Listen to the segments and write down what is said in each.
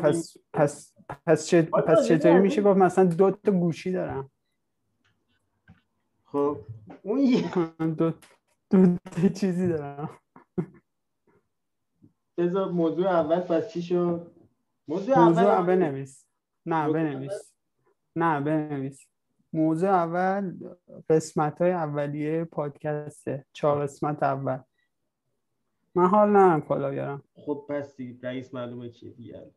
پس پس پس چه پس چطوری میشه گفت مثلا دو تا گوشی دارم؟ خب اون یه دو دو تا چیزی دارم. بذار موضوع اول پس چی شد؟ موضوع موضوع اول اول بنویس نه بنویس. نه بنویس. موضوع اول قسمت های اولیه پادکسته. چهار قسمت اول. من حال ندارم کلا بیارم. خب پس دیگه رئیس معلومه چیه دیگه؟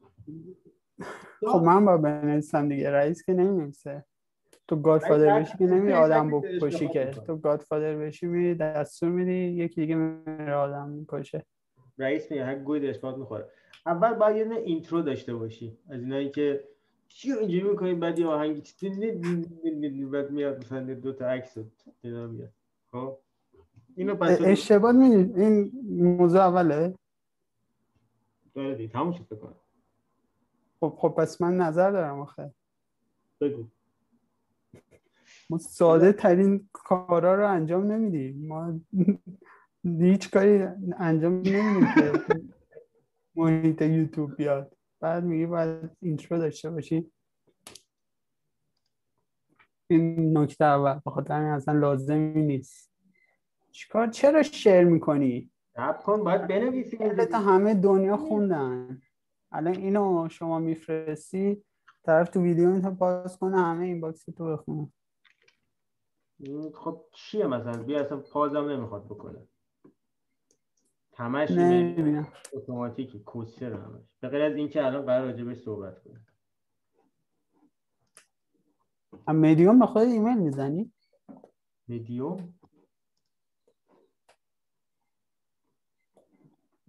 خب من با بنویسم دیگه. رئیس که نمی‌نویسه. تو گادفادر بشی که نمیری هر آدم بکشی که. تو گادفادر بشی میری دستور میدی یکی دیگه میره آدم می‌کشه رئیس میگه هر گوی دلش باد می‌خوره. اول باید یه اینترو داشته باشی. از اینایی که چی اینجوری می‌کنی؟ بعد یه آهنگی بعد میاد مثلا دو تا عکس میاد. خب؟ اینو تو اشتباه می‌دید این موضوع اوله؟ داره دیگه تموم شد فکر کنم. خب خب پس من نظر دارم آخه. بگو. ما ساده ترین کارا رو انجام نمیدیم. ما هیچ کاری انجام نمیدیم که محیط یوتیوب بیاد. بعد میگی باید اینترو داشته باشی. این نکته اول. بخاطر اصلا لازمی نیست. چیکار؟ چرا share می‌کنی؟ کن باید بنویسی تا همه دنیا خوندن. الان اینو شما میفرستی طرف تو ویدیو اینو باز کنه همه این box تو بخونه. خب چیه مثلا؟ بیا اصلا pause م نمی‌خواد بکنه. همش automatic ی کسشر همش. به غیر از اینکه الان قرار راجبش صحبت کنیم. مدیوم به خود ایمیل می‌زنی؟ مدیوم؟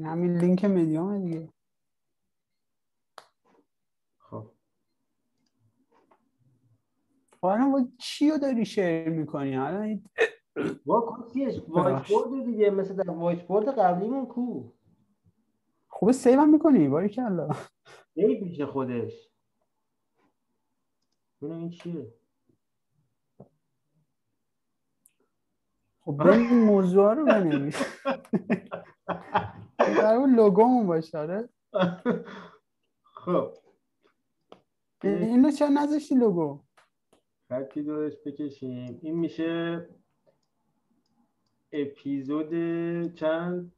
همین لینک مدیومه دیگه. خب. حالا با چی رو داری share می‌کنی؟ الان این- وایس board دیگه مثل در white board قبلیمون کو؟ خوبه save هم می‌کنی؟ باری کلا کی پیش خودش. ببینم این چیه. خب ببین موضوع رو بنویس. در اون لوگومون باشه آره. خب. اینو چرا نذاشتی لوگو؟ خطی دورش بکشیم. این میشه اپیزود چند؟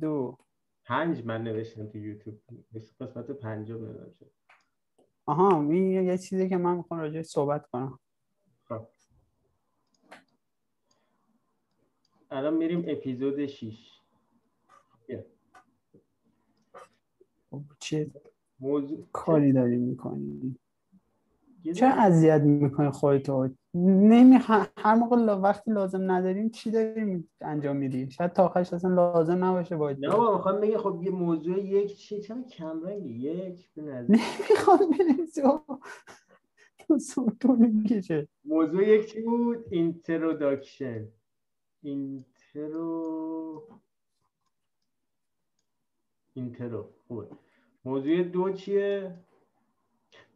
دو. پنج من نوشتم تو یوتیوب. قسمت پنجم نوشتم. آها این یه چیزی که من می‌خوام راجعش صحبت کنم. خب. الان میریم اپیزود 6 خب چه موضوع کاری داری می‌کنی؟ دونه- اذیت می‌کنی خودتو؟ نمی هر موقع وقتی لازم نداریم چی داریم انجام میدی شاید تا آخرش اصلا لازم نباشه باید نه بابا می‌خوام بگه خب یه موضوع یک چی چرا کم رنگی یک نمی‌خوام بنویسی. تو سوتو می‌کشه. موضوع یک چی بود؟ introduction intro intro خوبه. موضوع دو چیه؟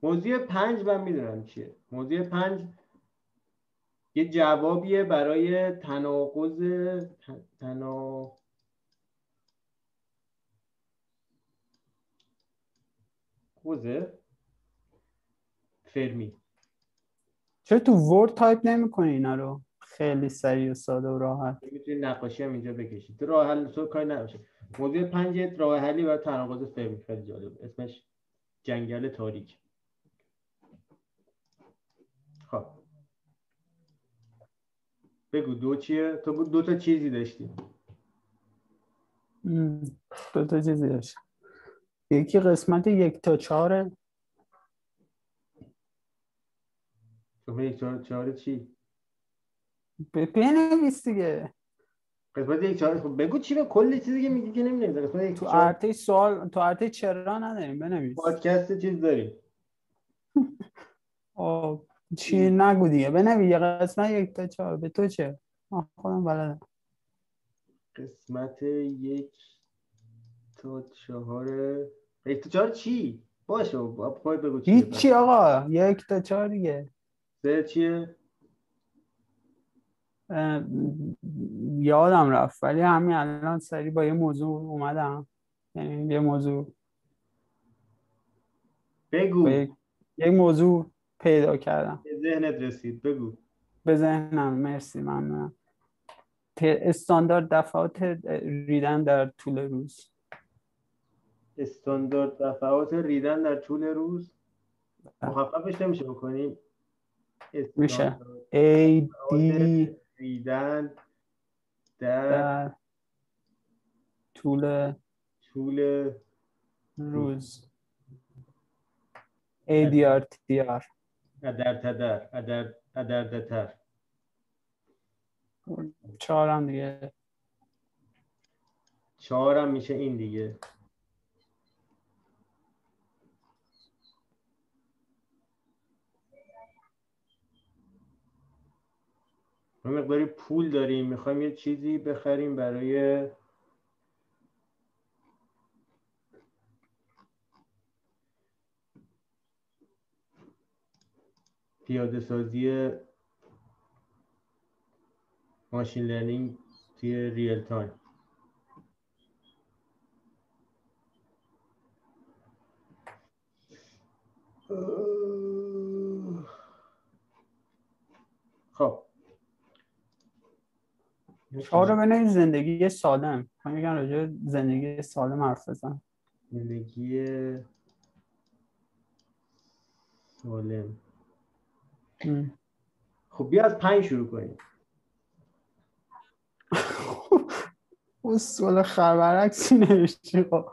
موضوع پنج من می‌دونم چیه. موضوع پنج یه جوابیه برای تناقض تنا قوزه فرمی. چرا تو ورد تایپ نمی‌کنی اینا رو؟ خیلی سریع و ساده و راحت. می‌تونی نقاشی هم اینجا بکشید تو راه حل تو کاری نباشه موضوع پنج راه حلی برای تناقض فرمی خیلی جالب. اسمش جنگل تاریک. خب. بگو دو چیه؟ تو دو تا چیزی داشتی. دو تا چیزی داشت. یکی قسمت یک تا چهاره. شما یک چهار چهار چی؟ بنویس دیگه. قسمت یک چهار خب بگو چی به کلی چیزی که میگی که نمی‌دونم قسمت یک تو ارته سوال تو ارته چرا نداریم؟ بنویس. پادکست چیز داریم. آه، چی نگو دیگه. بنویس. یه قسمت یک تا چهار. به تو چه؟ من خودم بلدم. قسمت یک تا چهار. یک تا چهار چی؟ باشه با خود بگو چیه. هیچی آقا. یک تا چهار دیگه. سه چیه؟ یادم رفت. ولی همین الان سری با یه موضوع اومدم. یعنی یه موضوع. بگو. یک یک موضوع پیدا کردم. به ذهنت رسید. بگو. به ذهنم. مرسی ممنونم. ت- استاندارد دفعات ریدن در طول روز. استاندارد دفعات ریدن در طول روز؟ مخففش نمیشه بکنیم میشه. A D ریدن در در طول طول روز. ADRTR ادر تدر ادر ادردتر چهارم دیگه. چهارم میشه این دیگه. ما مقداری پول داریم می‌خوایم یه چیزی بخریم برای پیاده سازی machine learning توی real time خب چهار رو بنویس زندگی سالم. من میگم راجع زندگی سالم حرف بزن. زندگی سالم. خب بیا از پنج شروع کنیم. اون سوال خربرعکسی نوشتی خب.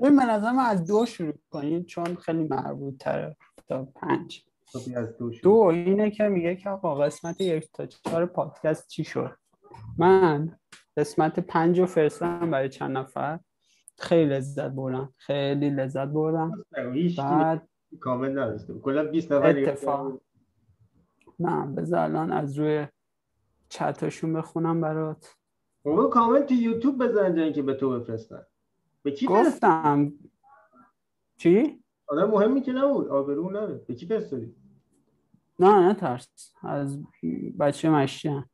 این من از دو شروع کنیم چون خیلی مربوط تره تا پنج. از دو اینه که میگه که آقا قسمت یک تا چهار پادکست چی شد؟ من قسمت پنج رو فرستم برای چند نفر. خیلی لذت بردم. کنم. لذت بردم. بعد کامل نداشته. کلا 20 نفر اتفاق. نه بذار الان از روی چتاشون بخونم برات. بابا کامل تو یوتیوب بزن جایی که به تو بفرستن. به کی گفتم. چی؟ آدم مهمی که نبود. آبرو نره. به کی فرستادی؟ نه نه ترس. از بچه مشتی هم.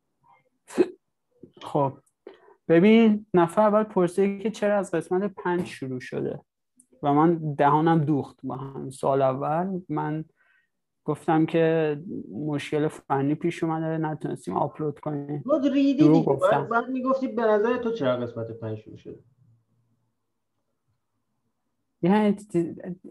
خب. ببین نفر اول پرسید که چرا از قسمت پنج شروع شده؟ و من دهانم دوخت با هم. سال اول من گفتم که مشکل فنی پیش اومده نتونستیم آپلود کنیم. تو ریدی دیگه. گفتم. بعد, می‌گفتی به نظر تو چرا قسمت پنج شروع شده؟ یعنی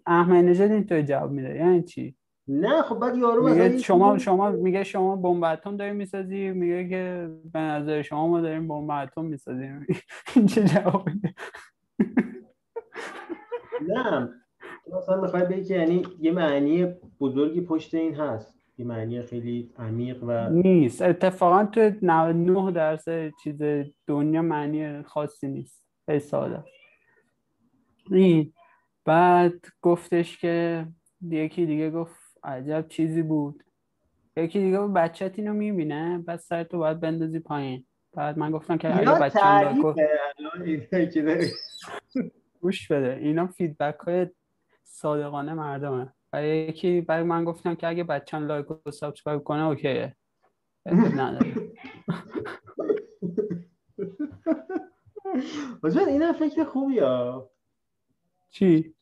احمد نژاد اینطور جواب میده. یعنی چی؟ نه خب بعد یارو میگه شما شما میگه شما بمب اتم داری می‌سازی میگه که به نظر شما ما داریم بمب اتم می‌سازیم. این چه جوابی نه. مثلا می‌خوای بگی که یعنی یه معنی بزرگی پشت این هست. یه معنی خیلی عمیق و نیست. اتفاقا تو 99 درصد چیز دنیا معنی خاصی نیست. خیلی ساده. این بعد گفتش که یکی دیگه گفت عجب چیزی بود. یکی دیگه گفت بچت اینو می‌بینه بعد سر تو باید بندازی پایین. بعد من گفتم که اگه داری. گوش بده اینا feedback های صادقانه مردمه. و یکی بعد من گفتم که اگه بچم like و subscribe کنه okay ه. نداره این فکر خوبی ها چی؟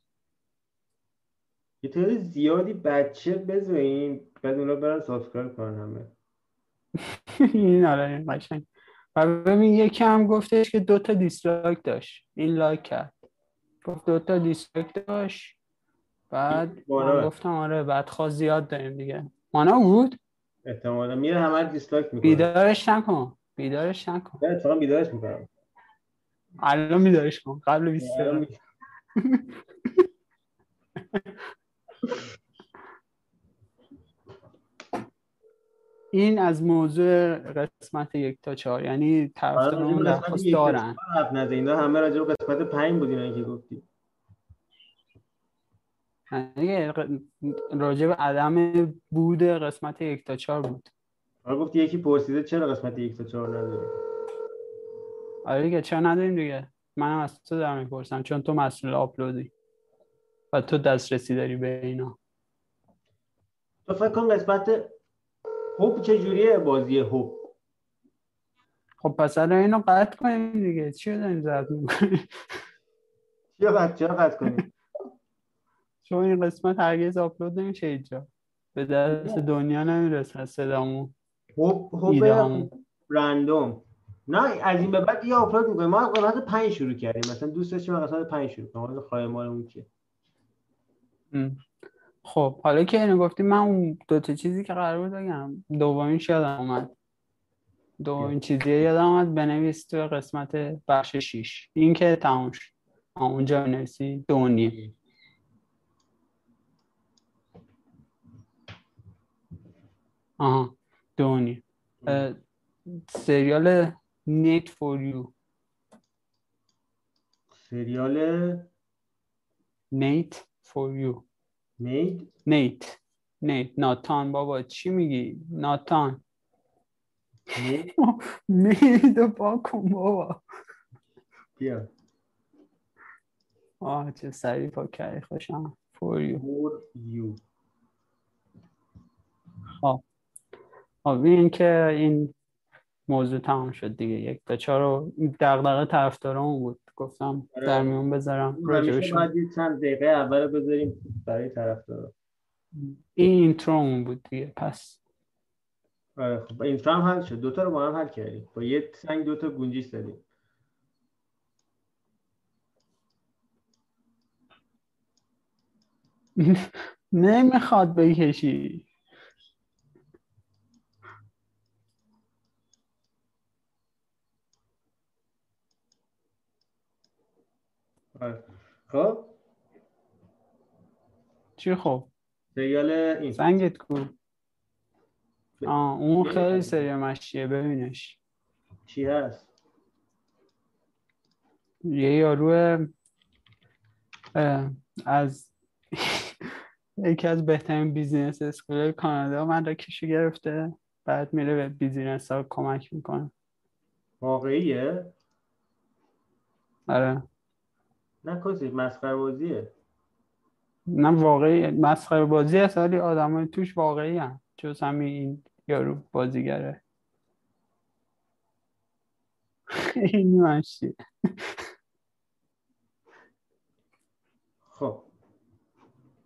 یه تعداد زیادی بچه بذاریم بعد اونا برن subscribe کنن همه. این آره این قشنگ. و ببین یکی هم گفتش که دوتا dislike داشت. این like کرد. گفت دوتا dislike داشت. بعد. من گفتم آره بعد خواست زیاد داریم دیگه. مانا بود؟ احتمالا. میره همه دیسلایک می‌کنه. بیدارش نکن. بیدارش نکن. نه اتفاقا بیدارش می‌کنم. الان بیدارش کن. قبل 20 دقیقه. این از موضوع قسمت یک تا چهار. یعنی طرفداران درخواست دارن. اینا همه راجع به قسمت پنج بود اینایی که گفتی راجع به عدم بود قسمت یک تا چهار بود. آره گفتی یکی پرسیده چرا قسمت یک تا چهار نداری آره دیگه چرا نداریم دیگه؟ منم از تو دارم می‌پرسم چون تو مسئول آپلودی. و تو دسترسی داری به اینا؟ تو فکر کن قسمت هوب چجوریه بازی هوب خب پس الان اینو قطع کنیم دیگه. چی رو داریم زرد می‌کنیم؟ قطع چرا قطع کنیم؟ چون این قسمت هرگز آپلود نمیشه اینجا. به دست دنیا نمی‌رسه صدامون. هوب هوب. رندوم. نه از این به بعد یه آپلود می‌کنیم. ما از قسمت 5 شروع کردیم. مثلا دوست داشتیم قسمت 5 شروع کنیم. خواهی مالمون که. خب حالا که اینو گفتی من اون دو تا چیزی که قرار بود بگم دومینش یادم اومد. دومین چیزی یادم اومد بنویس تو قسمت بخش 6 این که تموم شد. اونجا بنویسی. دو و نیم. آها دو و نیم. اه، سریال نیت فور یو سریال نیت فور یو مید نیت نیت ناتان بابا چی میگی? ناتان میدو پا کن بابا. بیا. آه چه سریع پا کردی خوشم. فور یو فور یو خب. خب این که این موضوع تمام شد دیگه. یک تا چهار رو دغدغه طرفدارامون بود. گفتم آره. در میون بذارم. باید یه چند دقیقه اول بذاریم برای طرفدارا این اینترومون بود دیگه پس. آره خب. اینترا هم حل شد. دوتا رو با هم حل کردیم. با یه سنگ دوتا گنجیش زدیم. نمی‌خواد بکشی آره. خب؟ چی خب؟ سریال این. سنگت کو. آه اون خیلی سری مشیه ببینش. چی هست؟ یه یارو از یکی از بهترین business school کانادا مدرکشو گرفته بعد میره به business ها کمک می‌کنه. واقعیه؟ آره. مسخره بازیه. نه واقعی. مسخره بازی هست ولی آدمای توش واقعی هم جز همین این یارو بازیگره. خیلی مشتی خب.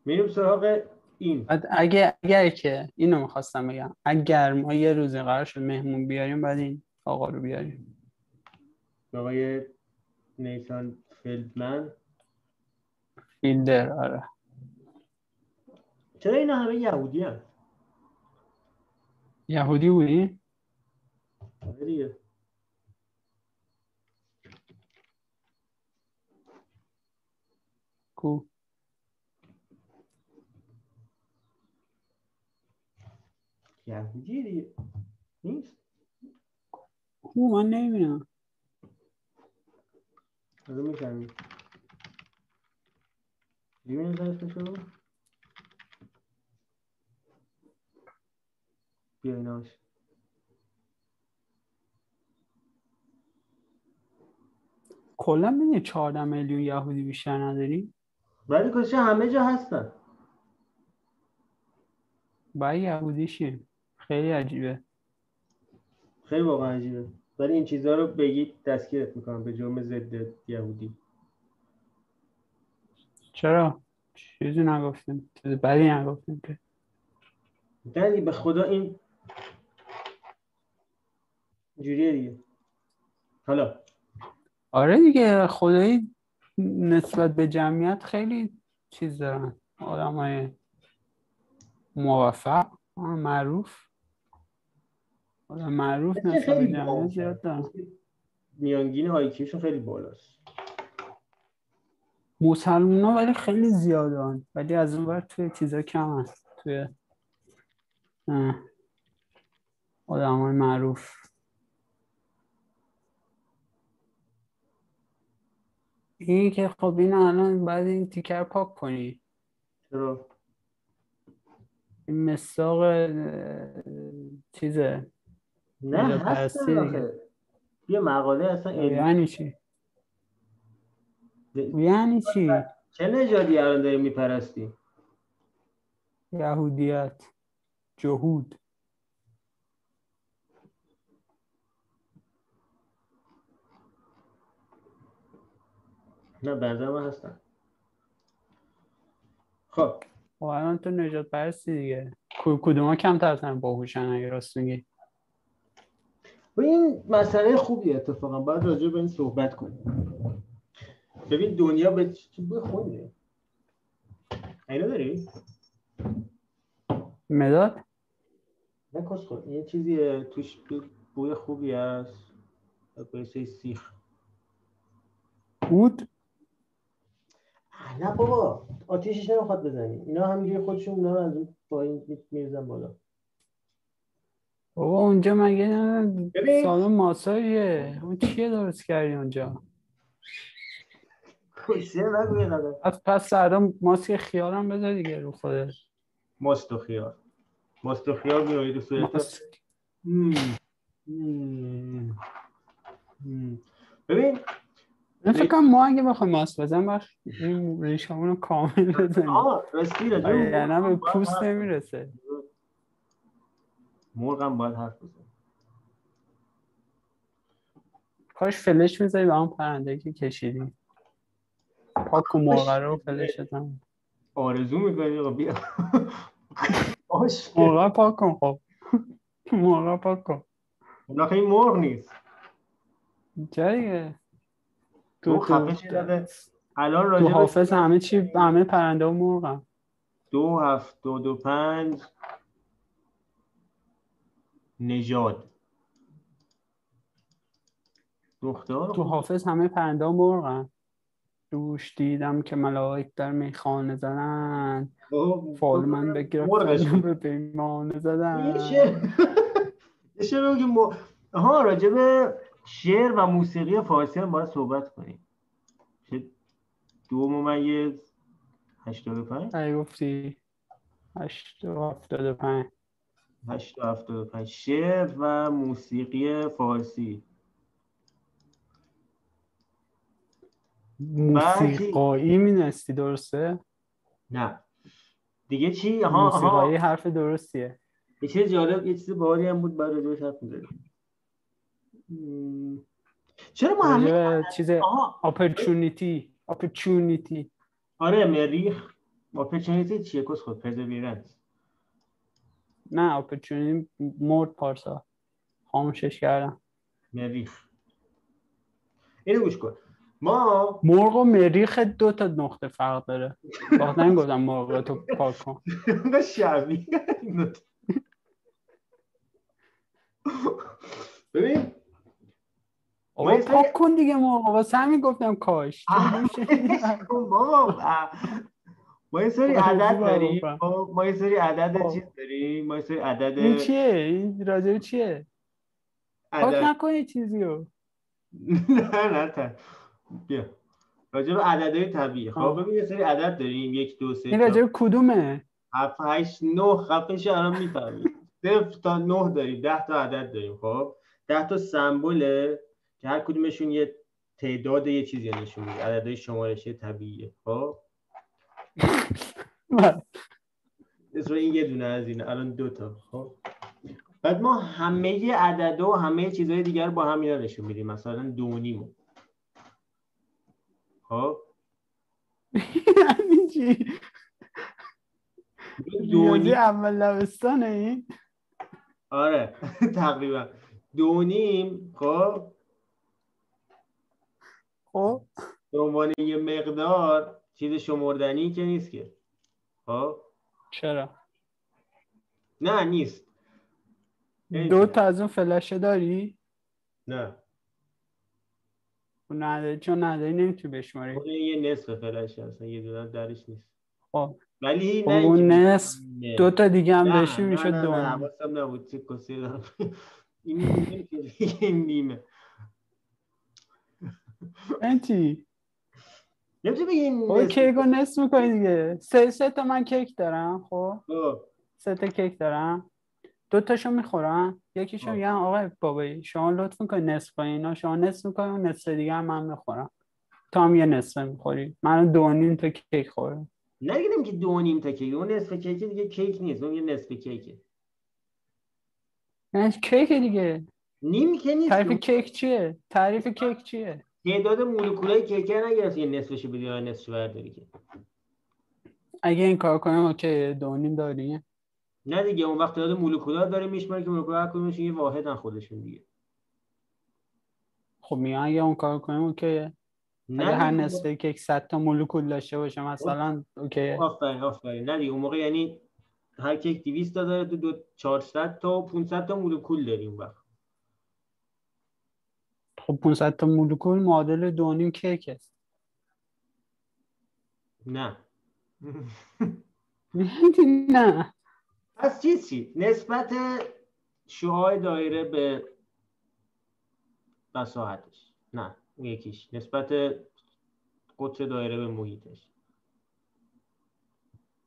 میریم سراغ این. اگه اگر که اینو می‌خواستم بگم. اگر ما یه روزی قرار شد مهمون بیاریم بعد این آقا رو بیاریم. آقای نیسان فیلدمن فیلدر آره. چرا اینا همه یهودی هم یهودی بودی؟ دیگه. کو؟ یهودی دیگه. نیست؟ کو؟ من نمی‌بینم. حالا می‌فهمی دیگه نظر اسمشو بیا ایناش کلا بینی 14 میلیون یهودی بیشتر نداری؟ ولی کسی همه جا هستن. باید یهودی شیم خیلی عجیبه. خیلی واقعا عجیبه. ولی این چیزها رو بگید دستگیرت می‌کنم به جرم ضد یهودی. چرا؟ چیزی نگفتیم. چیز بدی نگفتیم که. دنی به خدا این جوریه دیگه. حالا. آره دیگه خدایی نسبت به جمعیت خیلی چیز دارن. آدم های موفق معروف. معروف نسبت به خیلی. زیاد دارن میانگین آیکیوشون خیلی بالاست. مسلمان ها ولی خیلی زیادن ولی از اون ور توی چیزا کم هست. توی آدم های معروف. این که خب این الان باید این تیکر پاک کنی. چرا؟ این مساق چیزه. نه هستن یه مقاله اصلا علمی یعنی چی؟ یعنی چی؟ چه نژادی الان داری میپرستی؟ یهودیت. جهود. نه نظر من هستن. خب. خب الان تو نجات پرستی دیگه. کدوم ها کمتر از همه باهوشن اگه راست میگی؟ و این مسئله خوبی اتفاقا. باید راجع به این صحبت کنیم. ببین دنیا به چی بوی خونده؟ اینا داری؟ مداد؟ نه کس خود. یه چیزی توش بوی- خوبی هست. باید سری سیخ. بود؟ نه بابا. آتیشش نمی‌خواد بزنی. اینا همینجوری خودشون اونا رو از اون پایین می- میرزن بالا. بابا اونجا مگه. سالن ماساژه. اون چیه درست کردی اونجا؟ از پس فردا ماسک خیارم بذار دیگه رو خودت. ماست و خیار. ماست و خیار میایی رو صورت. ببین. من فکر کنم ما اگه بخوایم ماسک بزنیم وقت این ریشمون رو کامل بزنیم آها راستی به یعنی به پوست نمی‌رسه. مرغ هم باید حرف بزن کاش فلش می‌ذاری به اون پرنده که کشیدی. پاک و مرغ رو فلش بزن آرزو می‌کنی؟ آقا بیا. مرغ پاک کن خب. مرغ پاک کن. اونا خیلی مرغ نیست. جاییه تو خفه. الان راجع به حافظ همه چی همه پرنده و مرغ دو هفت دو دو پنج. نژاد. دختر؟ تو حافظ همه پرنده و مرغ دوش دیدم که ملائک در میخانه زدن. فال من مرغش. بگرفتن بود. به پیمانه زدن. میشه میشه بگیم. ها راجع به شعر و موسیقی فارسی هم باید صحبت کنیم. چه دو ممیز هشتاد و پنج؟ ای گفتی. هشت و هفتاد و پنج هشت و هفتاد و پنج شعر و موسیقی فارسی. موسیقایی مینستی درسته؟ نه. دیگه چی؟ ها موسیقایی ها حرف درستیه. یه چیز جالب یه چیز باحالی هم بود بعد راجعش حرف می‌زدیم. چرا ما همه چیز آها. اپرچونیتی اپرچونیتی آره مریخ. اپرچونیتی چیه؟ کس خود پرزویرنس نه اپرچونیتی مرد پارسا. خاموشش کردم. مریخ اینو گوش کن. ما مرغ و مریخ دو تا نقطه فرق داره. این گفتم مرغ تو پاک کن. ببین سری- پاک کن دیگه مرغ. واسه همین گفتم کاش. ما یه سری عدد داریم. ما یه سری عدد خب. چیز داریم. ما یه سری عدد این چیه؟ این راجع به چیه؟ عدد نکن یه چیزی رو. نه نه تا بیا. راجع به عددهای طبیعی. خب آه. ببین یه سری عدد داریم. یک دو سه این به کدومه؟ هفت هشت نه. خفه شو الان می‌فهمی. صفر تا نه داریم. ده تا عدد داریم خب. ده تا سمبوله که هر کدومشون یه تعداد یه چیزی نشون میده. عددهای شمارشی طبیعیه خب. مثل این یه دونه از اینه الان دو تا. خب. بعد ما همه عدد و همه چیزهای دیگر رو با هم اینا نشون میدیم. مثلا دو و نیم. خب. یعنی چی؟ دو و ریاضی نیم اول لبستانه این؟ آره. تقریبا. دو نیم. خب. خب. به عنوان یه مقدار چیز شمردنی که نیست که. خب؟ چرا؟ نه نیست. دو تا از اون فلشه داری؟ نه. اون نداری چون نداری نمی‌تونی بشماری. اون یه نصف فلش هست یه دونه درش نیست. خب. ولی خب نه اون نصف نه. دو تا دیگه هم نه، نه، می‌شد نه، دو نه نیم. حواسم نبود چه کسی این نمیشه این نیمه. این چی نمیشه بگی این خب نصف. کیک رو نصف می‌کنی دیگه. سه سه تا من کیک دارم خب؟ خب، سه تا کیک دارم. دو تاشو می‌خورم. یکیشو آه. میگم آقای بابایی شما لطف می‌کنی نصف کنی. اینا شما نصف می‌کنی اون نصف دیگه هم من می‌خورم. تا هم یه نصف می‌خوری. من دو نیم تا کیک خورم. نگیدم که دو نیم تا کیک. اون نصف کیک دیگه کیک نیست. اون یه نصف کیکه. نه کیک دیگه. نیم که نیست. تعریف. کیک چیه؟ تعریف کیک چیه؟ تعداد مولکولای کیک نگرفتی یه نصفش بدی یا نصفش برداری که. اگه این کار کنیم okay دونیم داری؟ نه دیگه اون وقت یاد مولکولا داره میشماره که مولکولا هر کدومشون یه واحدن خودشون دیگه. خب میگم اگه اون کار کنیم okay. اگه هر. نصفه که 100 تا مولکول داشته باشه مثلا okay. آفرین آفرین. نه دیگه اون موقع یعنی هر کیک 200 تا داره تو دو 400 تا و 500 تا مولکول داری اون وقت. خب 500 تا مولکول معادل دونیم کیکه نه. نه. پس چیز چی؟ نسبت شعاع دایره به مساحتش. نه اون یکیش. نسبت قطر دایره به محیطش.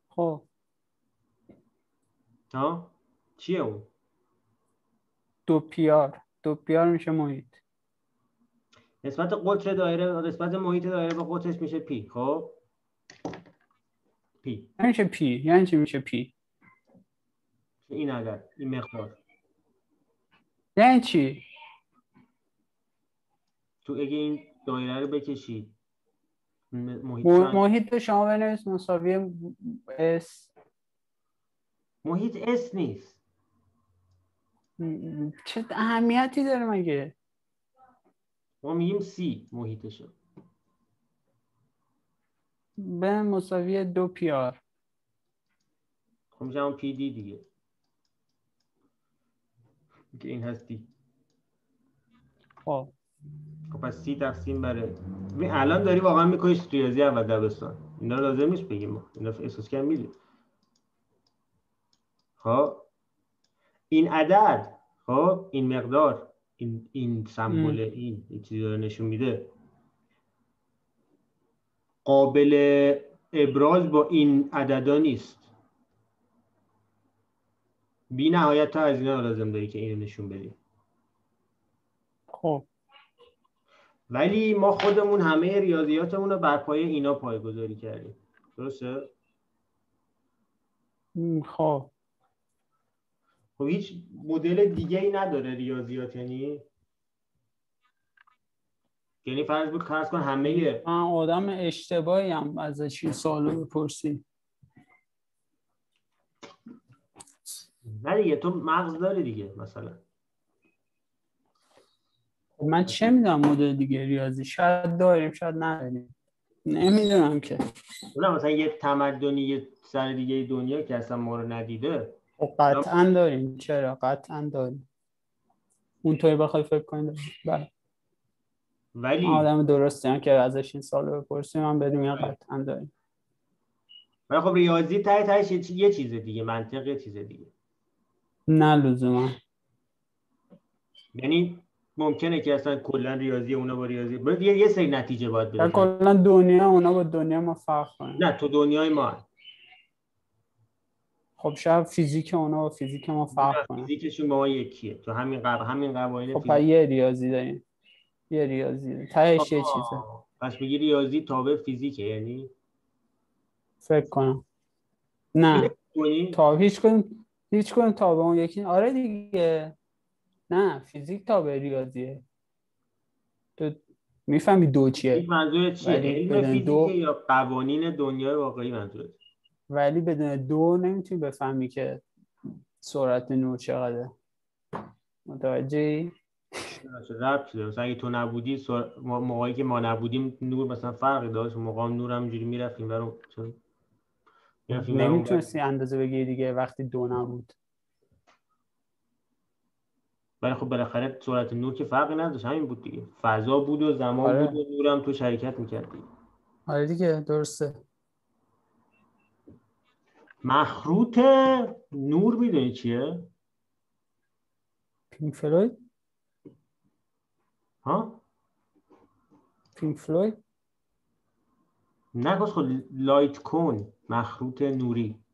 خب. ها؟ چیه اون؟ دو پی R. دو پی R میشه محیط. نسبت قطر دایره نسبت محیط دایره به قطرش میشه پی. خب؟ پی. یعنی چه پی؟ یعنی چی میشه پی؟ این عدد این مقدار. یعنی چی؟ تو اگه این دایره رو بکشید م- محیط؟ محیط شما بنویس مساوی S محیط S نیست. چه اهمیتی داره مگه؟ ما میگیم C محیطشو به مساوی دو پی R خب میشه پی D دیگه. که این هست D خب. خب پس C تقسیم بر ببین الان داری واقعا میکنیش ریاضی اول دبستان. اینا لازم نیست بگیم ما. اینا احساس کم میدیم خب. این عدد خب این مقدار. این این سمبل این چیزی داره نشون میده. قابل ابراز با این عددا نیست. بی نهایت تا از اینا لازم داری که اینو نشون بدی. خب. ولی ما خودمون همه ریاضیاتمون رو بر پایه اینا پایگذاری کردیم. درسته؟ خب. خب هیچ مدل دیگه ای نداره ریاضیات یعنی؟ یعنی فرض بود فرض کن همه من آدم اشتباهی هم ازش این سوالو بپرسی. نه دیگه تو مغز داری دیگه مثلا. خب من چه می‌دونم مدل دیگه ریاضی؟ شاید داریم شاید نداریم. نمی‌دونم که. نه مثلا یه تمدنی یه سر دیگه دنیا که اصلا ما رو ندیده. قطعا داریم. چرا؟ قطعا داریم. اونطوری بخوای فکر کنی داریم. بله. ولی آدم درستی هم که ازش این سالو بپرسی من بدون یا قطعا داریم. ولی خب ریاضی ته تهش یه چی- یه چیز دیگه منطق یه چیز دیگه. نه لزوما. یعنی ممکنه که اصلا کلا ریاضی اونا با ریاضی باید یه یه سری نتیجه باید بده کلا دنیا اونا با دنیا ما فرق کنیم. نه تو دنیای ما. هست. خب شاید فیزیک اونا با فیزیک ما فرق کنه. فیزیکشون با ما یکیه. تو همین قب... همین قوانین خب یه ریاضی داریم. یه ریاضی داریم. تهش یه چیزه. پس میگی ریاضی تابع فیزیکه یعنی؟ فکر کنم. نه. کنی؟ تا هیچ کدوم هیچ کدوم تابع اون یکی آره دیگه. نه فیزیک تابع ریاضیه. تو می‌فهمی دو این چیه منظور چیه؟ علم بدون فیزیک دو- یا قوانین دنیای واقعی منظورت؟ ولی بدون دو نمی‌تونی بفهمی که سرعت نور چقدره. متوجهی؟ ربطی داره؟ مثلا اگه تو نبودی سر... موقعی که ما نبودیم نور مثلا فرقی داشت. موقع هم نور همینجوری می‌رفتیم برو نمی‌تونستی اندازه بگیری دیگه وقتی دو نبود. ولی خب بالاخره سرعت نور که فرقی نداشت. همین بود دیگه. فضا بود و زمان آره. بود و نور هم تو شرکت می‌کرد دیگه آره دیگه درسته. مخروط نور می‌دونی چیه؟ Pink Floyd؟ ها؟ Pink Floyd؟ نه خود light cone مخروط نوری.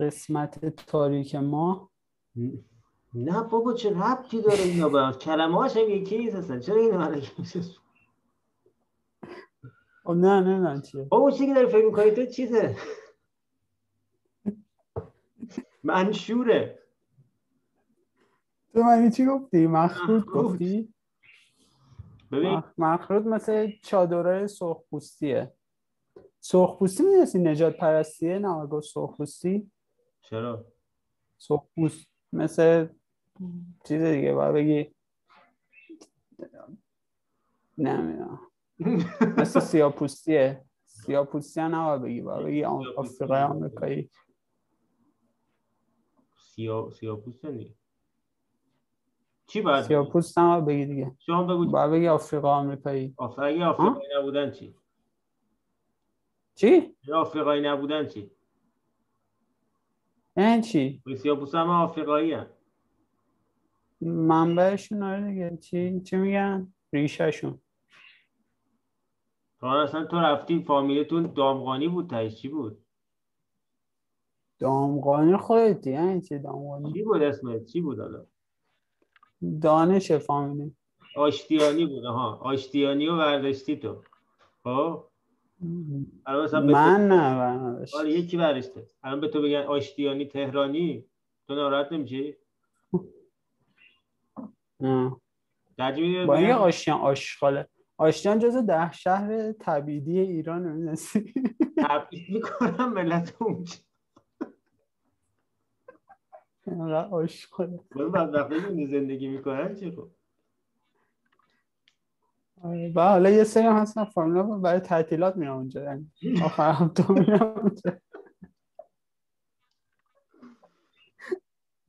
قسمت تاریک ما؟ ن- نه بابا چه ربطی داره اینا هم؟ کلمه هاش هم یکی نیست اصلا چرا اینو من خب نه نمی‌دونم چیه. بابا چیزی که داری فکر می‌کنی تو چیزه؟ منشوره تو من چی گفتی؟ مخروط. گفتی؟ ببین. مخ- مخروط مثل چادرهای سرخ پوستیه سرخپوستی می‌دونستی نجات پرستیه؟ نه گفت سرخپوستی. چرا؟ سرخپوست مثل چیز دیگه باید بگی نمی‌دونم. مثل سیاپوستیه. سیاپوستی هم نباید بگی باید بگی. آفریقای آمریکایی. سیا سیاپوست دیگه چی باید بگی؟ سیاپوست نباید بگی دیگه. شما بگو باید بگی آفریقا آمریکایی. آف- اگه آفریقایی نبودن چی؟ چی؟ آفریقایی نبودن چی؟ این چی؟ سیاپوست هم آفریقایی هم منبعشون آره دیگه. چی چی میگن؟ ریشهشون. تو اصلا تو رفتی فامیلتون دامغانی بود تایش چی بود؟ دامغانی خودتی یعنی چی دامغانی؟ چی بود اسمت چی بود حالا؟ دانش فامیلی. آشتیانی بود ها آشتیانی رو برداشتی تو. خب؟ من نه برداشت. آره یکی برداشته الان به تو بگن آشتیانی تهرانی تو ناراحت نمیشی؟ نه. با اینکه بگن آشیان آشغاله. آشیان جز ده شهر تبیدی ایران نمی‌دونستی؟ تبعیض می‌کنم ملت اونجا. اینقدر باز بدبختی که اونجا زندگی می‌کنن چی خب. آره، و حالا یه سری هم هستن فامیلا برای تعطیلات میرن اونجا یعنی آخر هفته میرن اونجا.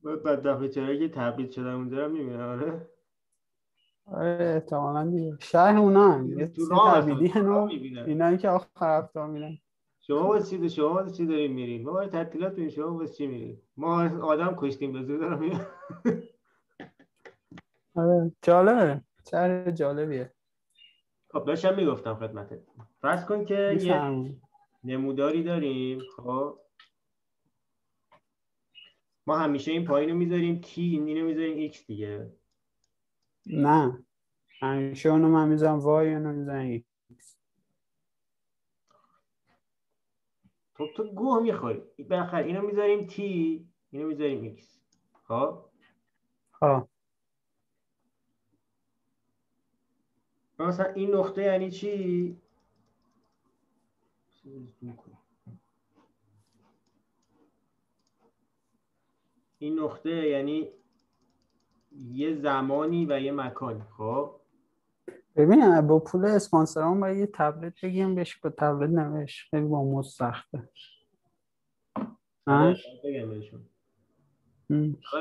باز بدبختی چرا که تبعیض شدن اونجا رو می‌بینن آره؟ آره احتمالا دیگه. شهر اونا هم. یه تو تو راه هنو. اینایی که آخر هفته میرن. شما واسه چی شما واسه چی دارین میرین؟ ما برای تعطیلات میریم. شما واسه چی میرین؟ ما آدم کشتیم به زور. دارم آره. جالبه. شهر جالبیه. خب داشتم می‌گفتم خدمتت. فرض کن که یه نموداری داریم خب؟ ما همیشه این پایین رو می‌ذاریم T این اینو می‌ذاریم X دیگه. نه. همیشه اونو من می‌زنم وای اونو می‌زنم تو تو گوه می‌خوری. بالاخره اینو می‌ذاریم تی اینو می‌ذاریم ایکس خب؟ ها مثلا این نقطه یعنی چی؟ این نقطه یعنی یه زمانی و یه مکانی. خب؟ ببین با پول اسپانسران باید یه تبلت بگیم بهش با تبلت نوشت. خیلی با مزد سخته؟ بگم بهشون.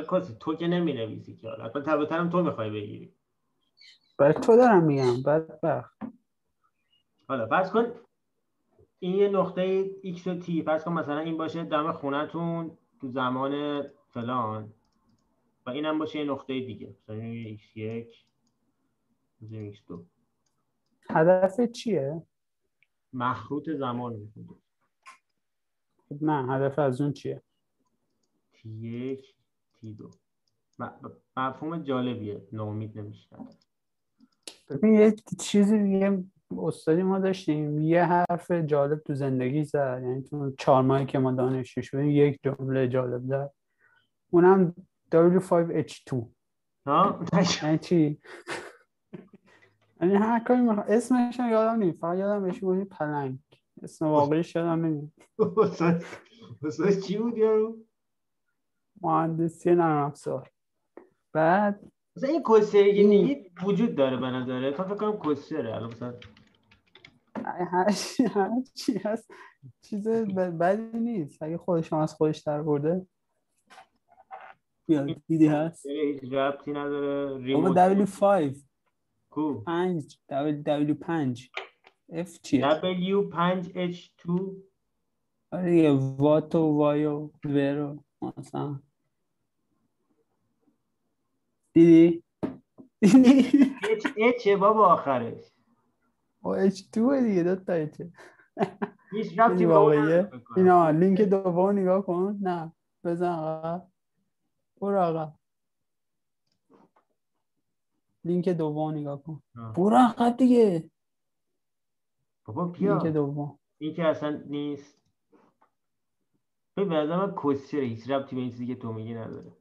کاسی تو که نمی نویسی که حالا. تبلت هم تو می‌خوای بگیری. برای تو دارم میگم بدبخت. حالا فرض کن این یه نقطه x و t فرض کن مثلا این باشه دم خونتون تو زمان فلان و اینم باشه یه نقطه دیگه. مثلا این یه x1 بذاریم x2 هدف چیه؟ مخروط زمان می‌کنه. خب نه هدف از اون چیه؟ t1 t2 م- مفهوم جالبیه ناامید نمیشه ببین یه چیزی دیگه استادی ما داشتیم یه حرف جالب تو زندگی زد یعنی تو چهار ماهی که ما دانشجو شدیم یک جمله جالب زد. اونم W5H2 ها؟ یعنی چی؟ یعنی هر کاری میخوا... اسمش هم یادم نیست. فقط یادم بهش میگونی پلنگ. اسم واقعیش یادم نمیاد. استاد چی بود یارو؟ مهندسی نرم افزار. بعد مثلا این میگی وجود داره به نظره. تا فکر کنم کسره. الان مثلا هر چی هست چیز بدی نیست. اگه خودش هم از خودش در برده. بیاد دیدی هست هیچ ربطی نداره ریموت W5 کو؟ 5 W5 F چیه؟ W5H2 آره دیگه وات و وای و ورو مثلا. دیدی؟ H بابا آخرش. و H2 دیگه دو تا چه هیچ ربطی به اون. اینا لینک دوم نگاه کن. نه بزن آقا. برو آقا. لینک دوم نگاه کن. برو عقب دیگه. بابا لینک بیا دوم. این که اصلا نیست. به من کسچره هیچ ربطی به این چیزی که تو میگی نداره.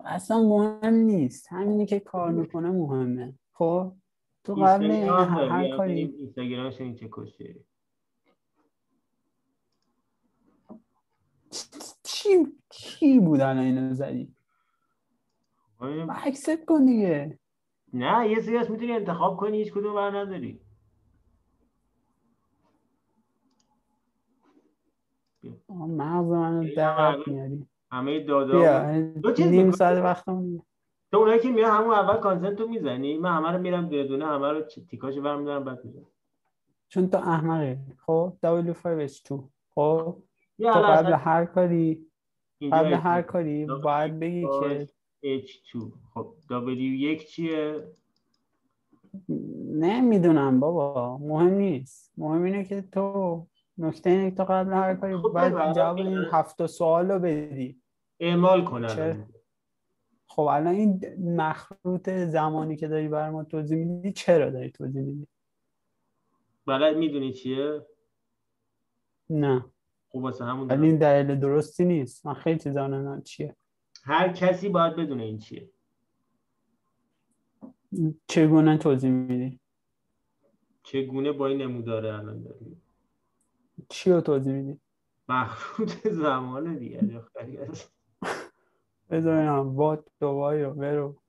اصلا مهم نیست. همینی که کار می‌کنه مهمه. خب؟ تو قبل هر کاری اینستاگرامش این چه کسچری چی چی بود الان اینو زدی؟ اکسپت کن دیگه. نه یه سری می‌تونی انتخاب کنی هیچ کدوم بر نداری مغز منو درد میاری همه دادا دو چیز نیم. ساعت وقتمون تو اونایی که میان همون اول کانسنت رو می‌زنی من همه رو میرم دونه دونه همه رو تیکاشو برمیدارم بعد می‌زنم. چون تو احمقی. خب W5H2 خب تو قبل هر کاری قبل H2. هر کاری باید بگی که H2 خب W1 چیه؟ نمی‌دونم بابا مهم نیست. مهم اینه که تو نکته اینه که تو قبل هر کاری خب باید جواب این. هفت سوال رو بدی. اعمال کن چرا؟ الان خب الان این مخروط زمانی که داری برای ما توضیح میدی چرا داری توضیح میدی؟ بلد می‌دونی چیه؟ نه. خب واسه همون. این دلیل درستی نیست. من خیلی چیزا چیه. هر کسی باید بدونه این چیه. چگونه توضیح میدی؟ چگونه با این نموداره الان داری؟ چی رو توضیح میدی؟ مخروط زمان دیگه جا خری هست. بذار ببینم. وات دوبای و برو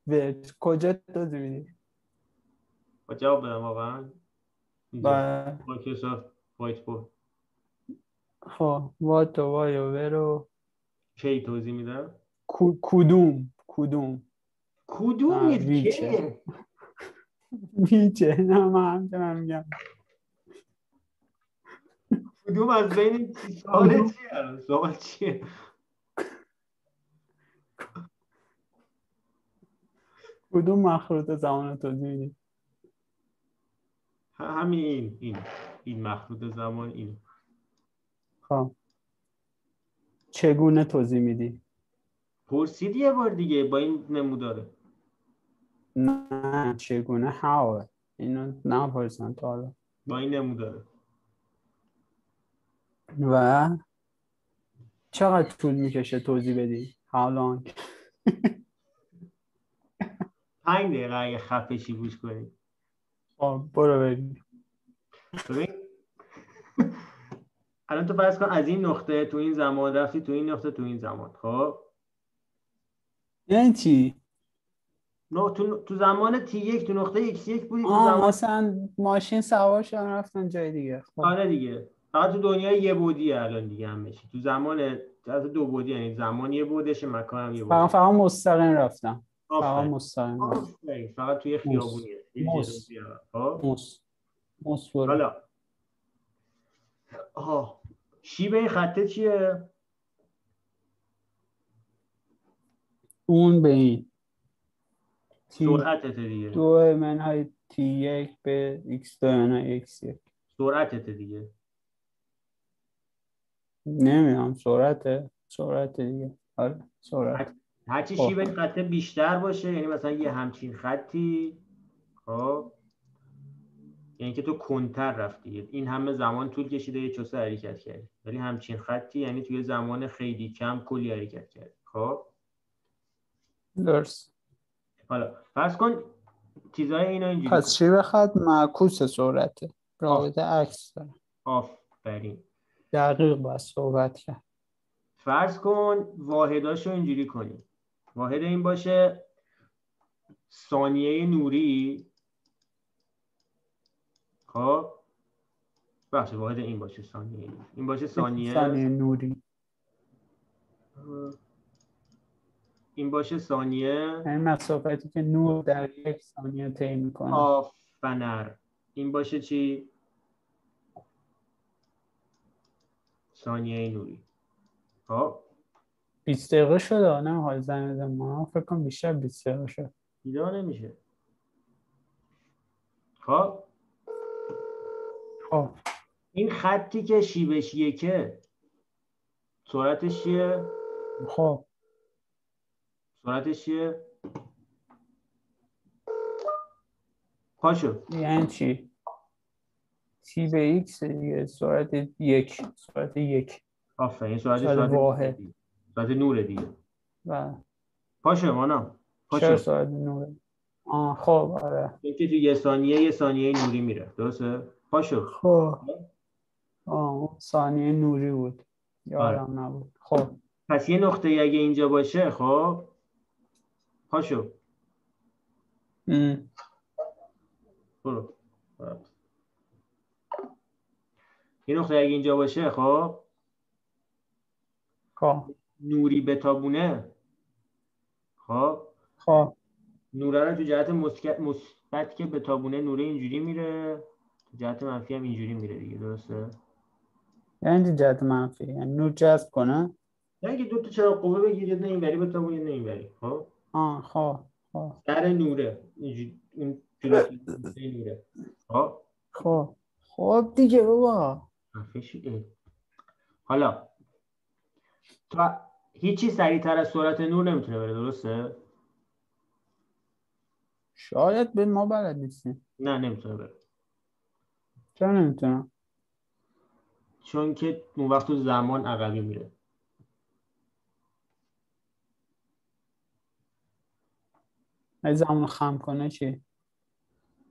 کجا توضیح میدی؟ با جواب بدم واقعا. با مایکروسافت وایت بورد. خب وات دوبای و برو کی توضیح میدم؟ کدوم؟ کدوم؟ کدوم. که میچه نه من همچنان میگم. کدوم از بین سوال چیه؟ الان؟ سوال چیه؟ کدوم مخروط زمان توضیح میدی؟ همین این. این این مخروط زمان این. خب. چگونه توضیح میدی؟ پرسیدی یه بار دیگه با این نموداره نه چگونه؟ هاو اینو نپرسن تا حالا. با این نموداره و چقدر طول می‌کشه توضیح بدی؟ حالا پنج دقیقه اگه خفشی گوش کنی. خب برو ببین. الان تو فرض کن از این نقطه تو این زمان رفتی تو این نقطه تو این زمان. خب؟ یعنی چی؟ نه تو, تو زمان تی یک تو نقطه ایکس یک بودی تو آه زمان مثلا ماشین سوار شدن رفتن جای دیگه. خب. آره دیگه. فقط تو دنیای یه بودی الان دیگه هم میشه تو زمان از دو بودی یعنی زمان یه بودشه مکان هم یه فقط بودشه فقط مستقیم رفتم. فقط. مستقیم رفتم. فقط توی خیابونیه موس. موس. برو. حالا. آها شیب این خطه چیه؟ اون به این. سرعتت دیگه. دو منهای T یک به X دو منهای X یک. سرعتت دیگه. نمی‌دونم سرعته سرعت دیگه. آره سرعت. هرچی خب. شیب این خطه بیشتر باشه یعنی مثلا یه همچین خطی خب. یعنی که تو کندتر رفتی. این همه زمان طول کشیده یه چوسه حرکت کردی. ولی همچین خطی یعنی توی زمان خیلی کم کلی حرکت کردی. خب. درست. حالا فرض کن چیزای اینا اینجوری پس. چی بخواد؟ معکوس سرعته. رابطه عکس داره. آفرین. دقیق باید صحبت کرد. فرض کن واحداشو اینجوری کنیم. واحد این باشه ثانیه نوری. خب؟ بخش واحد این باشه ثانیه. این باشه ثانیه ثانیه نوری. این باشه ثانیه. این مسافتی که نور در یک ثانیه طی می‌کنه. آفنر این باشه چی؟ ثانیه نوری. خب. 20 دقیقه شده نه حال بزن ما. فکر کنم بیشتر 20 دقیقه شد. دیده نمیشه. خب. خب. این خطی که شیبش یکه سرعتش چیه؟ خب. سرعتش چیه؟ پاشو. یعنی چی؟ T به X دیگه سرعت یک سرعت یک. آفرین سرعت سرعت سرعت واحد. دیگه. سرعت نور دیگه. و پاشو مانا. چرا پاشو سرعت نوره؟ آه. خب آره. این که تو یه ثانیه یه ثانیه نوری میره. درسته؟ پاشو. خب. آه. ثانیه نوری بود. آره. یادم نبود. خب. خب پس یه نقطه اگه اینجا باشه خب پاشو. برو. یه نقطه اگه اینجا باشه خب؟ خب. نوری بتابونه خب؟ خب. نوره رو تو جهت مثبت که بتابونه نوره اینجوری میره. تو جهت منفی هم اینجوری میره دیگه درسته؟ یعنی جهت منفی. یعنی نور جذب کنه. نه اینکه دو تا چراغ قوه بگیر یه نه اینوری بتابون یه نه اینوری. خب؟ آه خب در نوره. جلو نوره. خب خب دیگه بابا. حالا تو هیچی سریعتر از سرعت نور نمی‌تونه بره درسته؟ شاید به ما بلد نیستیم نه نمی‌تونه بره. چرا نمی‌تونم چون که اون وقت تو زمان عقبی میره. اگه زمان خم کنه چی؟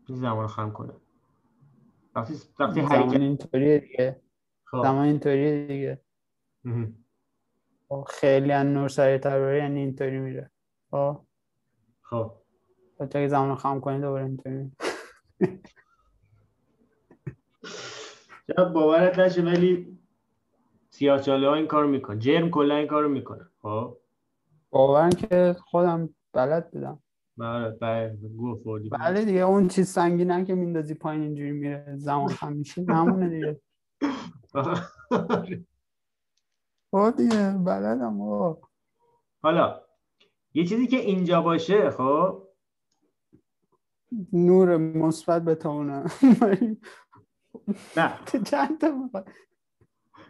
زمان خم کنه؟ وقتی وقتی زمان حرکت اینطوریه دیگه. خب. زمان اینطوریه دیگه. خیلی از نور سریعتر بره یعنی اینطوری میره. خب. خب تو اگه زمان خم کنی دوباره اینطوری میره شاید باورت نشه ولی سیاهچاله ها این کارو میکن جرم کلا این کارو می‌کنه خب. باورن که خودم بلد بدم بله بله دیگه اون چیز سنگینه که میندازی پایین اینجوری میره زمان خم میشه همونه دیگه. خب دیگه بلدم بابا حالا یه چیزی که اینجا باشه خب؟ نور مثبت بتونه نه. چند تا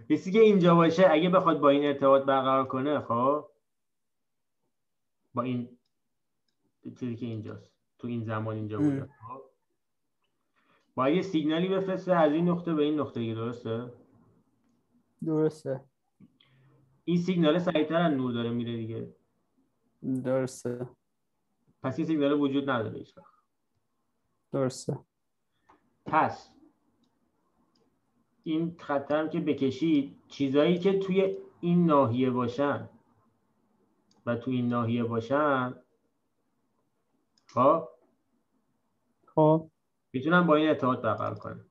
چیزی که اینجا باشه اگه بخواد با این ارتباط برقرار کنه خب؟ با این چیزی که اینجاست. تو این زمان اینجا. بوده. خب. با یه سیگنالی بفرسته از این نقطه به این نقطه دیگه درسته؟ درسته. این سیگنال سریعتر از نور داره میره دیگه. درسته. پس این سیگنال وجود نداره هیچ وقت. درسته. پس این خطرم که بکشید چیزایی که توی این ناحیه باشن و توی این ناحیه باشن خب؟ خب. می‌تونن با این ارتباط برقرار کنن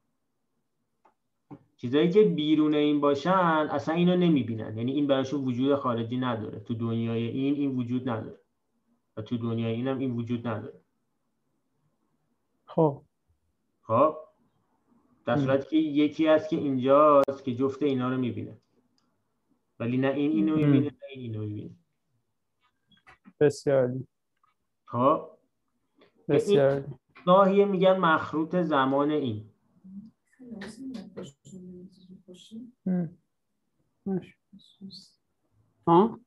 چیزایی که بیرون این باشن اصلا اینو نمی‌بینن. یعنی این براشون وجود خارجی نداره. تو دنیای این این وجود نداره. و تو دنیای این هم این وجود نداره. خب. خب؟ در. صورتی که یکی هست که اینجاست که جفت اینا رو می‌بینه. ولی نه این اینو. می‌بینه نه این اینو می‌بینه. بسیار عالی. بسیار. ناحیه میگن مخروط زمان این. ها؟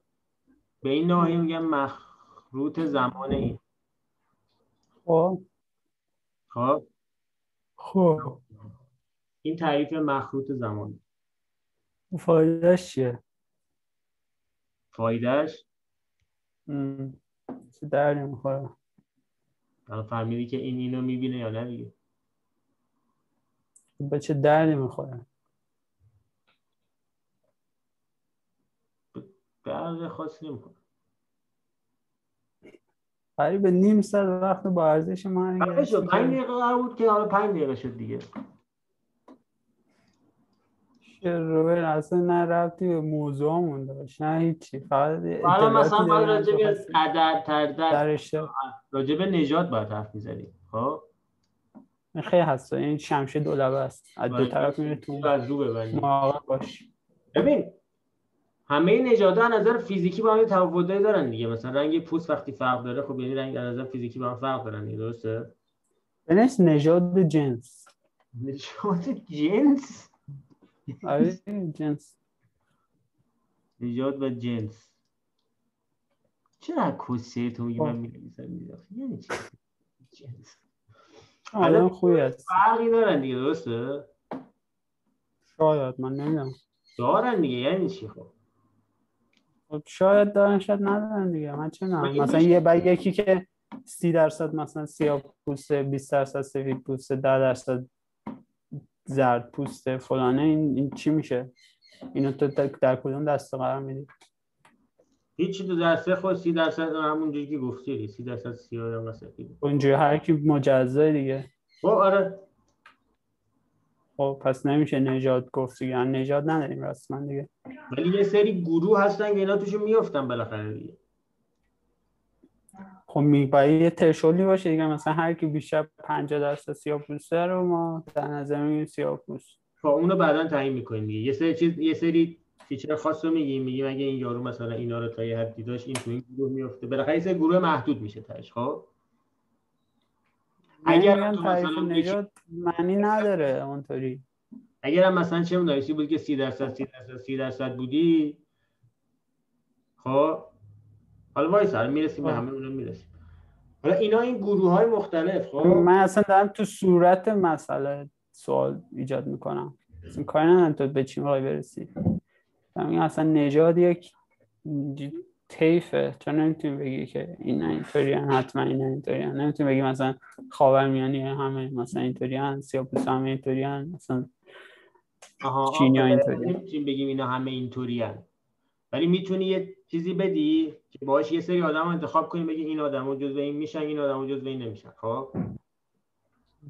به این ناحیه میگن مخروط زمان این. خب. خب. خب. این تعریف مخروط زمان. فایدهش چیه؟ فایدهش. چه دردی می‌خوره؟ فهمیدی که این اینو می‌بینه یا نه دیگه. به چه دردی می‌خوره؟ درد خاصی نمی‌کنه قریب نیم ساعت وقت با ارزش ما شد پنج دقیقه قرار بود که حالا پنج دقیقه شد دیگه. روبر اصلا نه ربطی به موضوعمون داشت نه هیچی فقط حالا مثلا باید داریم راجع به که قدر تردد در اشتراک راجع به نجات باید حرف می‌زدیم خب؟ خیلی هست این شمشه دولبه است. از دو طرف میره تو از رو ببندیم باش. ببین همه نژادها از نظر فیزیکی با هم تفاوتایی دارن دیگه. مثلا رنگ پوست وقتی فرق داره خب یعنی رنگ از نظر فیزیکی با هم فرق دارن دیگه درسته؟ بنش نژاد جنس. نژاد جنس؟ آره جنس نژاد و جنس. چرا کسیه تو میگی من خب. می‌نویسم یعنی چی؟ جنس. آدم خوبی هست. فرقی دارن دیگه درسته؟ شاید من نمی‌دونم. دارن دیگه یعنی چی خب؟ خب شاید دارن شاید ندارن دیگه. من چه این مثلا یه با یکی که سی درصد مثلا سیاه پوسته 20 درصد سفید پوسته 10 درصد زرد پوسته فلانه این, این چی میشه؟ اینو تو در کدوم دسته قرار میدی؟ هیچی تو دسته خود سی درصد همونجوری که گفتی سی درصد سیاه یا سفید اونجوری هر کی مجزا دیگه. خب آره. خب پس نمیشه نجات گفت دیگه. نجات نداریم رسما دیگه. ولی یه سری گروه هستن که اینا توشون میفتن بالاخره دیگه. خب می باید یه ترشولی باشه دیگه مثلا هر کی بیشتر 50 درصد سیاه پوسته رو ما در نظر می‌گیریم سیاه پوست. خب اونو بعدا تعیین می‌کنیم دیگه. یه سری چیز یه سری feature خاص رو میگیم. میگیم اگه این یارو مثلا اینا رو تا یه حدی داشت این تو این گروه میفته بالاخره یه گروه محدود میشه تهش خب؟ اگر تو مثلا نجات معنی نداره اونطوری. اگر هم مثلا چه مدارسی بود که 30 درصد 30 درصد 30 درصد بودی خب؟ حالا وایس حالا می‌رسیم به همه اونا می‌رسیم. حالا اینا این گروه های مختلف خب؟ من اصلا دارم تو صورت مسئله سوال ایجاد می‌کنم. اصلا کاری ندارم تو به چی می‌خوای برسی. این اصلا نژاد یک تیفه تو نمی‌تونی بگی که این اینطوری حتما این اینطوری نمی‌تونی بگی مثلا خاورمیانه همه مثلا اینطوری هن سیاپوس همه اینطوری مثلا چینی ها اینطوری نمی‌تونیم بگیم اینا همه اینطوری ولی می‌تونی یه چیزی بدی که باهاش یه سری آدم انتخاب کنی بگی این آدم جزو این میشن این آدم جزو این نمیشن. خب؟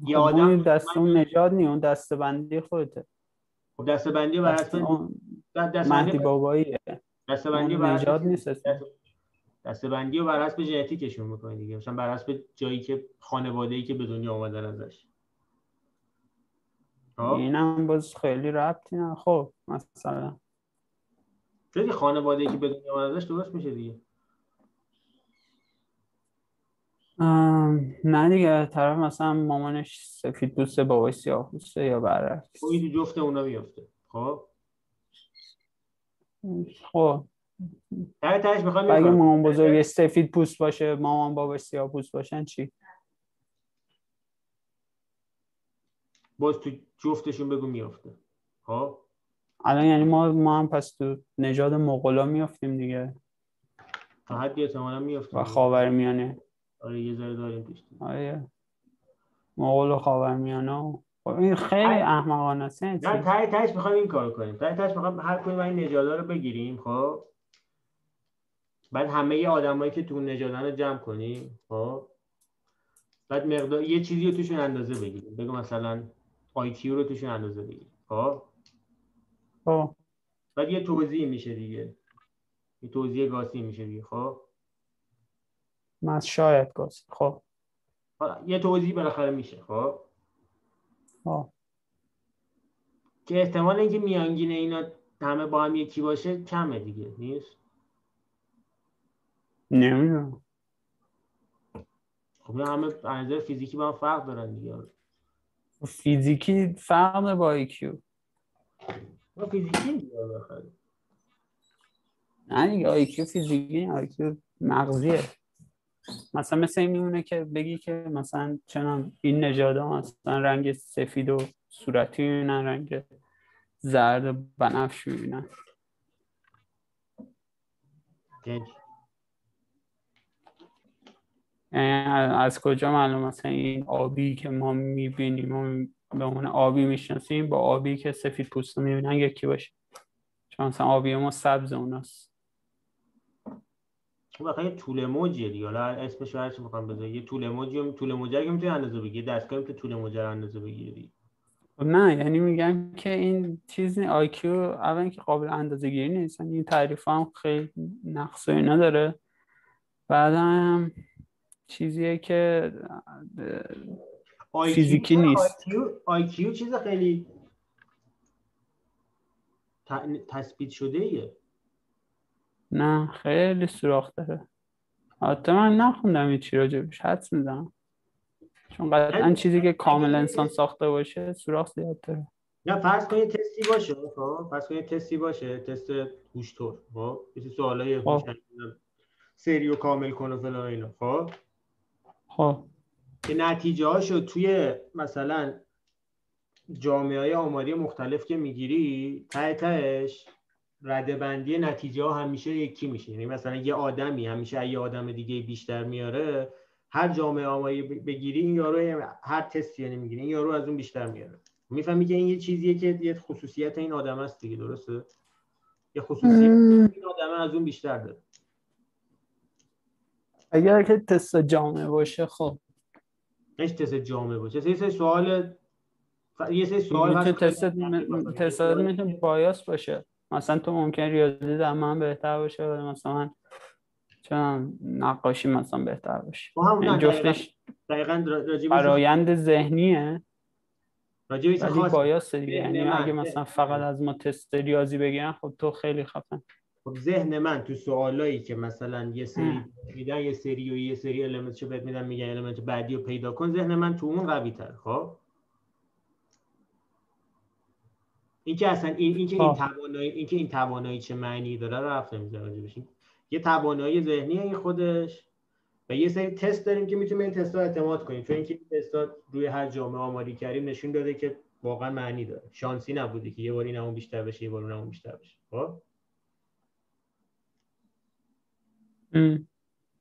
یه خب، آدم دست اون نجات نی اون دسته بندی خودته. خب دسته بندی بر اساس دسته مهدی باباییه. دسته بندی بر نجات نیست دسته بندی رو بر حسب ژنتیکشون می‌کنه دیگه. مثلا بر حسب جایی که خانواده ای که به دنیا آمدن ازش. خب؟ اینم باز خیلی ربطی نه خب مثلا خیلی خانواده ای که به دنیا آمدن ازش درست میشه دیگه. نه دیگه طرف مثلا مامانش سفید دوسته باباش سیاه دوسته یا برعکس. خب این جفت اونا میفته خب؟ خب. اگه مامان بزرگ سفید پوست باشه مامان باباش سیاه پوست باشن چی؟ باز تو جفتشون بگو میفته خب؟ الان یعنی ما ما هم پس تو نژاد مغولا میافتیم دیگه. تا حدی احتمالاً میافتیم. و خاورمیانه. آره یه ذره داریم پیش آره. مغول و خاورمیانه خب این خیلی احمقانه است نه؟ تای تاش می‌خوایم این کارو کنیم. تای تاش می‌خوایم هر کدوم این نژادا رو بگیریم خب؟ بعد همه آدمایی که تو نژادن رو جمع کنیم خب؟ بعد مقدار یه چیزی رو توشون اندازه بگیریم. بگو مثلا آی رو توشون اندازه بگیریم خب؟ خب. بعد یه توضیح میشه دیگه. یه توضیح گاسی میشه دیگه خب؟ من شاید گاسی خب. یه توضیح بالاخره میشه خب؟ خب که احتمال اینکه میانگین اینا همه با هم یکی باشه کمه دیگه نیست؟ نمی‌دونم. خب همه نظر فیزیکی با هم فرق دارن دیگه. فیزیکی فرق با IQ. با فیزیکی دیگه نه دیگه IQ فیزیکی IQ مغزیه. مثلا مثل این میمونه که بگی که مثلا چنان این نژاد مثلا رنگ سفید و صورتی می‌بینن رنگ زرد بنفش می‌بینن از کجا معلوم مثلا این آبی که ما می‌بینیم و به عنوان آبی می‌شناسیم با آبی که سفید پوست می‌بینن یکی باشه. چون مثلا آبی ما سبز اوناست. واقعا یه طول موجیه دیگه. حالا اسمش هر چی می‌خوام بذاری یه طول موجی طول موجی که می‌تونی اندازه بگیری دستگاه که طول موجی رو اندازه بگیری خب نه یعنی میگم که این چیز آی کیو اول که قابل اندازه گیری نیست. یعنی این تعریف هم خیلی نقص نداره بعد هم چیزیه که فیزیکی نیست. آی کیو چیز خیلی تثبیت شده ایه. نه خیلی سوراخ داره حتی من نخوندم این چی راجبش حدس می‌زنم. چون قطعا چیزی که کامل انسان ساخته باشه سوراخ زیاد داره نه فرض کنید تستی باشه خب؟ فرض کنید تستی باشه تست هوشتور خب؟ مثل سوالای خب. سری و کامل کن و فلان اینا خب؟ خب. که نتیجه هاشو توی مثلا جامعه های آماری مختلف که می‌گیری ته تهش رده بندی نتیجه ها همیشه یکی میشه. یعنی مثلا یه آدمی همیشه یه آدم دیگه بیشتر میاره هر جامعه آماری بگیری این یارو هر تستی یعنی می‌گیری این یارو از اون بیشتر میاره. می‌فهمی که این یه چیزیه که یه خصوصیت این آدم است دیگه درسته؟ یه خصوصیت این آدم از اون بیشتر داره. اگر که تست جامعه باشه خب نه تست جامعه باشه. یه سری سوال یه سری سوال هست تست تست می‌تونه بایاس باشه. مثلا تو ممکن ریاضی در من بهتر باشه ولی مثلا چون نقاشی مثلا بهتر باشه. این جفتش فرایند ذهنیه. ولی بایاس دیگه. یعنی اگه مثلا فقط از ما تست ریاضی بگیرن خب تو خیلی خفن. خب ذهن من تو سوالایی که مثلا یه سری میدن یه سری و یه سری المنت چه بهت میدن میگن المنت بعدی رو پیدا کن ذهن من تو اون قوی تر خب؟ این که اصلا این این که این توانایی این که این توانایی چه معنی داره رو رفته می‌ذاره بشین یه توانایی ذهنی این خودش. و یه سری تست داریم که می‌تونیم این تست اعتماد کنیم. چون اینکه این تست روی هر جامعه آماری کردیم نشون داده که واقعا معنی داره. شانسی نبوده که یه بار این بیشتر بشه یه بار اون بیشتر بشه خب؟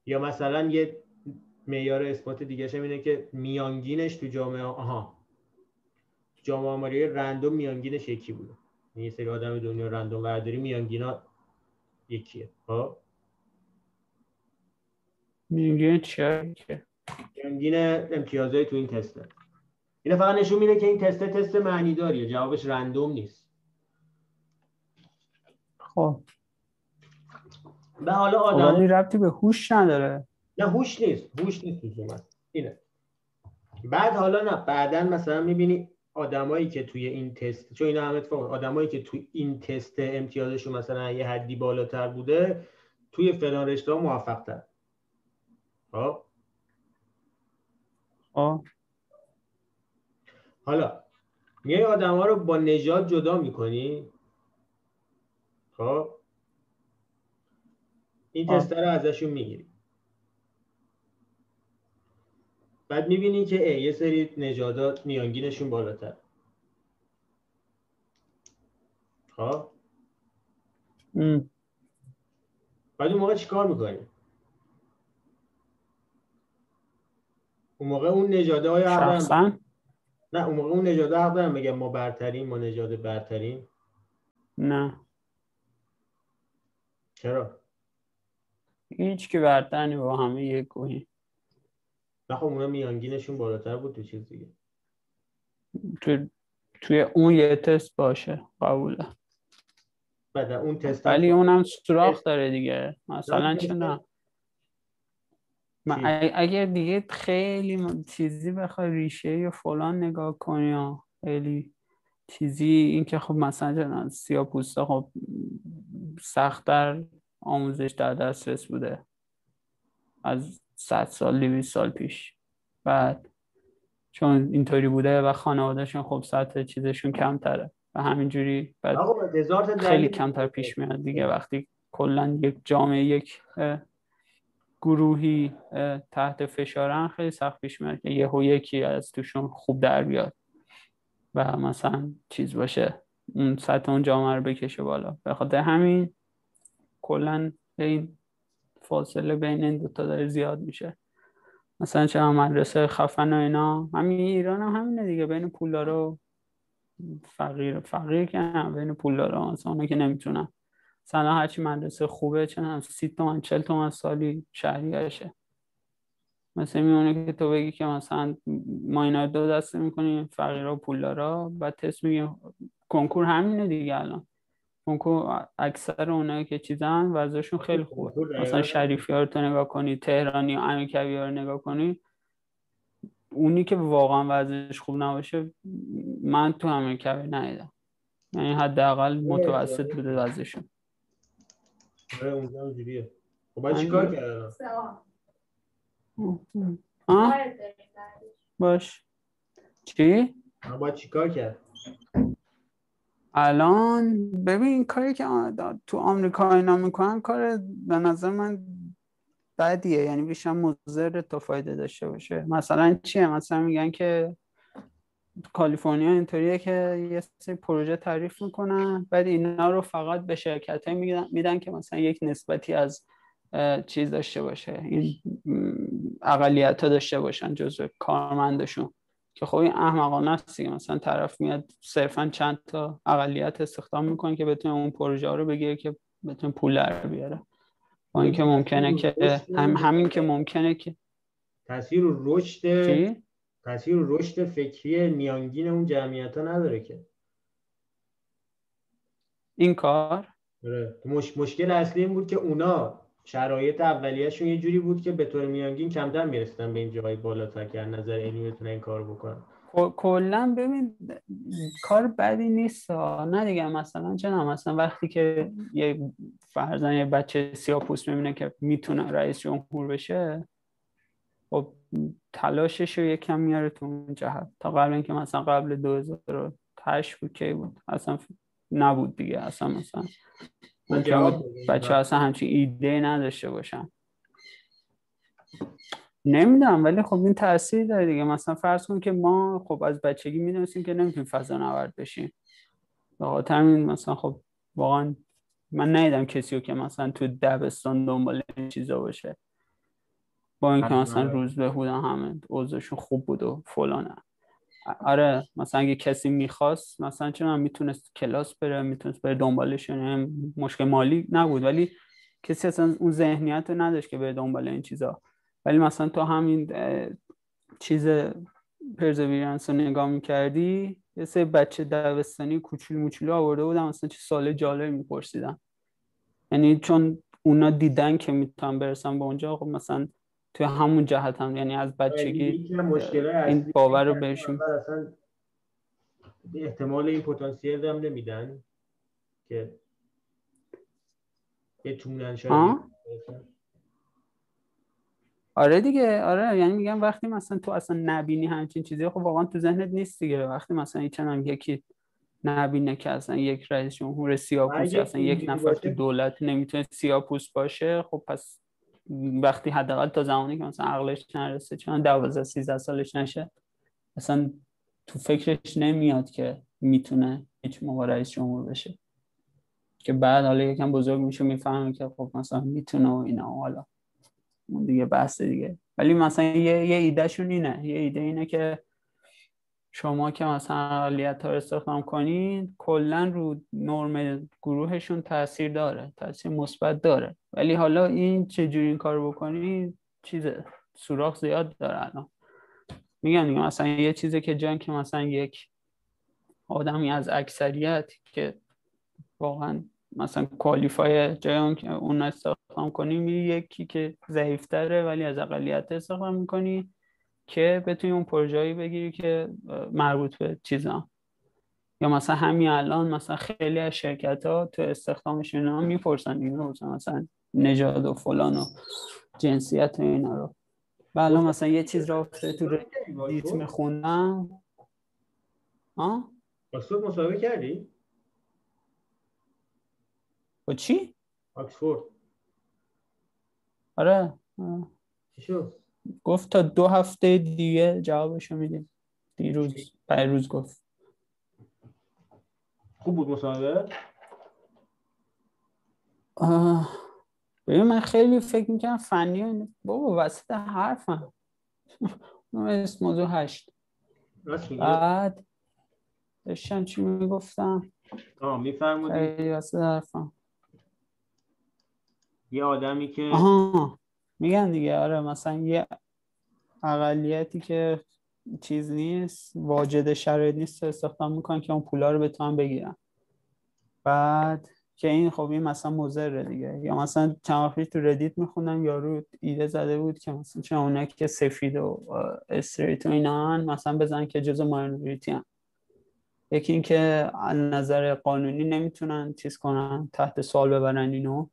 یا مثلا یه معیار اثبات دیگه اینه که میانگینش تو جامعه آها. جامعه آماری رندوم میانگینش یکی بوده. یعنی یه سری آدم دنیا رندوم برداری میانگینا یکیه. خب؟ میانگین چیه میانگین امتیازهای تو این تسته. این فقط نشون میده که این تست تست معنی داریه جوابش رندوم نیست. خب. به حالا آدم ولی ربطی به هوش نداره. نه هوش نیست. هوش نیست اینه. بعد حالا نه بعدا مثلا می‌بینی آدمایی که توی این تست چون اینا همه اتفاق آدمایی که توی این تست امتیازشون مثلا یه حدی بالاتر بوده توی فلان رشته ها موفق تر خب حالا میای آدم ها رو با نژاد جدا می‌کنی؟ خب؟ این تست رو ازشون می‌گیری بعد می‌بینی که ای یه سری نجادات میانگینشون بالاتر. خب؟ بعد اون موقع چیکار می‌کنی اون موقع اون نجاده های نه اون موقع اون نجاده حق دارم بگم ما برترین ما نجاده برترین نه. چرا؟ هیچ که برترین با همه یک گوهی نه خب اونا میانگینشون بالاتر بود تو چیز دیگه. تو توی اون یه تست باشه قبوله. بعد اون تست ولی اونم سراخ داره دیگه. مثلا چه نه. اگر دیگه خیلی چیزی بخوای ریشه یا فلان نگاه کنی یا خیلی چیزی این که خب مثلا سیاه پوسته خب سختتر آموزش در دسترس بوده. از صد سال دویست سال پیش. بعد چون اینطوری بوده و خانوادهشون خب سطح چیزشون کمتره و همینجوری بعد خیلی کمتر پیش میاد دیگه. وقتی کلا یک جامعه یک گروهی تحت فشارن خیلی سخت پیش میاد که یهو یکی از توشون خوب در بیاد و مثلا چیز باشه اون سطح اون جامعه رو بکشه بالا. به خاطر همین کلا این فاصله بین این دوتا داره زیاد میشه. مثلا چه مدرسه خفن و اینا. همین ایران هم همینه دیگه. بین پولدارا فقیر فقیر که هم بین پولدارا مثلا که نمی‌تونن. مثلا هرچی مدرسه خوبه چه سی تومن چل تومن سالی شهریهشه مثلا میمونه که تو بگی که مثلا ما اینا دو دسته می‌کنیم فقیرا و پولدارا بعد تست میگیم. کنکور همینه دیگه الان. کنکور اکثر اونایی که چیزن وضعشون خیلی خوبه. مثلا شریفی ها رو تو نگاه کنی تهرانی و امیرکبی ها رو نگاه کنی اونی که واقعا وضعش خوب نباشه من تو امیرکبی ندیدم. یعنی حداقل متوسط بوده وضعشون. آره، اونجا اونجوریه خب باید چیکار کردن؟ باش. چی؟ باید چیکار کرد؟ الان ببین کاری که تو آمریکا اینا می‌کنن کار به نظر من بدیه. یعنی بیشتر مضر تا فایده داشته باشه. مثلا چیه؟ مثلا میگن که کالیفرنیا اینطوریه که یه سری پروژه تعریف می‌کنن بعد اینا رو فقط به شرکت میدن, میدن که مثلا یک نسبتی از چیز داشته باشه. این اقلیت ها داشته باشن جزو کارمندشون. که خب این احمقانه است مثلا طرف میاد صرفا چند تا اقلیت استخدام می‌کنه که بتونه اون پروژه رو بگیره که بتونه پول در بیاره. با اینکه ممکنه که هم همین که ممکنه که تاثیر رشد تاثیر رشد فکری میانگین اون جمعیت ها نداره که. این کار؟ آره. مش... مشکل اصلی این بود که اونا شرایط اولیهشون یه جوری بود که به طور میانگین کمتر می‌رسیدن به این جای بالاتر که نظر علمی بتونن این کار بکنن. کلا ببین کار بدی نیست نه دیگه مثلا چه مثلا وقتی که یه فرزن یه بچه سیاه پوست می‌بینه که می‌تونه رئیس جمهور بشه خب تلاشش رو یکم میاره تو اون جهت. تا قبل اینکه مثلا قبل 2008 بود که بود؟ اصلا نبود دیگه اصلا مثلا. بچه اصلا همچین ایده نداشته باشن. نمی‌دونم ولی خب این تاثیر داره دیگه. مثلا فرض کن که ما خب از بچگی می‌دونستیم که نمی‌تونیم فضا نورد بشیم. به مثلا خب واقعا من ندیدم کسی رو که مثلا تو دبستان دنبال این چیزا باشه. با اینکه مثلا روز به بودن همه اوضاعشون خوب بود و فلانه. آره مثلا اگه کسی می‌خواست مثلا چون می‌تونست کلاس بره می‌تونست بره دنبالش یعنی مشکل مالی نبود. ولی کسی اصلا اون ذهنیت رو نداشت که بره دنبال این چیزا. ولی مثلا تو همین چیز پرزویرنس رو نگاه می‌کردی یه سه بچه دبستانی کوچولو موچولو آورده بودن مثلا چه سال جالب میپرسیدن. یعنی چون اونا دیدن که می‌تونن برسن به اونجا خب مثلا تو همون جهت هم یعنی از بچگی این باور رو بهشون. احتمال این پتانسیل هم نمیدن که بتونن شاید آره دیگه آره یعنی میگم وقتی مثلا تو اصلا نبینی همچین چیزی خب واقعا تو ذهنت نیست دیگه. وقتی مثلا هم یکی نبینه که اصلا یک رئیس جمهور سیاپوس اصلا یک نفر تو دولت نمی‌تونه سیاپوس باشه خب پس وقتی حداقل تا زمانی که مثلا عقلش نرسه چون 12 13 سالش نشه اصلا تو فکرش نمیاد که می‌تونه هیچ موقع رئیس جمهور بشه. که بعد حالا یکم بزرگ میشه می‌فهمه که خب مثلا می‌تونه و اینا. حالا اون دیگه بحث دیگه. ولی مثلا یه, یه ایدهشون اینه. یه ایده اینه که شما که مثلا اقلیت ها رو استخدام کنید کلا رو نرم گروهشون تاثیر داره تاثیر مثبت داره. ولی حالا این چجوری این کار بکنید چیز سوراخ زیاد داره الان. دیگه مثلا یه چیزی که جان که مثلا یک آدمی از اکثریت که واقعا مثلا کوالیفای جای اون که اون استخدام کنی یکی که ضعیفتره ولی از اقلیت استخدام می‌کنی. که بتونی اون پروژه‌ای بگیری که مربوط به چیزا یا مثلا همین الان مثلا خیلی از شرکت ها تو استخدامشون ها می‌پرسن اینا مثلا نژاد و فلان و جنسیت و اینا رو و الان مثلا یه چیز رو تو ریت میخوندم ها؟ آکسفورد مصاحبه کردی؟ با چی؟ آکسفورد آره چی شد؟ گفت تا دو هفته دیگه جوابشو میدیم. دیروز روز گفت. خوب بود مصاحبه؟ ببین من خیلی فکر می‌کنم فنی بابا وسط حرفم. اسم موضوع هشت. بعد داشتم چی می‌گفتم؟ آه میفرمودی. وسط حرفم. یه آدمی که آها. میگن دیگه آره مثلا یه اقلیتی که چیز نیست واجد شرایط نیست استخدام می‌کنن که اون پولا رو بتونن بگیرن. بعد که این خب این مثلا مضره دیگه. یا مثلا چند تو ردیت می‌خونم یارو ایده زده بود که مثلا چه اونایی که سفید و استریت و اینا مثلا بزن که جز ماینوریتی هم یکی اینکه از نظر قانونی نمی‌تونن چیز کنن تحت سوال ببرن اینو.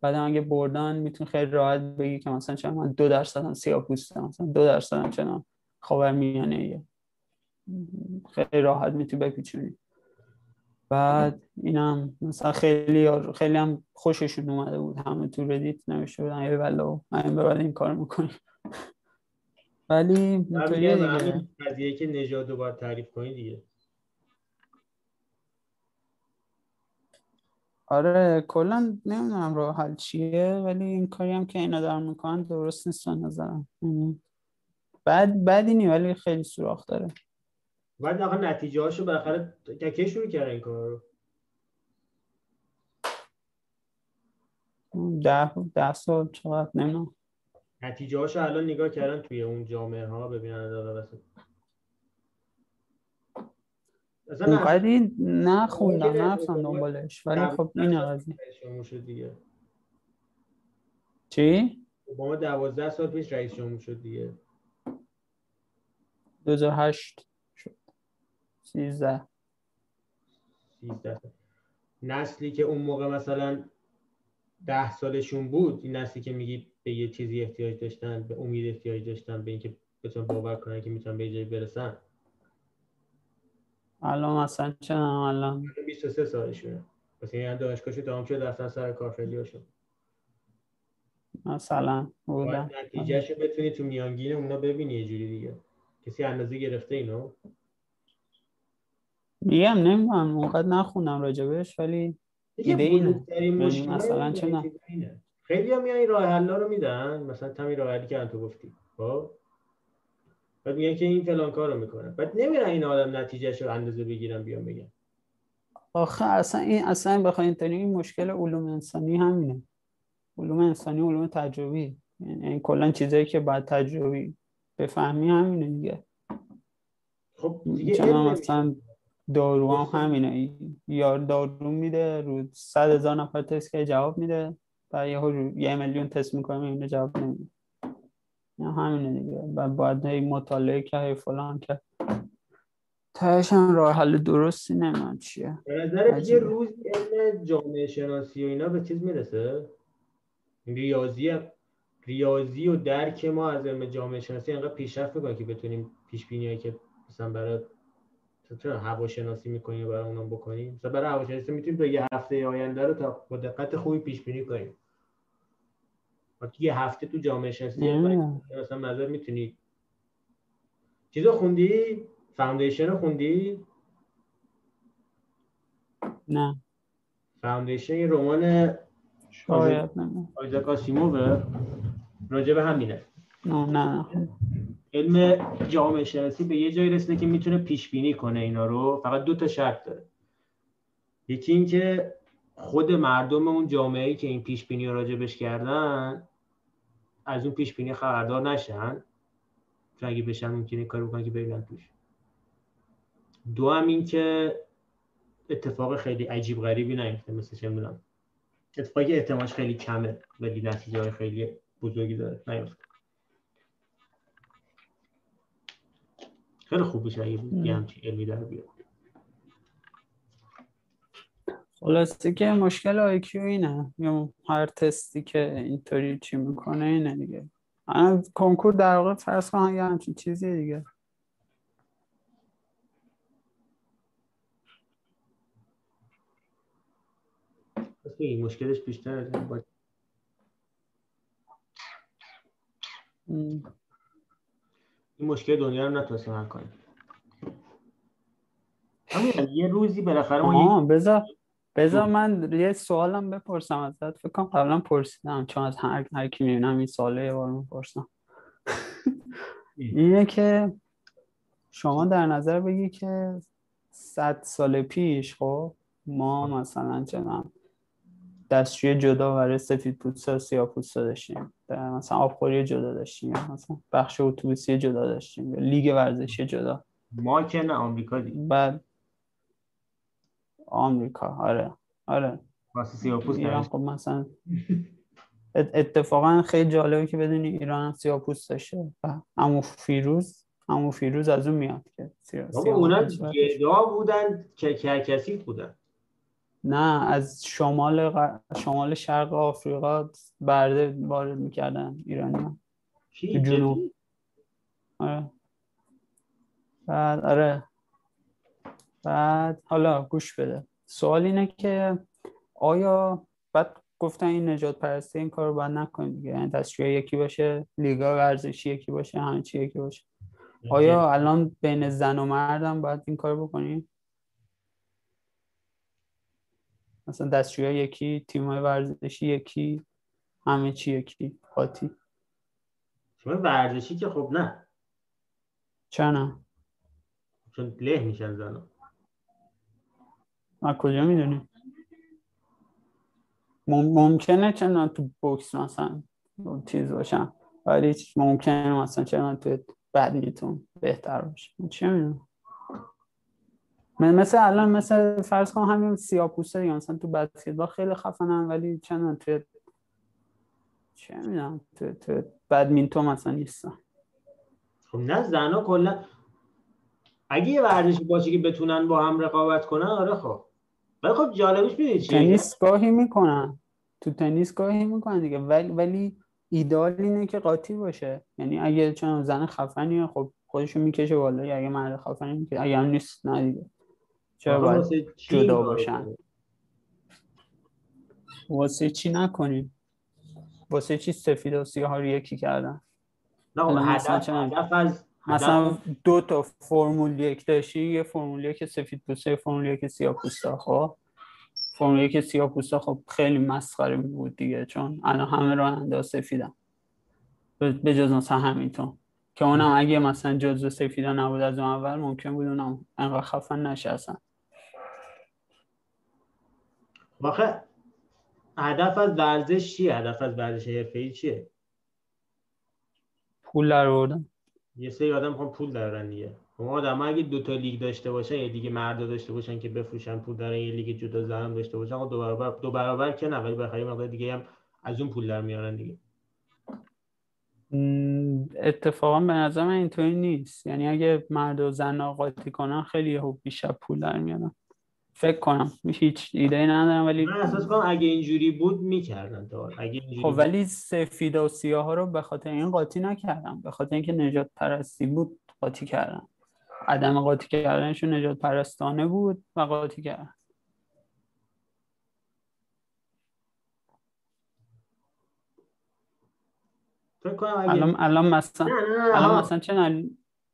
بعد اگه بردن می‌تونی خیلی راحت بگی که مثلا چرا من دو درصد هم سیاه پوستم مثلا دو درصد هم چنان خاور میانه خیلی راحت می‌تونی بپیچونی. بعد اینم مثلا خیلی خیلی هم خوششون اومده بود. همه تو ردیت نوشته بودن ای بلا همین بعد این کار می‌کنی ولی اینطوریه دیگه. قضیه که نژاد رو باید تعریف کنی دیگه. آره کلا نمی‌دونم راه حل چیه ولی این کاری هم که اینا دارن می‌کنن درست نیست نظرم. یعنی بد بدی نی ولی خیلی سوراخ داره. بعد آقا نتیجه هاشو بالاخره کی شروع کردن این کار رو ده ده سال چقدر نمی‌دونم. نتیجه هاشو الان نگاه کردن توی اون جامعه ها ببینن اصلا اونقدی نخوندم نرفتم دنبالش ولی خب این قضیه. چی؟ اوباما دوازده سال پیش رئیس جمهور شد دیگه. 2008 شد. 13 13 نسلی که اون موقع مثلا ده سالشون بود این نسلی که میگی به یه چیزی احتیاج داشتن به امید احتیاج داشتن به اینکه بتونن باور کنن که می‌تونن به جایی برسن. الان مثلا چه الان؟ 23 سالشونه پس یعنی دانشگاهشو تمام شد رفتن سر کار خیلی هاشون. مثلا بودن. نتیجهشو بتونی تو میانگین اونا ببینی یه جوری دیگه. کسی اندازه گرفته اینو؟ میگم نمی‌دونم اونقدر نخونم راجبش ولی ایده اینه. یعنی مثلا چه نه. خیلی هم این راه حلا رو میدن مثلا تمی راه حلی که تو گفتی. خب؟ بعد میگن که این فلان کار رو می‌کنه. بعد نمیرن این آدم نتیجهش رو اندازه بگیرن بیان بگن. آخه اصلا این اصلا اینطوری این مشکل علوم انسانی همینه. علوم انسانی علوم تجربی. یعنی این کلا چیزایی که بعد تجربی بفهمی همینه دیگه. خب دیگه مثلا دارو هم همینه. یا دارو میده رو صد هزار نفر تست که جواب میده و یه یه میلیون تست می‌کنه اینو جواب نمیده. یا همینه دیگه. و باید مطالعه که فلان که تهش هم راه حل درستی نمیم چیه. به نظر یه روز علم جامعه شناسی و اینا به چیز می‌رسه؟ ریاضی ریاضی و درک ما از علم جامعه شناسی انقدر پیشرفت می‌کنه که بتونیم پیش بینی که مثلا برای چرا هواشناسی می‌کنیم برای اونم بکنیم مثلا برای هواشناسی می‌تونیم تا یه هفته آینده رو تا با دقت خوبی پیش بینی کنیم. یه هفته تو جامعه شناسی مثلا نظر می‌تونی؟ چیزو خوندی؟ Foundation رو خوندی؟ نه. Foundation یه رمان شاید آیزاک آسیموه راجع به همینه. نه نه علم جامعه شناسی به یه جایی رسیده که می‌تونه پیش بینی کنه اینا رو. فقط دو تا شرط داره. یکی اینکه خود مردم اون جامعه ای که این پیش بینی راجبش کردن از اون پیش بینی خبردار نشن. چون اگه بشن ممکنه کار بکنن که ببینن توش. دو هم این که اتفاق خیلی عجیب غریبی نیفته مثل چه می‌دونم. اتفاقی احتمالش خیلی کمه ولی نتیجه خیلی بزرگی داره نیفته. خیلی خوب بشه اگه یه همچین علمی در بیاد خلاصه که مشکل آیکیو اینه. یا هر تستی که اینطوری چی می‌کنه اینه دیگه. کنکور در واقع فرض کن یه همچین چیزیه دیگه. این مشکلش بیشتر با... این مشکل دنیا رو نتونستیم حل کنیم. همین یه روزی بالاخره ما بذار بذار من یه سوالم بپرسم ازت. فکر کنم قبلا پرسیدم چون از هر, هر کی می‌بینم این سواله یه بار می‌پرسم. اینه که شما در نظر بگی که صد سال پیش خب ما مثلا چنان دستشوی جدا برای سفید پوستا سیاه پوستا داشتیم. مثلا آبخوری جدا داشتیم مثلا بخش اتوبوسی جدا داشتیم لیگ ورزشی جدا. ما که نه آمریکا بعد آمریکا. آره. آره. ایران خب مثلا اتفاقا خیلی جالبه که بدونی ایران هم سیاه پوست داشته امو فیروز امو فیروز از اون میاد که سیاه اونا گدا بودن که کسی بودن. نه از شمال غ... شمال شرق آفریقا برده وارد می‌کردن ایرانی کی؟ جنوب. آره. بعد آره. بعد حالا گوش بده. سوال اینه که آیا بعد گفتن این نجات پرستی این کار رو باید نکنیم دیگه. یعنی دستشوی یکی باشه لیگا ورزشی یکی باشه همه چی یکی باشه. آیا الان بین زن و مردم باید این کار بکنیم؟ مثلا دستشوی یکی تیم های ورزشی یکی همه چی یکی. پاتی تیم ورزشی که خب نه. چرا نه؟ چون له میشن زنا از کجا می‌دونی؟ ممکنه چرا تو بوکس مثلا چیز باشن ولی ممکنه مثلا چرا تو بدمیتون بهتر باشه. چه می‌دونم؟ مثل الان مثل فرض کن همین سیاپوسته دیگه مثلا تو بسکتبال خیلی خفنن ولی چند تو چه می‌دونم؟ تو تو بدمینتون مثلا نیستن. خب نه زنا کلا اگه یه ورزشی باشه که بتونن با هم رقابت کنن آره خب. ولی خب جالبش می‌دونی چیه؟ تنیس گاهی می‌کنن. تو تنیس گاهی می‌کنن دیگه. ولی ولی ایدال اینه که قاطی باشه. یعنی اگه چون زن خفنیه خب خودشو می‌کشه بالا اگه مرد خفنی می‌کشه. اگه هم نیست نه دیگه. چرا باید جدا باشن؟ واسه چی نکنیم؟ واسه چی سفید و سیاه رو یکی کردن؟ نه هدف, هدف از مثلا دو تا فرمول یک داشتی؟ یه فرمول یک سفید پوسته فرمول یک سیاه پوسته خب؟ فرمول یک سیاه پوسته خب خیلی مسخره بود دیگه چون الان همه راننده سفیدن. به جز مثلا همینطور. که اونم اگه مثلا جزء سفیدا نبود از اون اول ممکن بود اونم انقدر خفن نشه اصلا واقع هدف از ورزش چیه؟ هدف از ورزش حرفه‌ای چیه؟ پول در آوردن. یه سری آدم می‌خوان پول درارن دیگه. اون آدم اگه دو تا لیگ داشته باشن یه لیگ مردا داشته باشن که بفروشن پول دارن یه لیگ جدا زن داشته باشن خب دو برابر دو برابر که نه ولی بخاطر مقدار دیگه هم از اون پول در میارن دیگه. اتفاقا به نظر من اینطوری نیست. یعنی اگه مرد و زن قاطی کنن خیلی خوب بیشتر پول در میارن. فکر کنم. هیچ ایده ندارم ولی من احساس کنم اگه اینجوری بود می‌کردن تو اگه اینجوری خب ولی سفید و سیاه ها رو به خاطر این قاطی نکردم. به خاطر اینکه نجات پرستی بود قاطی کردن عدم قاطی کردنشون نجات پرستانه بود و قاطی کردن فکر کنم اگه الان الان مثلا الان مثلا چه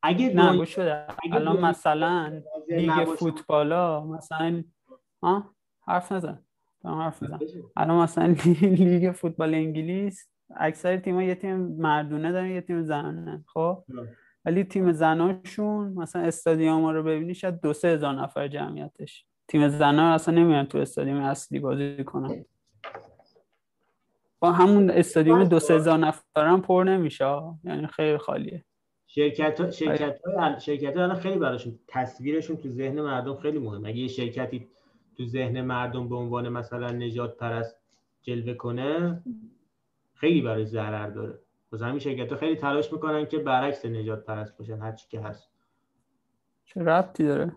اگه نه گوش بده. الان مثلا لیگ فوتبالا مثلا ها حرف نزن. حرف نزن الان مثلا لیگ فوتبال انگلیس اکثر تیم‌ها یه تیم مردونه دارن یه تیم زنانه خب؟ ولی تیم زناشون مثلا استادیوم رو ببینی شاید دو سه هزار نفر جمعیتش. تیم زنا اصلا نمیان تو استادیوم اصلی بازی کنن. با همون استادیوم دو سه هزار نفر هم پر نمیشه یعنی خیلی خالیه. شرکت ها شرکت های شرکت ها خیلی براشون تصویرشون تو ذهن مردم خیلی مهم اگه یه شرکتی تو ذهن مردم به عنوان مثلا نجات پرست جلوه کنه خیلی برای ضرر داره. واسه همین شرکت ها خیلی تلاش می‌کنن که برعکس نجات پرست باشن هر چی که هست. چه ربطی داره؟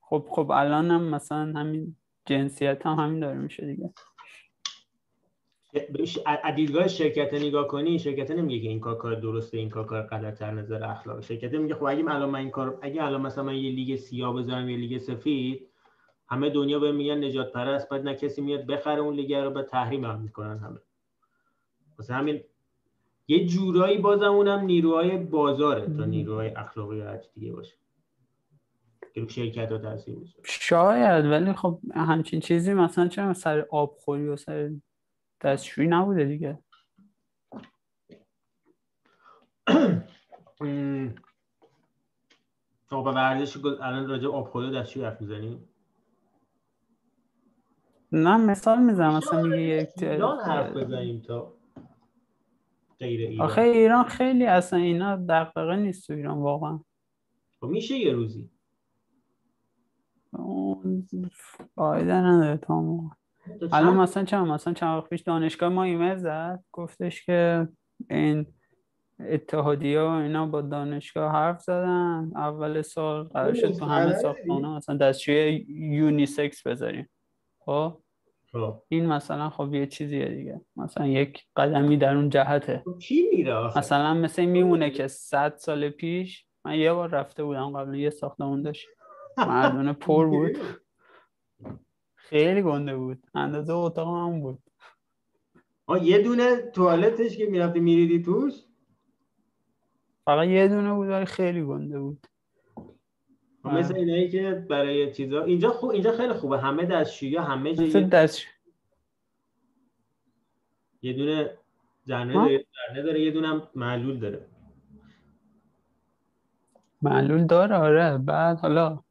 خب خب الان هم مثلا همین جنسیت هم همین داره میشه دیگه. دیدگاه شرکت نگاه کنی شرکت نمیگه که این کار کار درسته این کار کار غلط‌تر نظر اخلاق شرکت میگه خب اگه الان من این کار اگه الان مثلا من یه لیگ سیاه بذارم یه لیگ سفید همه دنیا به میگن نجات پرست بعد نه کسی میاد بخره اون لیگ رو به تحریم هم می‌کنن همه. واسه همین یه جورایی بازم اونم نیروهای بازاره تا نیروهای اخلاقی هر دیگه باشه. که رو شرکت ها تاثیر شاید ولی خب همچین چیزی مثلا چرا سر آبخوری و سر دستشویی نبوده دیگه. خب با ورزش الان راجع آبخوری و دستشویی حرف می‌زنیم نه مثال می‌زنم. مثلا میگه یک ایران حرف بزنیم تا غیر ایران. آخه ایران خیلی اصلا اینا دقیقه نیست تو ایران واقعا. خب میشه یه روزی. فایده نداره تا موقع. الان مثلا چند مثلا چند وقت پیش دانشگاه ما ایمیل زد گفتش که این اتحادیه و اینا با دانشگاه حرف زدن اول سال قرار شد تو همه ساختمان‌ها مثلا دستشوی یونیسکس بذاریم. خب؟ این مثلا خب یه چیزیه دیگه. مثلا یک قدمی در اون جهته. کی میره مثلا مثل میمونه که صد سال پیش من یه بار رفته بودم قبل یه ساختمون داشت. مردونه پر بود. خیلی گنده بود. اندازه اتاق هم بود. آه یه دونه توالتش که می‌رفتی میریدی توش؟ فقط یه دونه بود ولی خیلی گنده بود. مثل اینایی که برای چیزا. اینجا خوب اینجا خیلی خوبه. همه دستشویی همه جا مثل دست یه دونه زنه داره, داره یه دونه معلول داره. معلول داره آره. بعد حالا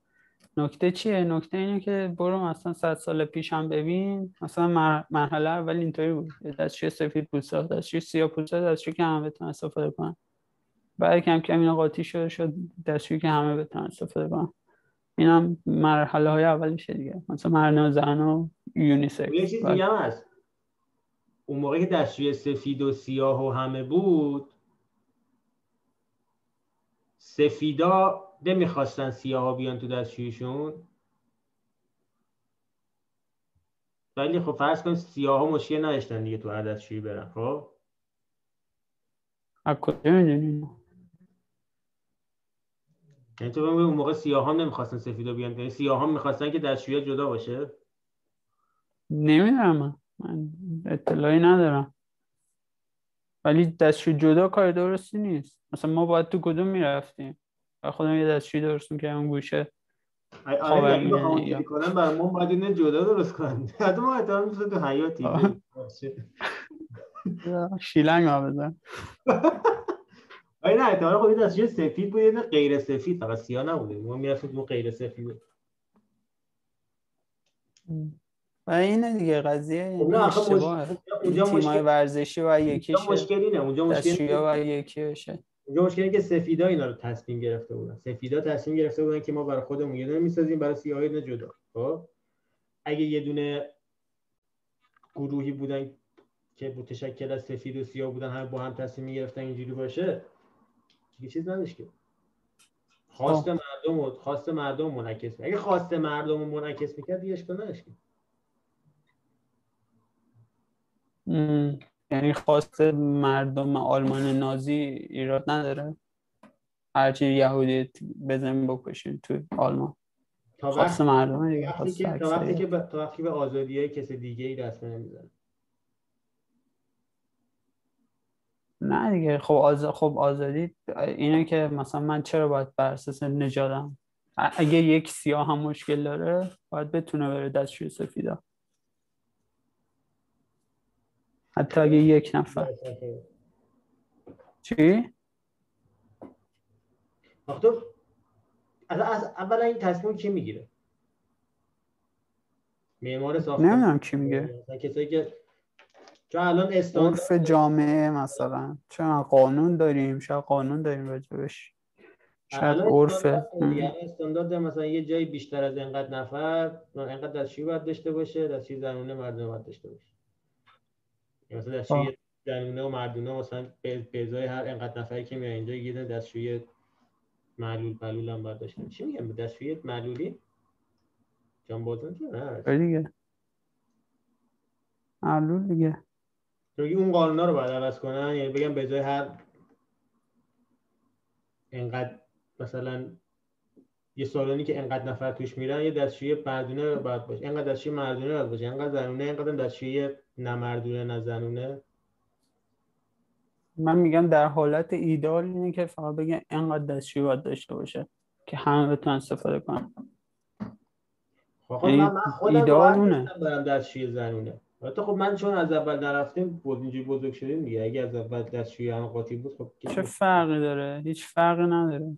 نکته چیه؟ نکته اینه که برو مثلا صد سال پیش هم ببین مثلا مرحله اول اینطوری بود. دستشوی سفید پوستا دستشوی سیاه پوستا دستشوی که همه بتونن استفاده کنن. بعد کم کم اینا قاطی شده شد دستشوی که همه بتونن استفاده کنن. این هم مرحله های اولیشه دیگه. مثلا مرنا زن و یونیسکس. یه چیز دیگه هم هست. اون موقع که دستشوی سفید و سیاه و همه بود سفیدا نمی‌خواستن سیاه ها بیان تو دستشویشون. ولی خب فرض کن سیاه ها مشکل نداشتن دیگه تو هر دستشویی برن خب؟ یعنی تو اون موقع سیاه نمی‌خواستن سفیدا بیان؟ یعنی سیاه ها می‌خواستن که دستشویی جدا باشه؟ نمی‌دونم من. اطلاعی ندارم. ولی دستشوی جدا کار درستی نیست. مثلا ما باید تو کدوم می‌رفتیم؟ خودم یه دستشوی درست که اون گوشه آره کنن برای ما باید اینه جدا درست کنن حتی ما احتمال تو حیاتی. شیلنگ ها بزن. آره نه احتمال خب دستشوی سفید بود یه غیر سفید فقط سیاه نبوده. ما می‌رفتیم تو غیر سفید. و اینه دیگه قضیه خب اشتباهه. تیمای ورزشی و یکی مشکلی نه اونجا مشکلی و یکی بشه اونجا مشکلی که سفیدا اینا رو تصمیم گرفته بودن. سفیدا تصمیم گرفته بودن که ما برای خودمون یه دونه می‌سازیم برای سیاها یه جدا. خب؟ اگه یه دونه گروهی بودن که متشکل از سفید و سیاه بودن هم با هم تصمیم گرفتن اینجوری باشه دیگه چیز نداشت که. خواست مردم خواست مردم منعکس اگه خواست مردم منعکس می‌کرد دیگه اشکال نداشت یعنی خواست مردم آلمان نازی ایراد نداره؟ هرچی یهودی بزنیم بکشیم تو آلمان. تا خواست مردم دیگه تا وقتی که تا وقتی به آزادی های کسی دیگه ای دست نمی‌زنه. نه دیگه خب آز... خب آزادی اینه که مثلا من چرا باید بر اساس نجادم اگه یک سیاه هم مشکل داره باید بتونه بره دستشوی سفیدا حتی اگه یک نفر. چی؟ وقتا از, از اولا این تصمیم کی می‌گیره؟ معمار ساختمان نمی‌دونم کی میگه. کسایی که چون الان استان عرف جامعه مثلا. چون قانون داریم شاید قانون داریم راجبش. شاید عرف استاندارد مثلا یه جایی بیشتر از اینقدر نفر اینقدر دستشویی باید داشته باشه دستشویی زنونه مردم باید داشته باشه. مثلا دستشوی زنونه و مردونه مثلا به ازای هر انقدر نفری که میاد اینجا یه دستشوی معلول معلول هم باید داشته چی میگم؟ دستشوی معلولی؟ جان بازن چه نه. دیگه. معلول دیگه. تو اون قانونا رو باید عوض کنن؟ یعنی بگم به ازای هر انقدر مثلا یه سالانی که انقدر نفر توش میرن یه دستشوی مردونه باید باشه. انقدر دستشوی مردونه باید باشه. انقدر زنونه انقدر دستشوی نه مردونه نه زنونه. من میگم در حالت ایدال اینه که فقط بگم انقدر دستشوی باید داشته باشه که همه بتونن استفاده کنن. خب من, من خودم ایدال برم دستشوی زنونه. البته خب من چون از اول نرفتیم بود اینجوری بزرگ شدیم دیگه. اگه از اول دستشوی هم قاطی بود خب چه فرقی داره؟ هیچ فرقی نداره.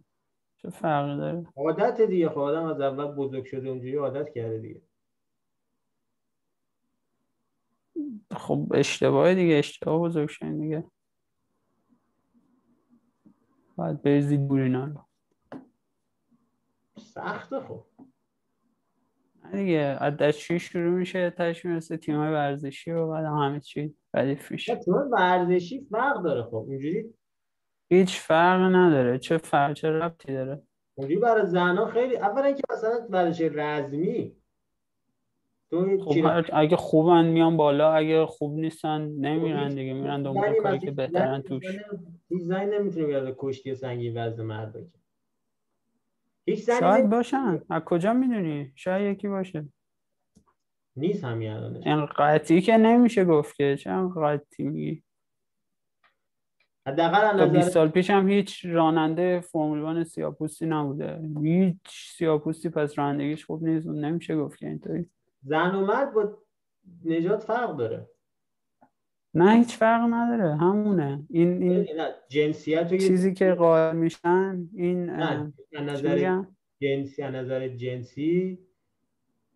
چه فرقی داره؟ عادت دیگه خب آدم از اول بزرگ شده اونجوری عادت کرده دیگه. خب اشتباه دیگه اشتباه بزرگ شدن دیگه. باید بریزید بورینا رو. سخته خب. دیگه از دستشوی شروع میشه تاش می‌رسه تیم ورزشی و بعد همه چی ردیف میشه. تیم ورزشی فرق داره خب. اونجوری هیچ فرق نداره. چه فرق چه ربطی داره؟ اونجوری برای زنها خیلی اولا که مثلا ورزش رزمی خب اگه خوبن میان بالا اگه خوب نیستن نمیرن دیگه میرن دنبال کاری که بهترن توش. زنی نمی‌تونه بیاد کشتی سنگین وزن مرد هیچ زنی شاید باشن. از کجا می‌دونی؟ شاید یکی باشه. نیست همین الانش. این قطعی که نمیشه گفت که. چه قطعی میگی؟ حداقل تا 20 سال پیش هم هیچ راننده فرمول 1 سیاپوستی نبوده. هیچ سیاپوستی پس رانندگیش خوب نیست نمیشه گفت که اینطوری. زن و مرد با نجات فرق داره. نه هیچ فرق نداره. همونه. این این نه جنسیت چیزی که قائل میشن این نه نظر؟ جنسی نظر جنسی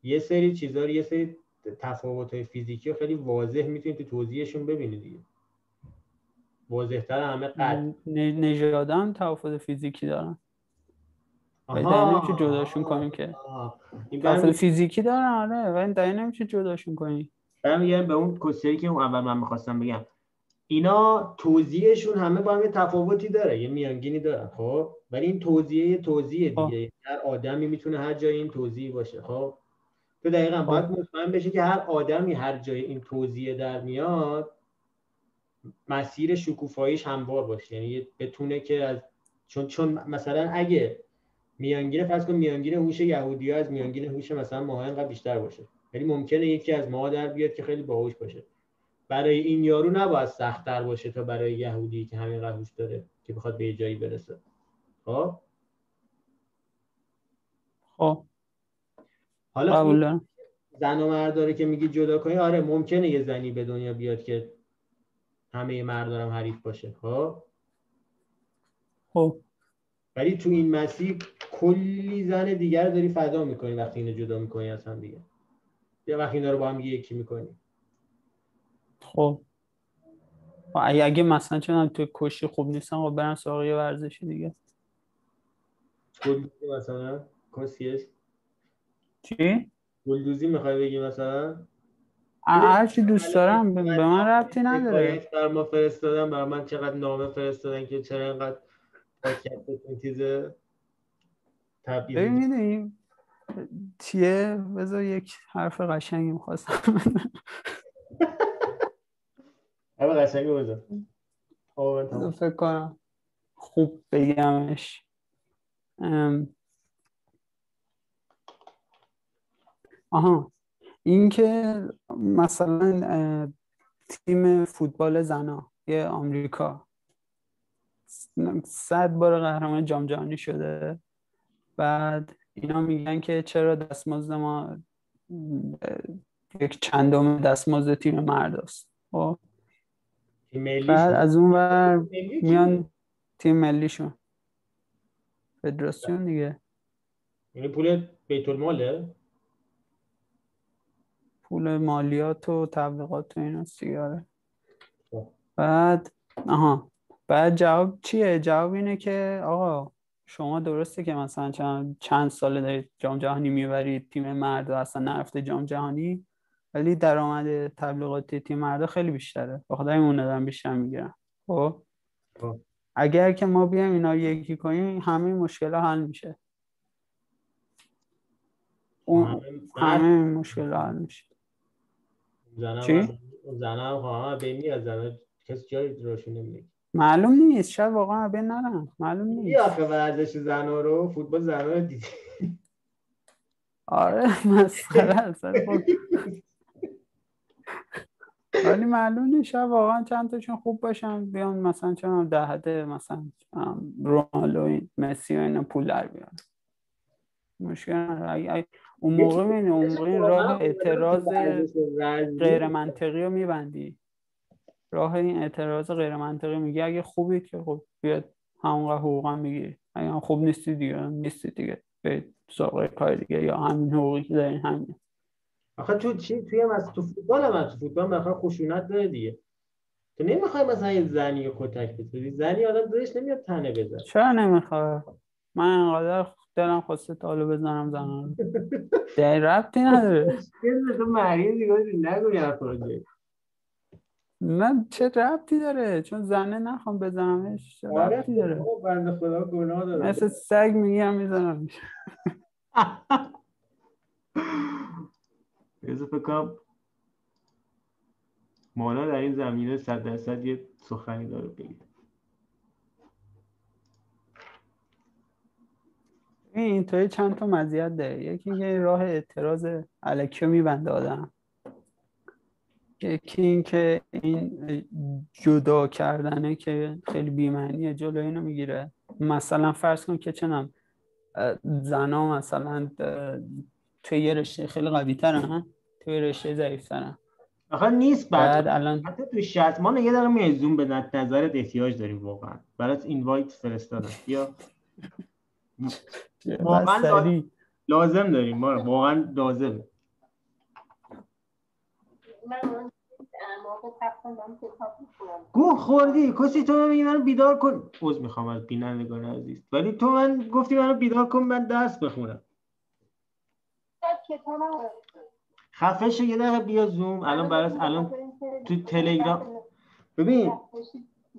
یه سری چیزا رو یه سری تفاوت های فیزیکی رو خیلی واضح می‌تونید تو توضیحشون ببینید دیگه. واضحتر همه قد ن- نژادم تفاوت فیزیکی دارن. ولی. دقیقا نمیشه جداشون کنیم که. برمی- فیزیکی دارن آره ولی دقیقا نمیشه جداشون کنیم برمیگردیم به اون کسری که اون اول من می‌خواستم بگم. اینا توضیحشون همه با هم یه تفاوتی داره یه میانگینی دارن خب؟ ولی این توضیح یه توضیح. دیگه. هر آدمی می‌تونه هر جای این توضیح باشه خب؟ تو دقیقا باید مطمئن بشه که هر آدمی هر جای این توضیح در میاد مسیر شکوفاییش هموار باشه. یعنی بتونه که از چون چون مثلا اگه میانگین فرض کن میانگین هوش یهودی از میانگین هوش مثلا ماها اینقدر بیشتر باشه. ولی ممکنه یکی از ما در بیاد که خیلی باهوش باشه. برای این یارو نباید سختتر باشه تا برای یهودی که همین هوش داره که بخواد به یه جایی برسه. خب؟ خب. حالا دارم. زن و مرد داره که میگی جدا کنی آره ممکنه یه زنی به دنیا بیاد که همه مردارم حریف باشه. خب؟ خب. ولی تو این مسیر کلی زن دیگر داری فدا می‌کنی وقتی اینو جدا می‌کنی از هم دیگه. یا وقتی اینا رو با هم یکی می‌کنی. خب. و اگه اگه مثلا چون تو کشی خوب نیستن خب برن سراغ یه ورزشی دیگه. گلدوزی مثلا؟ کسیش؟ چی؟ گلدوزی می‌خوای بگی مثلا؟ هر چی دوست دارم به من ربطی نداره. بر ما فرستادن بر من چقدر نامه فرستادن که چرا اینقدر چیز تبعیض ببین می‌دونی چیه؟ بذار یک حرف قشنگی می‌خواستم. اما قشنگ بذار. فکر کنم. خوب بگمش. آها. این که مثلا تیم فوتبال زنا یه آمریکا. صد بار قهرمان جام جهانی شده. بعد اینا میگن که چرا دستمزد ما یک چندم دستمزد تیم مرد است. خب. بعد از اون ور؟ میان تیم ملیشون. فدراسیون دیگه. یعنی پول بیت الماله پول مالیات و تبلیغات و اینا سیاره خب. بعد آها. بعد جواب چیه؟ جواب اینه که آقا شما درسته که مثلا چند, چند ساله دارید جام جهانی می‌برید تیم مرد و اصلا نرفته جام جهانی ولی درآمد تبلیغاتی تیم مردا خیلی بیشتره. بخاطر همین دارن بیشتر می‌گیرن خب؟ خب. اگر که ما بیایم اینا یکی کنیم همه مشکل حل میشه. اون همه مشکل حل میشه. زنم چی؟ زنم هم به این از زنم کسی جایی روشون نمیده معلوم نیست. شاید واقعا بین نرن. معلوم نیست. آخه ورزش زنها رو؟ فوتبال زنها رو دیدی؟ آره مسخره ولی خب. ولی معلوم نیست. شاید واقعا چند تاشون خوب باشن. بیان مثلا چون ده حده مثلا رونالدو مسی و اینا پول در بیارن. مشکل. اگه- اون موقع می‌بینی اون موقع این راه اعتراض غیر منطقی رو میبندی. راه این اعتراض غیر منطقی میگی. اگه خوبید که خب بیاد همونقدر حقوقا می‌گیری اگه هم خوب نیستی دیگه نیستی دیگه. به سراغ کار دیگه یا همین حقوقی که دارین همین. آخه تو چی؟ توی هم تو فوتبال هم. تو فوتبال مثلا خشونت داره دیگه. تو نمی‌خوای مثلا یه زنی رو کتک بزنی زنی آدم دلش نمیاد تنه بزن چرا نمی‌خواد من انقدر دلم خواسته تالو بزنم زنم. در ربطی نداره. تو مریض دیگه نگو یه نه چه ربطی داره؟ چون زنه نخوام بزنمش چه آره ربطی داره؟ بنده خدا گناه داره مثل سگ میگم میزنمش بذار فکر کنم مانا در این زمینه صد درصد یه سخنی داره بگه. این اینطوری چند تا مزیت داره. یکی اینکه راه اعتراض الکی رو میبنده آدم. یکی اینکه این جدا کردنه که خیلی بیمعنیه جلوی اینو می‌گیره. مثلا فرض کن که چنم زنا مثلا توی یه رشته خیلی قوی ترن توی رشته ضعیف ترن آخه نیست بعد الان حتی تو شرط ما یه دقیقه میای زوم به نظرت احتیاج داریم واقعا. برات اینوایت فرستادم. بیا واقعاً. لازم داریم ما. واقعا لازم من گو خوردی. کسی تو میگی منو بیدار کن. عذر می‌خوام از بینندگان عزیز. ولی تو من گفتی منو بیدار کن من درس بخونم. خفه شو یه دقیقه بیا زوم. الان برات الان تو تلگرام ببین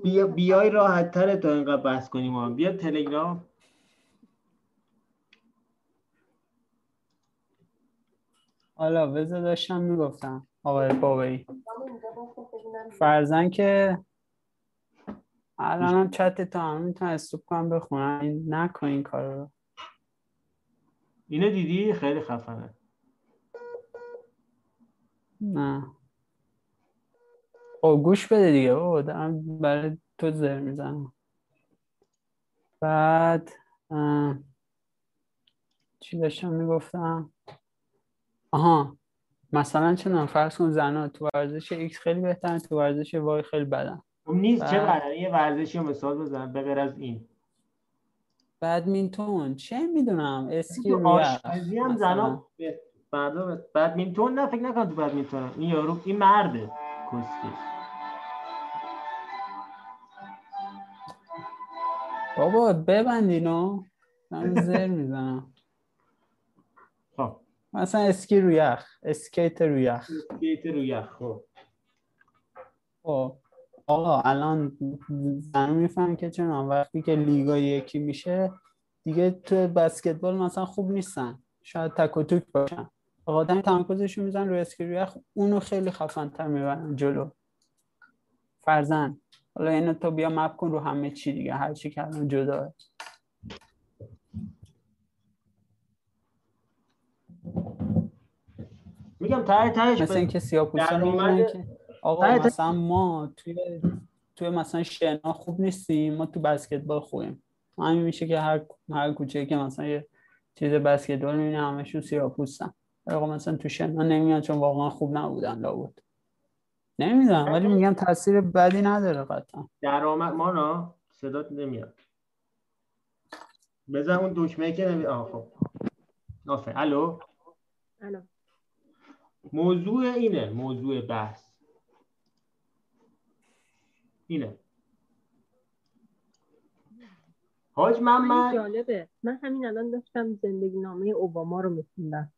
بیا بیای راحت تره تا اینقدر بحث کنیم ما. بیا تلگرام. حالا بذار داشتم می‌گفتم. آقای بابایی فرزن که الان هم چت تو هم می‌تونم استوب کنم بخونم این نکن این کار رو. اینو دیدی؟ خیلی خفنه. نه. خب گوش بده دیگه بابا دارم برای تو زر می‌زنم. بعد چی داشتم می‌گفتم؟ آها. مثلا چه فرض کن زنها تو ورزش X خیلی بهترن تو ورزش Y خیلی بدن. خب نیست چه بدنی یه ورزشی رو مثال بزن به غیر از این. بدمینتون چه می‌دونم اسکی آشپزی هم. زنا به- بدمینتون نه فکر نکن تو بدمینتون این یارو این مرده. کسکی بابا ببند اینو من زر می‌زنم. مثلا اسکی رو یخ اسکیت رو یخ. بیت رو یخ خب. خب آقا الان زن میفهم که چون وقتی که لیگا یکی میشه دیگه تو بسکتبال مثلا خوب نیستن. شاید تک و توک باشن. آدم تمرکزشون میزن روی اسکی رو یخ. اونو خیلی خفن‌تر می‌برن جلو. فرزن حالا اینو تو بیا مپ کن رو همه چی دیگه. هر چی که الان جداه میگم ته تهش مثل به- اینکه سیاپوستا درآمد- می‌دونن که آقا مثلا ما توی توی مثلا شنا خوب نیستیم ما تو بسکتبال خوبیم. همین میشه که هر هر کوچه که مثلا یه چیز بسکتبال می‌بینی همشون سیاپوستن آقا مثلا تو شنا نمیان چون واقعا خوب نبودن لابد. نمی‌دونم ولی میگم تاثیر بدی نداره قطعا. درآمد مانا صدات نمیاد. بزن اون دکمه که نمی آه خب. آفرین. الو؟ الان موضوع اینه موضوع بحث. اینه. حاج خیلی محمد. جالبه. من همین الان داشتم زندگی نامه اوباما رو میخوندم.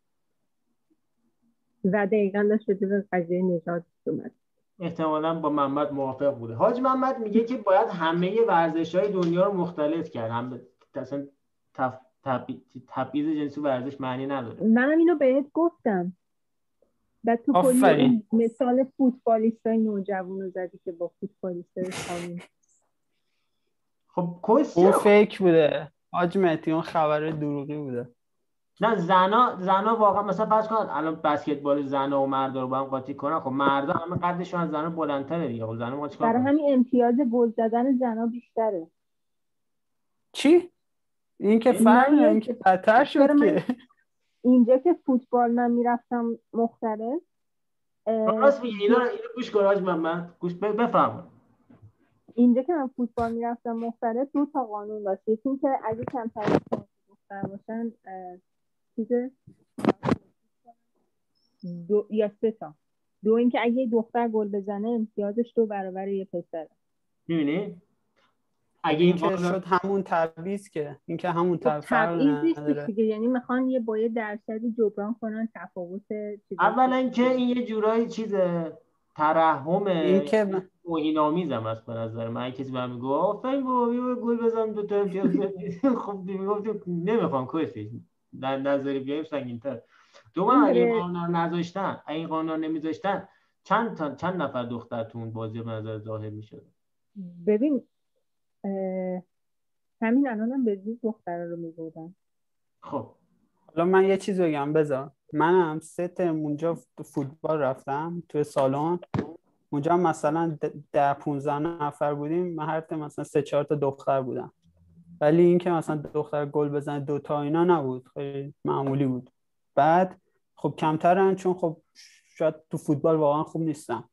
و دقیقا داشت به قضیه نژاد اومد. احتمالا با محمد موافق بوده. حاج محمد میگه که باید همه ورزش های دنیا رو مختلط کرد. هم اصلا تف... تبعی- تبعیض جنسی ورزش معنی نداره. منم اینو بهت گفتم. بعد تو کلی مثال فوتبالیست های نوجوان رو زدی که با فوتبالیست های خب اون فیک بوده. حاج مهدی اون خبر دروغی بوده. نه زنا زنا واقعا مثلا فرض کن الان بسکتبال زنا و مردا رو با هم قاطی کنن خب مردا همه قدشون از زنا بلندتره دیگه. خب زنا ما چیکار برای همین امتیاز گل زدن زنا بیشتره. چی؟ این که فرق این که بدتر شد که. اینجا که فوتبال من می‌رفتم مختلف راست میگی اینا رو گوش کن حاج محمد گوش بفهم اینجا که من فوتبال می‌رفتم مختلف دو تا قانون داشت. یکی اینکه اگه کمتر دختر باشن چیز دو یا سه تا. دو اینکه اگه دختر گل بزنه امتیازش دو برابر یه پسره. می‌بینی؟ اگه این که شد همون تبعیض که این که همون خب تبعیض دیگه. یعنی می‌خوان یه با یه درصدی جبران کنن تفاوت چیز اولا که این یه جورایی چیز ترحم این که توهین آمیزم است به نظر من. کسی به من آفرین بابا بیا گل بزن دو تا. خب می‌گفتم نمی‌خوام کسی. در نظری بیایم سنگین‌تر. دوم اگه این آره. قانون نذاشتن اگه این قانون نمیذاشتن چند تا چند نفر دختر تو اون بازی به نظر ظاهر می‌شد؟ ببین همین الان هم به زور دخترا رو میبودن خب. حالا من یه چیز بگم بذار. منم سه ترم اونجا فوتبال رفتم توی سالن. اونجا مثلا ده- ده 15 نفر بودیم. من هر ترم مثلا سه چهار تا دختر بودم. ولی اینکه مثلا دختر گل بزنه دوتا اینا نبود. خیلی معمولی بود. بعد خب کمترن چون خب شاید تو فوتبال واقعا خوب نیستن.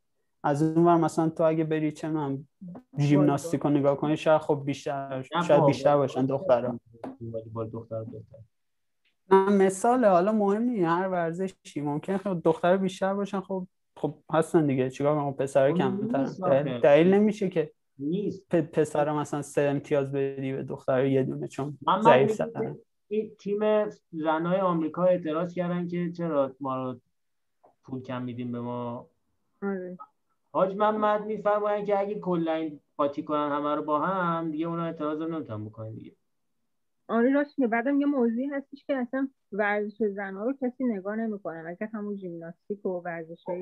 از اون ور مثلا تو اگه بری چه من ژیمناستیک رو نگاه کنی شاید خب بیشتر شاید بیشتر باشن والیبال دختر مثال حالا مهم نیست. هر ورزشی. ممکن خب دختر بیشتر باشن. خب خب هستن دیگه. چیکار کنم؟ پسر خب کمتر. دلیل- نمیشه که نیست. پ- پسر مثلا سه امتیاز بدی به دختر یه دونه چون ضعیف سرن این تیم زنای آمریکا اعتراض کردن که چرا ما رو پول کم میدیم به ما؟ آره. حاج محمد میفرماین که اگه کلا این قاطی کنن همه رو با هم دیگه اونا اعتراض نمی‌تونن بکنن دیگه. آره راست میگه. بعدم یه موضوعی هستش که اصلا ورزش زنها رو کسی نگاه نمی‌کنه مگر همون ژیمناستیک و ورزش خب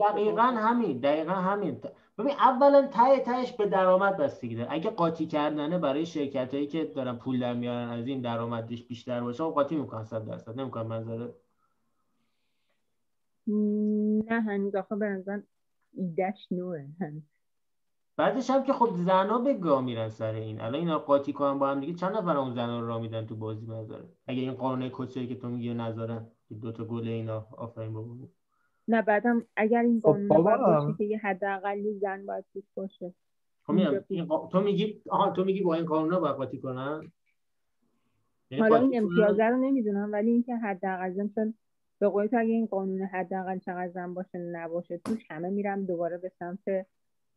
دقیقا همین دقیقا همین. ببین اولا ته تهش به درآمد بستگی داره. اگه قاطی کردنه برای شرکت هایی که دارن پول در میارن از این درآمدش بیشتر باشه خب قاطی می‌کنن صد درصد. نمی‌کنن منظره نه هنوز. آخه به ایدش نوه. هنوز بعدش هم که خب زنا به گاه میرن سر این. الان اینا قاطی کنن با هم دیگه. چند نفر اون زنا رو راه میدن تو بازی نذاره اگه این قانون کسایی که تو میگی نذارن که دو تا گل اینا آفرین بابا. نه بعدم اگر این خب قانون باشه که یه حداقلی زن باید توش باشه. خب میگم این قا- تو میگی آها تو میگی با این قانونا باید قاطی کنن؟ یعنی حالا این کنن؟ امتیازه رو نمی‌دونم ولی اینکه حداقل زن چون به قول تو اگه این قانون حداقل چقدر زن باشه نباشه توش همه میرم دوباره به سمت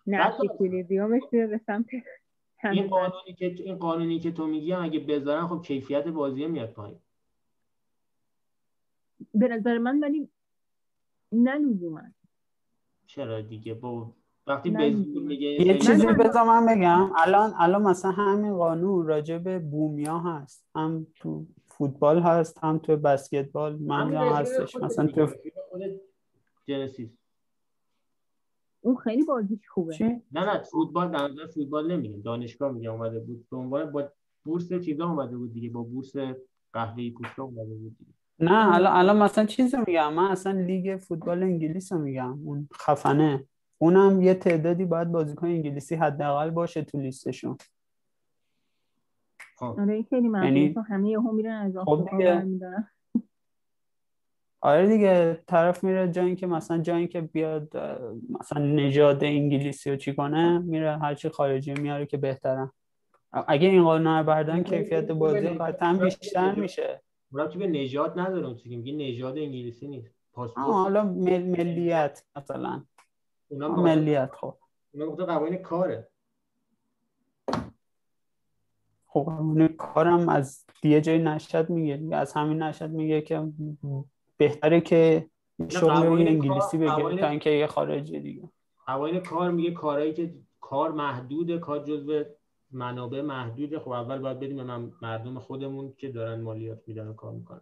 نفس بعد- اکویلیبریومش میره به سمت این قانونی که این قانونی که تو میگی اگه بذارن خب کیفیت بازی میاد پایین. به نظر من ولی نه لزوما. چرا دیگه؟ با وقتی میگه یه چیزی من- بذار من بگم. الان الان مثلا همین قانون راجع به بومیا هست. هم تو فوتبال هست هم تو بسکتبال من رفیق هستش. مثلا تو جنسیس اون خیلی بازیش خوبه؟ نه نه فوتبال در نظر فوتبال نمیگم دانشگاه میگم اومده بود. به عنوان با بورس چیزا اومده بود دیگه با بورس قهوه‌ای پوستا اومده بود دیگه. نه الان الان مثلا چیز رو میگم. من اصلا لیگ فوتبال انگلیس رو میگم. اون خفنه. اونم یه تعدادی باید بازیکن انگلیسی حداقل باشه تو لیستشون. خب. آره خیلی ممنون. یعنی- همه یهو میرن از خب دیگه. آره دیگه طرف میره جایی اینکه مثلا جایی اینکه بیاد مثلا نژاد انگلیسی رو چی کنه میره هرچی خارجی میاره که بهترن اگه این قانون رو بردن کیفیت بازی قطعا بیشتر میشه. رابطی به نژاد نداره اون چیزی که میگه نژاد انگلیسی نیست. پاسپورت. حالا مل- ملیت مثلا. اونا ملیت خب. اونا گفته قوانین کاره. خب کارم از یه جای نشد میگه. از همین نشد میگه که بهتره که شغل انگلیسی بگیره تا اینکه یه خارجی دیگه قوانین کار میگه کارهایی که کار محدوده کار جزو منابع محدوده خب اول باید بدیم مردم خودمون که دارن مالیات میدن و کار می‌کنن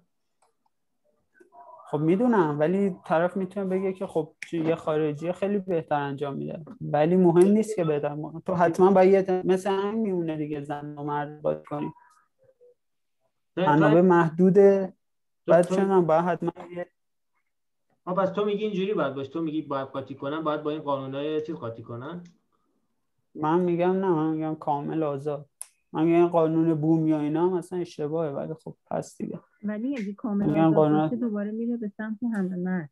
خب می‌دونم ولی طرف می‌تونه بگه که خب یه خارجی خیلی بهتر انجام میده. ولی مهم نیست که بهتر. تو حتما باید مثل همین میمونه دیگه زن و مرد باید کنی. منابع محدوده بعد چون باید حتما آه پس تو میگی اینجوری باید باشه. تو میگی باید قاطی کنن باید با این قانونای چیز قاطی کنن؟ من میگم نه من میگم کامل آزاد. من میگم قانون بوم یا اینا مثلا اشتباهه ولی خب پس دیگه. ولی اگه کامل میگن آزاد قانون- دوباره میره به سمت همه مرد.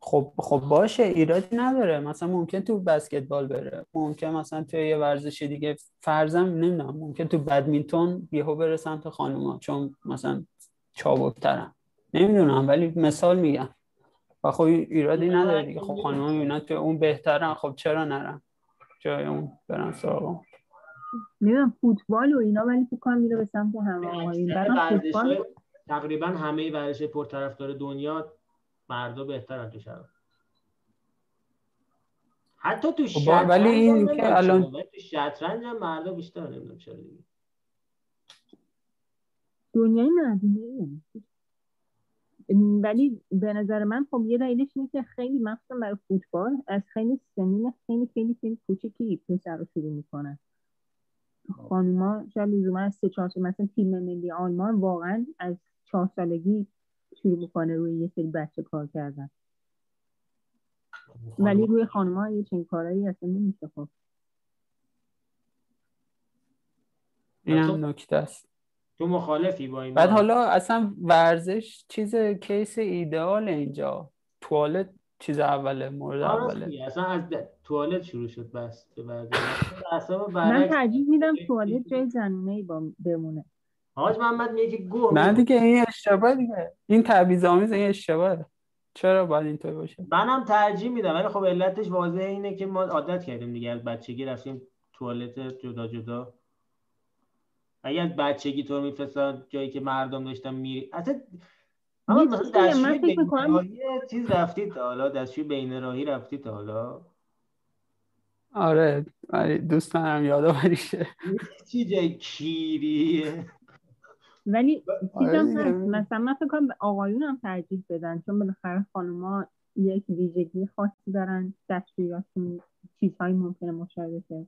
خب خب باشه ایرادی نداره. مثلا ممکن تو بسکتبال بره. ممکن مثلا تو یه ورزش دیگه فرضم نمی‌دونم ممکن تو بدمینتون یهو بره سمت خانوما چون مثلا چابکترن. نمی‌دونم ولی مثال میگم. و خب ایرادی نداره دیگه. خب خانوما می‌بینن تو اون بهترن. خب چرا نرن؟ جای اون برن سراغ. نمی‌دونم فوتبال و اینا ولی فکر کنم میره به سمت همه آقایون. بعدم فوتبال ورزش‌های- تقریبا همه ورزش پرطرفدار دنیا مردا بهترن تو شرق حتی تو خب شطرنج ولی این که الان- تو شطرنج هم مردا بیشتر نمی‌دونم چرا دیگه. دنیای مردونه ولی به نظر من خب یه دلیلش اینه که خیلی مخصوصا برای فوتبال از خیلی سنین خیلی خیلی خیلی کوچیکی پسر رو شروع می‌کنن. خانوما شاید لزوما از سه چهار سال مثلا تیم ملی آلمان واقعا از چهار سالگی شروع می‌کنه روی یه سری بچه کار کردن. ولی روی خانوما یه چنین کارهایی اصلا نمیشه خب. اینم نکته است. تو مخالفی با این بعد؟ حالا اصلا ورزش چیز کیس ایدئال اینجا. توالت چیز اوله مورد آره اوله. اصلا از توالت شروع شد بس به من ترجیح میدم توالت جای زنونه ای با بمونه. حاج محمد میگه گوه نه. دیگه این اشتباه دیگه. این تبعیض آمیز این اشتباهه. چرا باید اینطور باشه؟ منم ترجیح میدم ولی خب علتش واضحه اینه که ما عادت کردیم دیگه. از بچگی رفتیم توالت جدا جدا. اگه از بچگی تو میفرستن جایی که مردم داشتن میری اصلا اما من فکر می‌کنم- چیز رفتید تا حالا دستشوی بین راهی رفتید تا حالا؟ آره ولی دوست ندارم یادآوری شه. چی جای کیریه ولی آره چیزم. هست مثلا من فکر کنم به آقایون هم ترجیح بدن چون بالاخره خانوما یک ویژگی خاصی دارن دستشویاشون چیزهایی ممکنه مشابه شه.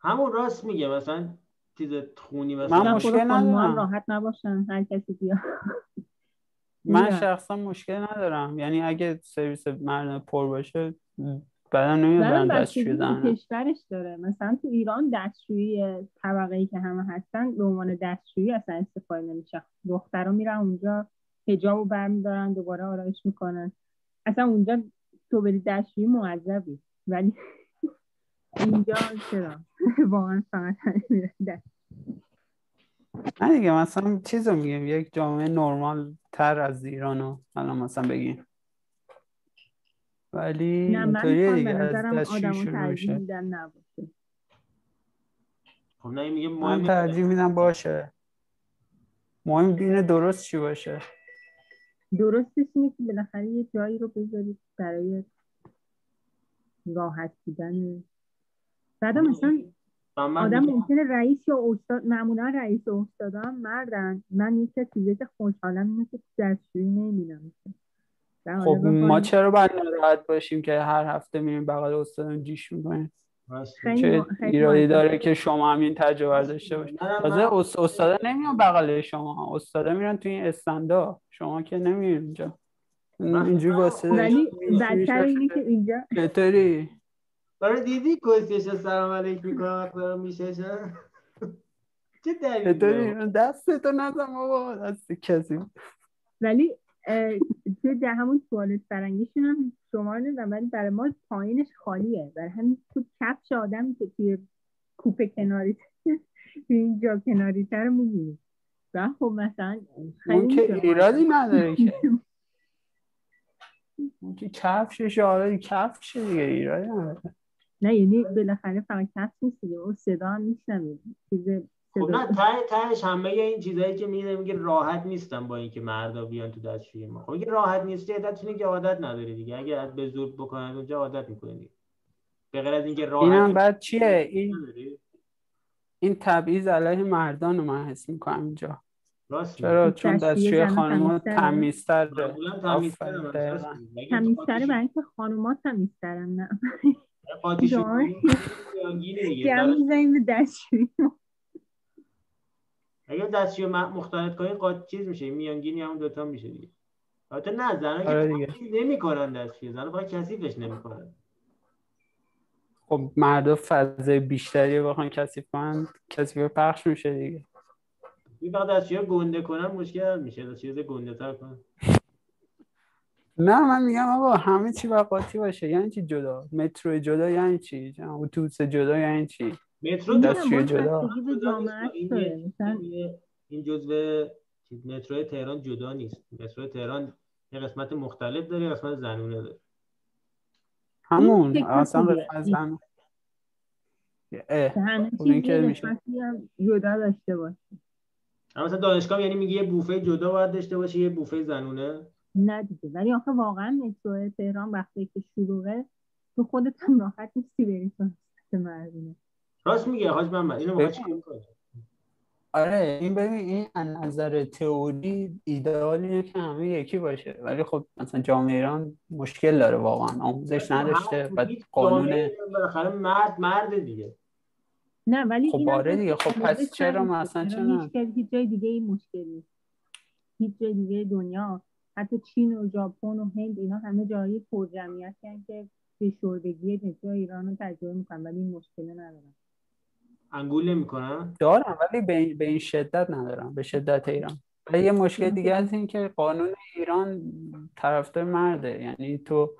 همون راست میگه مثلا چیز خونی من مثلا مشکل خانوما هم ندارم. راحت نباشن هر کسی بیا. من. شخصا مشکل ندارم. یعنی اگه سرویس مردم پر باشه بعدا نمیاد برای برن بستگی دستشوی به زنه کشورش داره. مثلا تو ایران دستشویی طبقه ای که همه هستن به عنوان دستشویی اصلا استفاده نمیشه. دخترها میرن اونجا حجاب رو برمیدارن دوباره آرایش می‌کنن. اصلا اونجا تو بری دستشویی معذبی. ولی اینجا چرا؟ واقعا فقط همه میرن دست- نه دیگه مثلا چیز رو میگیم یک جامعه نرمال تر از ایرانو الان مثلا بگیم. ولی من اینطوریه دیگه از آدما شروع ترجیح میشه. خب نه میگه من مهم ترجیح میدم باشه. مهم دین درست چی باشه. درستش اینه که بالاخره یه جایی رو بذارید برای راحت بودن. بعدم مثلا محمد آدم ممکنه رئیس یا استاد معمولا رئیس و استادا هم مردن. من یکی از چیزایی که خوشحالم اینه که دستشویی نمی‌بینم. خب ما چرا باید ناراحت باشیم که هر هفته میریم بغل استادم جیش می‌کنیم. چه ایرادی. داره که شما هم این تجربه داشته باشید؟ تازه منم- است- استادا نمیان بغل شما. استادا میرن تو این استندا. شما که نمیرین اونجا من- اینجوری واسه ولی بدتر اینه که اینجا چطوری؟ آره دیدی کسکش سلام علیک وقتی دارم میششن چه دلیلی؟ چطوری دستتو نزن بابا دست کسی ولی توی ده همون توالت فرنگیشون هم شما نمی‌دونم ولی برای ما پایینش خالیه برای همین تو کفش آدمی که توی کوپه کناری توی این جا کناری تر رو می‌بینی. و خب مثلا اون خیلی که. ایرادی نداره که اون که کفشش آره کفش دیگه ایرادی نداره نه یعنی بالاخره فقط نیست دیگه اون صدا هم میشنوید چیز خب صدا. نه ته تهش همه این چیزایی که میگه میگه راحت نیستم با اینکه مردا بیان تو دستشوی ما. خب میگه راحت نیستی اینه که عادت نداری دیگه. اگه به زور بکنن اونجا عادت می‌کنی به غیر از اینکه راحت اینم بعد چیه؟ این این تبعیض علیه مردان رو من حس می‌کنم اینجا. راست. چرا؟ چون دستشوی خانوما تمیزتره. تمیزتر تمیزترم. اگه تمیزتره قاطی برای اینکه خانوما تمیزترن نه. قاطی. می‌زنیم به دستشویی اگه دستشوی م- مختلط کنی قاطی چیز میشه. میانگینی هم دوتا میشه دیگه. البته نه آره که. قاطی نمی‌کنن دستشوی. زنا فقط کثیفش نمی‌کنن. خب مردا فضای بیشتری بخوان کثیف کنن کثیف پخش میشه دیگه. این فقط دستشوی گنده کنن مشکل میشه. دستشوی گنده تر کنن. نه من میگم آقا همه چی باید قاطی باشه. یعنی چی جدا؟ مترو جدا یعنی چی؟ اتوبوس جدا یعنی چی؟ مترو دستشوی جدا. به این جزء چیز- مترو تهران جدا نیست. مترو تهران یه قسمت مختلف داره یه قسمت زنونه داره. همون اصلا. قسمت زن خب جدا داشته باشه. اما مثلا دانشگاه یعنی میگه یه بوفه جدا باید داشته باشه یه بوفه زنونه. نه دیگه. ولی آخه واقعا مترو تهران وقتی که شلوغه تو خودت هم راحت نیستی بری تو مردونه. راست میگه حاج محمد اینو آره این ببین این از نظر تئوری ایدئالیه که همه یکی باشه. ولی خب مثلا جامعه ایران مشکل داره واقعا. آموزش نداشته بعد قانون بالاخره مرد مرد دیگه. نه ولی خب آره دیگه. خب پس چرا. مثلا چرا چرا؟ هیچ جای- هیچ جای دیگه این مشکل نیست. هیچ جای دیگه دنیا حتی چین و ژاپن و هند اینا همه جایی پرجمعیتی هستن که به شوردگی مترو ایران رو تجربه می‌کنن ولی این مشکل ندارن. انگول نمی‌کنن؟ دارم ولی به این, به این شدت ندارم به شدت ایران. و یه مشکل دیگه از این که قانون ایران طرفدار مرده. یعنی تو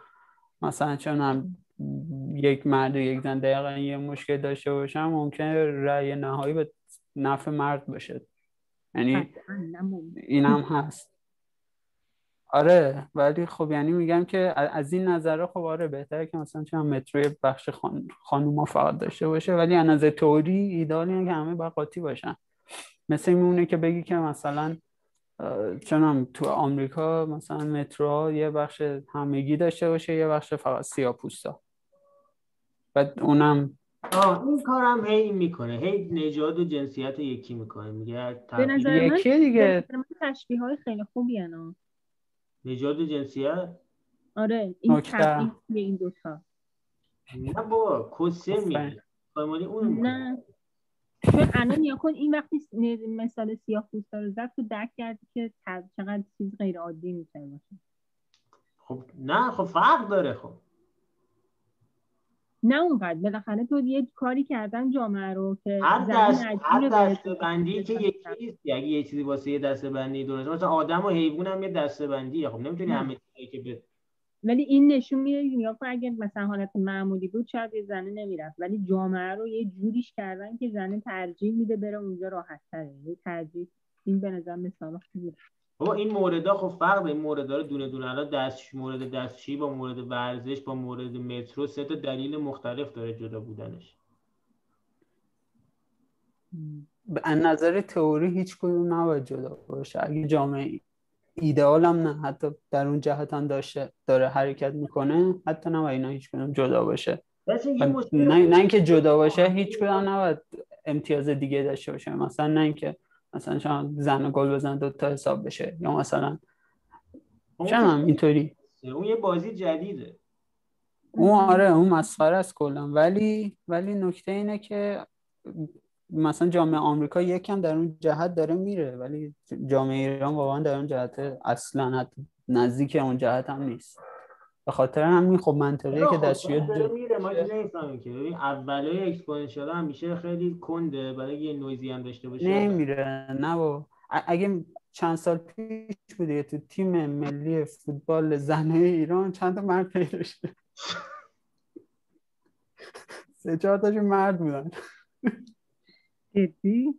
مثلا چون هم یک مرد و یک زن دقیقا یه مشکل داشته باشن ممکنه رأی نهایی به نفع مرد باشه. یعنی حتما، نه ممکن. این هم هست. آره ولی خب یعنی میگم که از این نظره خب آره بهتره که مثلا چون متروی بخش خان... خانوما فقط داشته باشه ولی از نظر توری ایدال اینه که همه باید قاطی باشن. مثل میمونه که بگی که مثلا اه، چونم تو آمریکا مثلا مترو یه بخش همگی داشته باشه یه بخش فقط سیاپوستا بعد اونم آه این کارم هی این می‌کنه هی نژاد و جنسیت رو یکی می‌کنه میگه به نظر من یکیه دیگه. تشبیه های خیلی خوبی هن. نژاد جنسیت؟ آره این. تبدیل این دوتا. نه بابا کسه. میگه. اونو می‌کنه. نه چون الان نیا کن این وقتی مثال سیاه پوستا رو زد تو درک کردی که چقدر چیز غیر عادی می‌تونه باشه. خب نه خب فرق داره خب. نه اونقدر. بالاخره تو یه کاری کردن جامعه رو که هر دست هر دسته بندی که یکی نیست اگه یه چیزی واسه یه دسته بندی درست مثلا آدم و حیوان هم یه دسته بندیه خب نمی‌تونی. همه چیزایی که به ولی این نشون میده یا اگه مثلا حالت معمولی بود شاید یه زنه نمی‌رفت. ولی جامعه رو یه جوریش کردن که زنه ترجیح میده بره اونجا راحت تره. یه ترجیح این به نظر مثال خوبی بابا این موردا خب فرق داره. این موردا رو دونه دونه الان دست مورد دستشویی با مورد ورزش با مورد مترو سه تا دلیل مختلف داره جدا بودنش. به از نظر تئوری هیچ کدوم نباید جدا باشه. اگه جامعه ایدئال هم نه حتی در اون جهت هم داشته داره حرکت می‌کنه حتی نباید اینا هیچ کدوم جدا باشه. نه نه اینکه جدا باشه هیچ کدوم نباید امتیاز دیگه داشته باشه. مثلا نه اینکه مثلا شما زن گل بزن دو تا حساب بشه. یا مثلا چم اینطوری. اون یه بازی جدیده. اون آره اون مسخره است کلا. ولی ولی نکته اینه که مثلا جامعه آمریکا یکم در اون جهت داره میره ولی جامعه ایران واقعا در اون جهت اصلا حتی نزدیک اون جهت هم نیست. به خاطر همین خب منطقیه که خب، دستشویی داره جد- میره ما نمی‌فهمیم که. ببین اولای exponential همیشه خیلی کنده برای یه نویزی هم داشته باشه. نمیره نه بابا. اگه چند سال پیش بوده تو تیم ملی فوتبال زنه ایران چند تا مرد پیدا شده سه چهار تاشون مرد بودن. جدی؟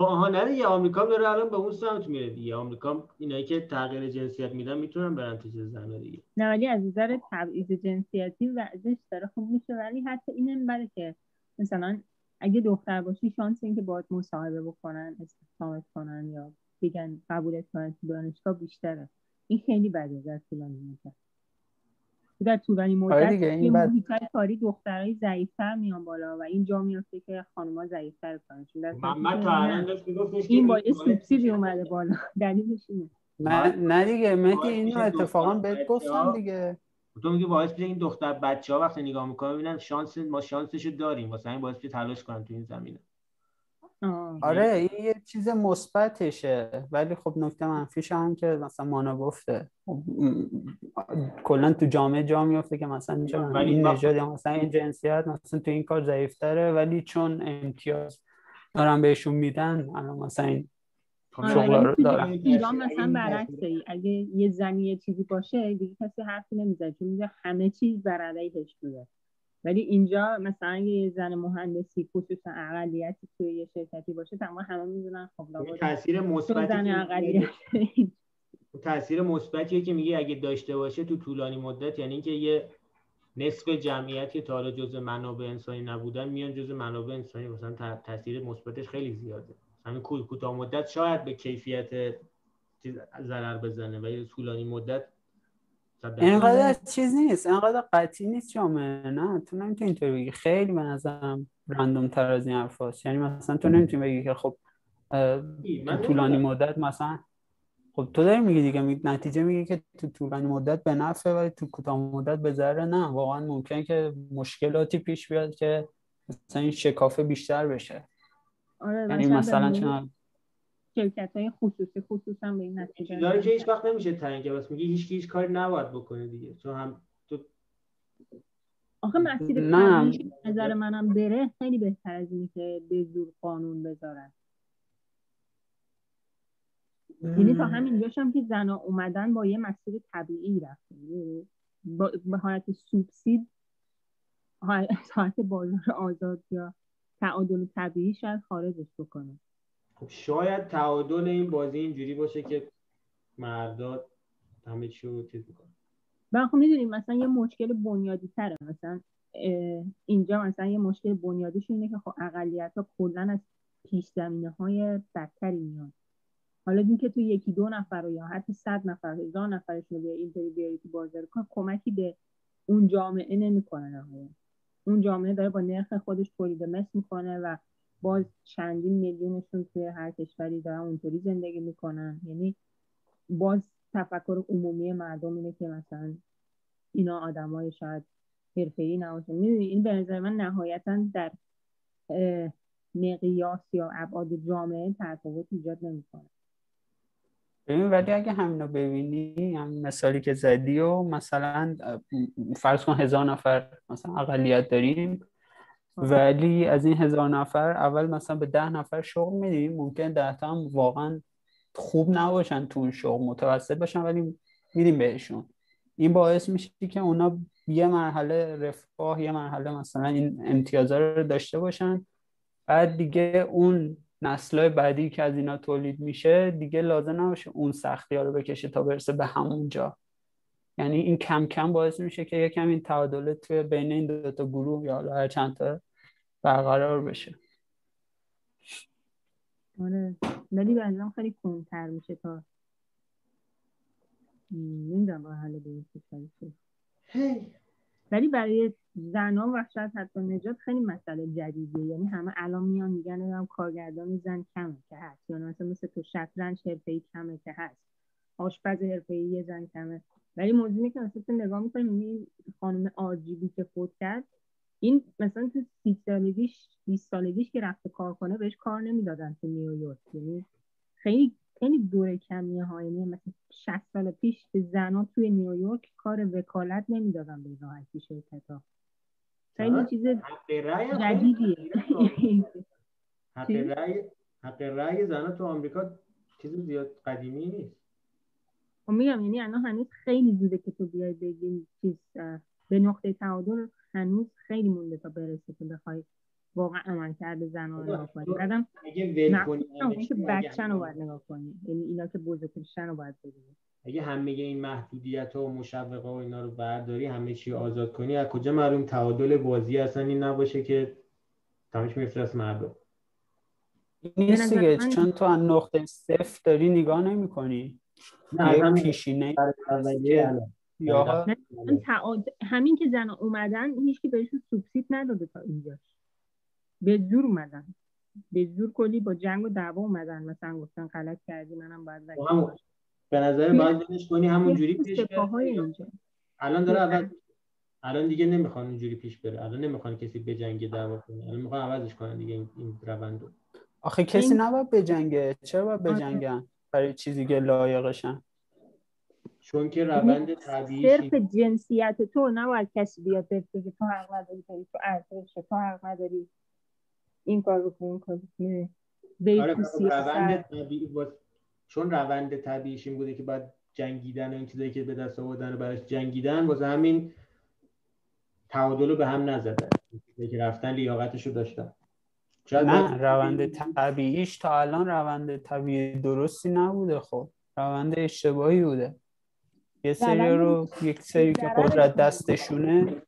خب آها دیگه آمریکا داره الان به اون سمت میره دیگه. آمریکا اینایی که تغییر جنسیت میدن می‌تونن برن تو چیز زنه دیگه. نه ولی از نظر تبعیض جنسیتی وضعش داره خوب میشه. ولی حتی اینم بده که مثلا اگه دختر باشی شانس اینکه باید مصاحبه بکنن استخدامت کنن یا بگن قبولت کنن تو دانشگاه بیشتره. این خیلی بده در طولانی مدت. در طولانی مدت آره دیگه، این. محیط‌های کاری دخترای ضعیفتر میان بالا و این جا میفته که خانم‌ها ضعیفتر کنن چون در صورتی محمد که تا الان داشت میگفتش این با یه سوبسیدی میشه- اومده بالا. دلیلش اینه. نه نه دیگه مهدی اینو اتفاقا دختر بهت بچه‌ها- گفتم دیگه. تو میگه باعث میشه این دختر بچه ها وقتی نگاه می‌کنن ببینن شانس ما شانسشو داریم. واسه همین باعث میشه تلاش کنن تو این زمینه. آره این یه چیز مثبتشه. ولی خب نکته منفیش هم که مثلا مانا گفته. خب، کلا تو جامعه جا میفته که مثلا ولی این نژاد یا مثلا این جنسیت مثلا تو این کار ضعیفتره. ولی چون امتیاز دارن بهشون میدن الان مثلا این خب آره، دارن. ایران اگه مثلا برعکسه تاثیر- اگه یه زنی یه چیزی باشه دیگه کسی حرفی نمی‌زنه چون میگه همه چیز بر علیهش بوده. ولی اینجا مثلا یه زن مهندسی خصوصا اقلیتی توی یه شرکتی باشه تمام همه می‌دونن خب لابد تاثیر اقلیت تاثیر مثبتیه که میگه اگه داشته باشه تو طولانی مدت یعنی اینکه یه نصف جمعیت که تا حالا جزء منابع انسانی نبودن میان جزء منابع انسانی. مثلا تا- تاثیر مثبتش خیلی زیاده. همین کوتاه مدت شاید به کیفیت ضرر بزنه ولی طولانی مدت اینقدر. چیز نیست اینقدر قطعی نیست جامعه نه تو نمی‌تونی اینطوری بگی خیلی به نظرم رندوم تر از این حرف هست. یعنی مثلا تو نمی‌تونی بگی که خب طولانی. مدت مثلا خب تو داری میگی دیگه می- نتیجه میگی که تو طولانی مدت به نفع ولی تو کوتاه مدت به ضرر نه واقعا ممکنه که مشکلاتی پیش بیاد که مثلا این شکافه بیشتر بشه آره یعنی مثلا چون شرکت های خصوصی خصوصا به این نتیجه چیزایی که هیچ. وقت نمیشه تعیین کرد بس میگه هیچ کی هیچ کاری نباید بکنه دیگه. چون هم تو آخه مسیر نظر منم بره خیلی بهتر از اینه که به زور قانون بذارن. یعنی تا همین هم که زنا اومدن با یه مسیر طبیعی رفتن. یعنی با به حالت سوبسید حالت بازار آزاد یا تعادل طبیعی شاید خارجش بکنه خب شاید تعادل این بازی اینجوری باشه که مردا همه چی رو چیز می‌کنن. خب می‌دونیم مثلا یه مشکل بنیادی تره. مثلا اینجا مثلا یه مشکل بنیادیش اینه که خب اقلیت ها کلا از پیش زمینه های بدتری میان. حالا اینکه تو یکی دو نفر یا حتی صد نفر هزار نفرش رو اینطوری بیاری تو بازار کن کمکی به اون جامعه نمی‌کنه اون جامعه داره با نرخ خودش تولید مثل می‌کنه و باز چندین میلیونشون توی هر کشوری دارن اونطوری زندگی می‌کنن. یعنی باز تفکر عمومی مردم اینه که مثلا اینا آدمای شاید حرفه‌ای نباشن می‌دونی؟ این به نظر من نهایتا در مقیاس یا ابعاد جامعه تفاوت ایجاد نمی‌کنه. ببین ولی اگه همینو ببینی هم مثالی که زدی و مثلا فرض کن هزار نفر مثلا اقلیت داریم ولی از این هزار نفر اول مثلا به ده نفر شغل میدیم ممکن ده تا هم واقعا خوب نباشن تو اون شغل متوسط باشن ولی میدیم بهشون. این باعث میشه که اونا یه مرحله رفاه یه مرحله مثلا این امتیازها رو داشته باشن. بعد دیگه اون نسلهای بعدی که از اینا تولید میشه دیگه لازم نباشه اون سختی ها رو بکشه تا برسه به همون جا. یعنی این کم کم باعث میشه که یکم این تعادل توی بین این دو تا گروه یا هر چند تا برقرار بشه. آره. ولی بعضا خیلی کنتر میشه تا نمی‌دونم با حل به ولی برای زنان و شاید حتی نجات خیلی مسئله جدیدیه. یعنی همه الان میان میگن هم کارگردان زن کمه که هست. یا مثلا مثل تو شطرنج حرفه‌ای کمه که هست. آشپز حرفه‌ای زن کمه. ولی موضوعی که مثلا نگاه می‌کنیم این خانم آرجیبی که فوت کرد این مثلا تو سی سالگیش 20 سالگیش که رفته کار کنه بهش کار نمی‌دادن تو نیویورک. یعنی خیلی خیلی دوره کمیه ها. یعنی مثلا 60 سال پیش به زنان توی نیویورک کار وکالت نمی‌دادن به راحتی شرکت ها خیلی چیز جدیدیه. حق رأی حق رأی تو آمریکا چیز زیاد قدیمی نیست. خب میگم یعنی الان هنوز خیلی زوده که تو بیای بگیم چیز به نقطه تعادل هنوز خیلی مونده تا برسه که بخوای واقعا عمل کرده زنان رو نگاه کنی بعدم که بچن رو باید نگاه کنی. یعنی اینا که بزرگترشن رو باید ببینی اگه همه این محدودیت ها و مشوقه و اینا رو برداری همه چی آزاد کنی از کجا معلوم تعادل بازی اصلا این نباشه که تماش میفرست مردم؟ نیست دیگه چون تو از نقطه صفر داری نگاه نمی کنی یه پیشینه یا همین که زن اومدن هیچ که بهشون سوبسید نداده تا اینجا. به زور اومدن. به زور کلی با جنگ و دعوا اومدن. مثلا گفتن غلط کردی منم باید به نظر باید کنی همونجوری پیش بره. الان داره اول الان دیگه نمی‌خوان اونجوری پیش بره. الان نمی‌خوان کسی به جنگ دعوا کنه. الان می‌خوان عوضش کنن دیگه این, این روندو آخه کسی نباید به جنگه چرا باید به جنگن؟ برای چیزی که لایقشن. چون که روند طبیعی صرف جنسیت تو نباید کسی بیاد بگه تو حق نداری تو ارزش تو حق نداری این کار رو این کار آره روند طبیعی چون روند طبیعیش این بوده که باید جنگیدن و این چیزایی که به دست آوردن و براش جنگیدن واسه همین تعادل رو به هم نزدن. که رفتن لیاقتش رو داشتن. نه روند طبیعیش تا الان روند طبیعی درستی نبوده خب. روند اشتباهی بوده. یه سری رو یک سری که قدرت دستشونه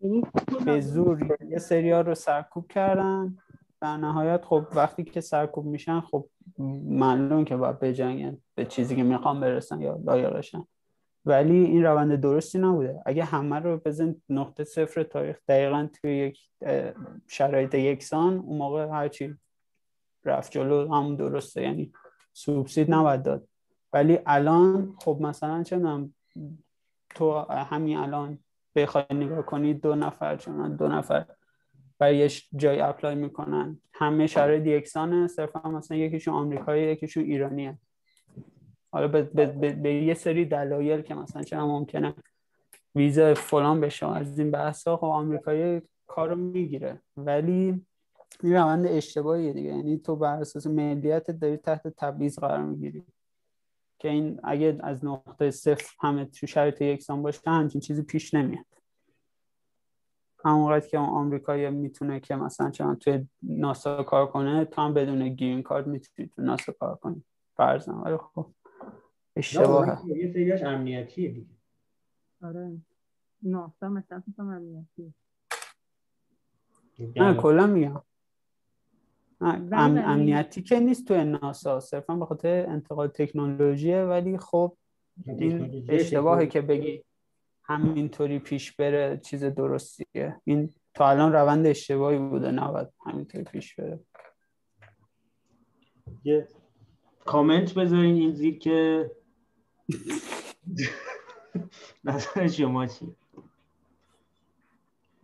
یعنی به زور یه سری رو سرکوب کردن. در نهایت خب وقتی که سرکوب میشن خب معلوم که باید بجنگن به چیزی که می‌خوان برسن یا لایقشن ولی این روند درستی نبوده. اگه همه رو بزن نقطه صفر تاریخ دقیقا توی یک شرایط یکسان اون موقع هرچی رفت جلو همون درسته. یعنی سوبسید نباید داد. ولی الان خب مثلا چه تو همین الان بخوای نگاه کنی دو نفر چون دو نفر برای یه جای اپلای می‌کنن. همه شرایط یکسانه صرفا مثلا یکیشون آمریکایی یکیشون ایرانیه. حالا به, به, به, به, یه سری دلایل که مثلا چه ممکنه ویزا فلان بشه از این بحث ها خب آمریکایی کارو می‌گیره. ولی این روند اشتباهیه دیگه. یعنی تو بر اساس ملیت داری تحت تبعیض قرار می‌گیری. که این اگه از نقطه صفر همه تو شرایط یکسان باشه همچین چیزی پیش نمیاد. همون که آمریکایی می‌تونه که مثلا چون توی ناسا کار کنه تو هم بدون گیرین کارت می‌تونی تو ناسا کار کنی. فرضاً. ولی خب اشتباه یه سریاش امنیتیه دیگه. آره. ناسا مثلا فکر امنیتی نه کلا میگم. نه، ام- امنیتی که نیست توی ناسا. صرفا به خاطر انتقال تکنولوژیه ولی خب این اشتباهه که بگی همینطوری پیش بره چیز درستیه. این تا الان روند اشتباهی بوده نباید همینطوری پیش بره. یه کامنت بذارین این زیر که نظر شما چیه؟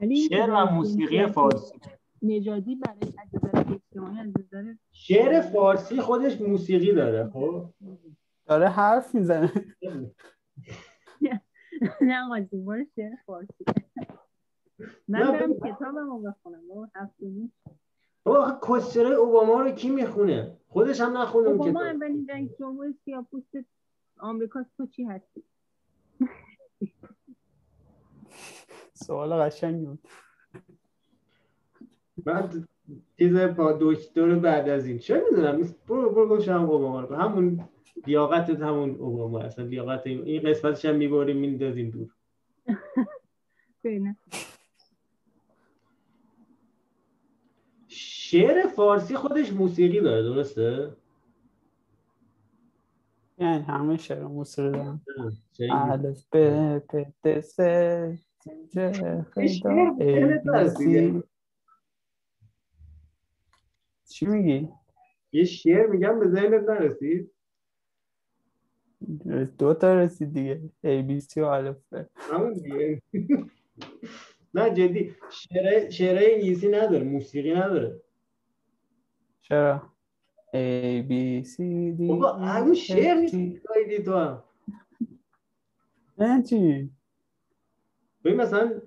ولی شعر و موسیقی فارسی. نژادی برای شعر فارسی خودش موسیقی داره خب؟ داره حرف می‌زنه. نه قاضی برو شعر فارسی. من برم بگو. کتابمو بخونم بابا هفت و نیم. بابا کسچرای اوباما رو کی می‌خونه؟ خودش هم نخونه اون اوباما کتاب. اولین رئیس جمهور سیاپوست آمریکا تو چی هستی؟ سوال قشنگی بود. من چیز با دکتر بعد از این چه می‌دونم؟ برو برو گفت هم اوباما رو. همون لیاقت همون اوباما اصلا لیاقت این قسمتش هم می‌بریم میندازیم دور. شعر فارسی خودش موسیقی داره درسته؟ یعنی همه شعر موسیقی شعر الف ب پ ت س ج خ د ای بی. سی چی میگی؟ یه شعر میگم به ذهنت نرسید دو تا رسید دیگه A B C و الف همون دیگه نه جدی شعر شعرهای انگلیسی نداره موسیقی نداره چرا؟ A B C D بابا همون E شعر F نیست G. گایدی تو هم نه چی؟ ببین مثلا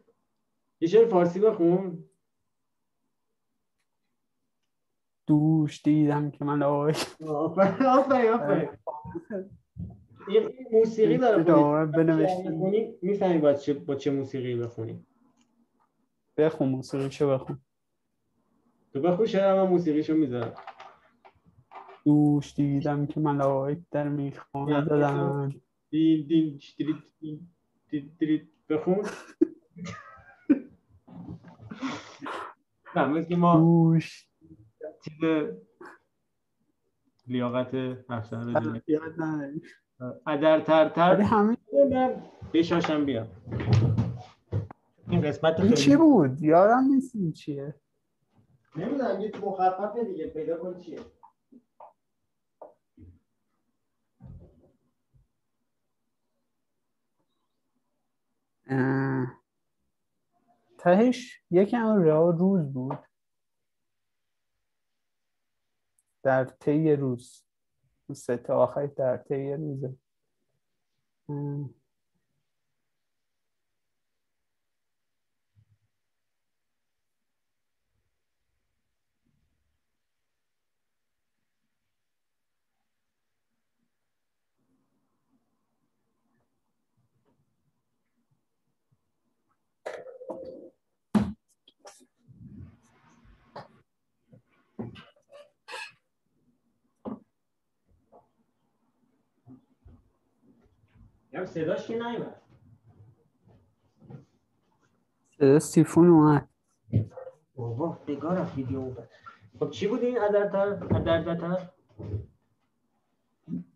یه شعر فارسی بخون دوش دیدم که من آقای آفرین آفرین این موسیقی داره داره خودش بنوشتی. می‌خونی می‌فهمی با چه با چه موسیقی بخونی بخون موسیقی چه بخون تو بخون شعر من موسیقیشو می‌ذارم دوش دیدم که آقای در می‌خوانه نه. دادن. دین دین دین دین بخون. نه مثل که ما دوش. چیز لیاقت افسر رو نداری. ادر تر ولی تر همین من بشاشم بیام. این قسمت این چی بود؟ یادم نیست این چیه. نمی‌دونم یه مخفف دیگه پیدا کن چیه. تهش یکم راه روز بود. در طی روز. سه تا آخر در طی روزه. میگم صداش که نیومد. صدا سیفون اومد. بابا بگاه رفت ویدیو اومد خب چی بود این ادرتر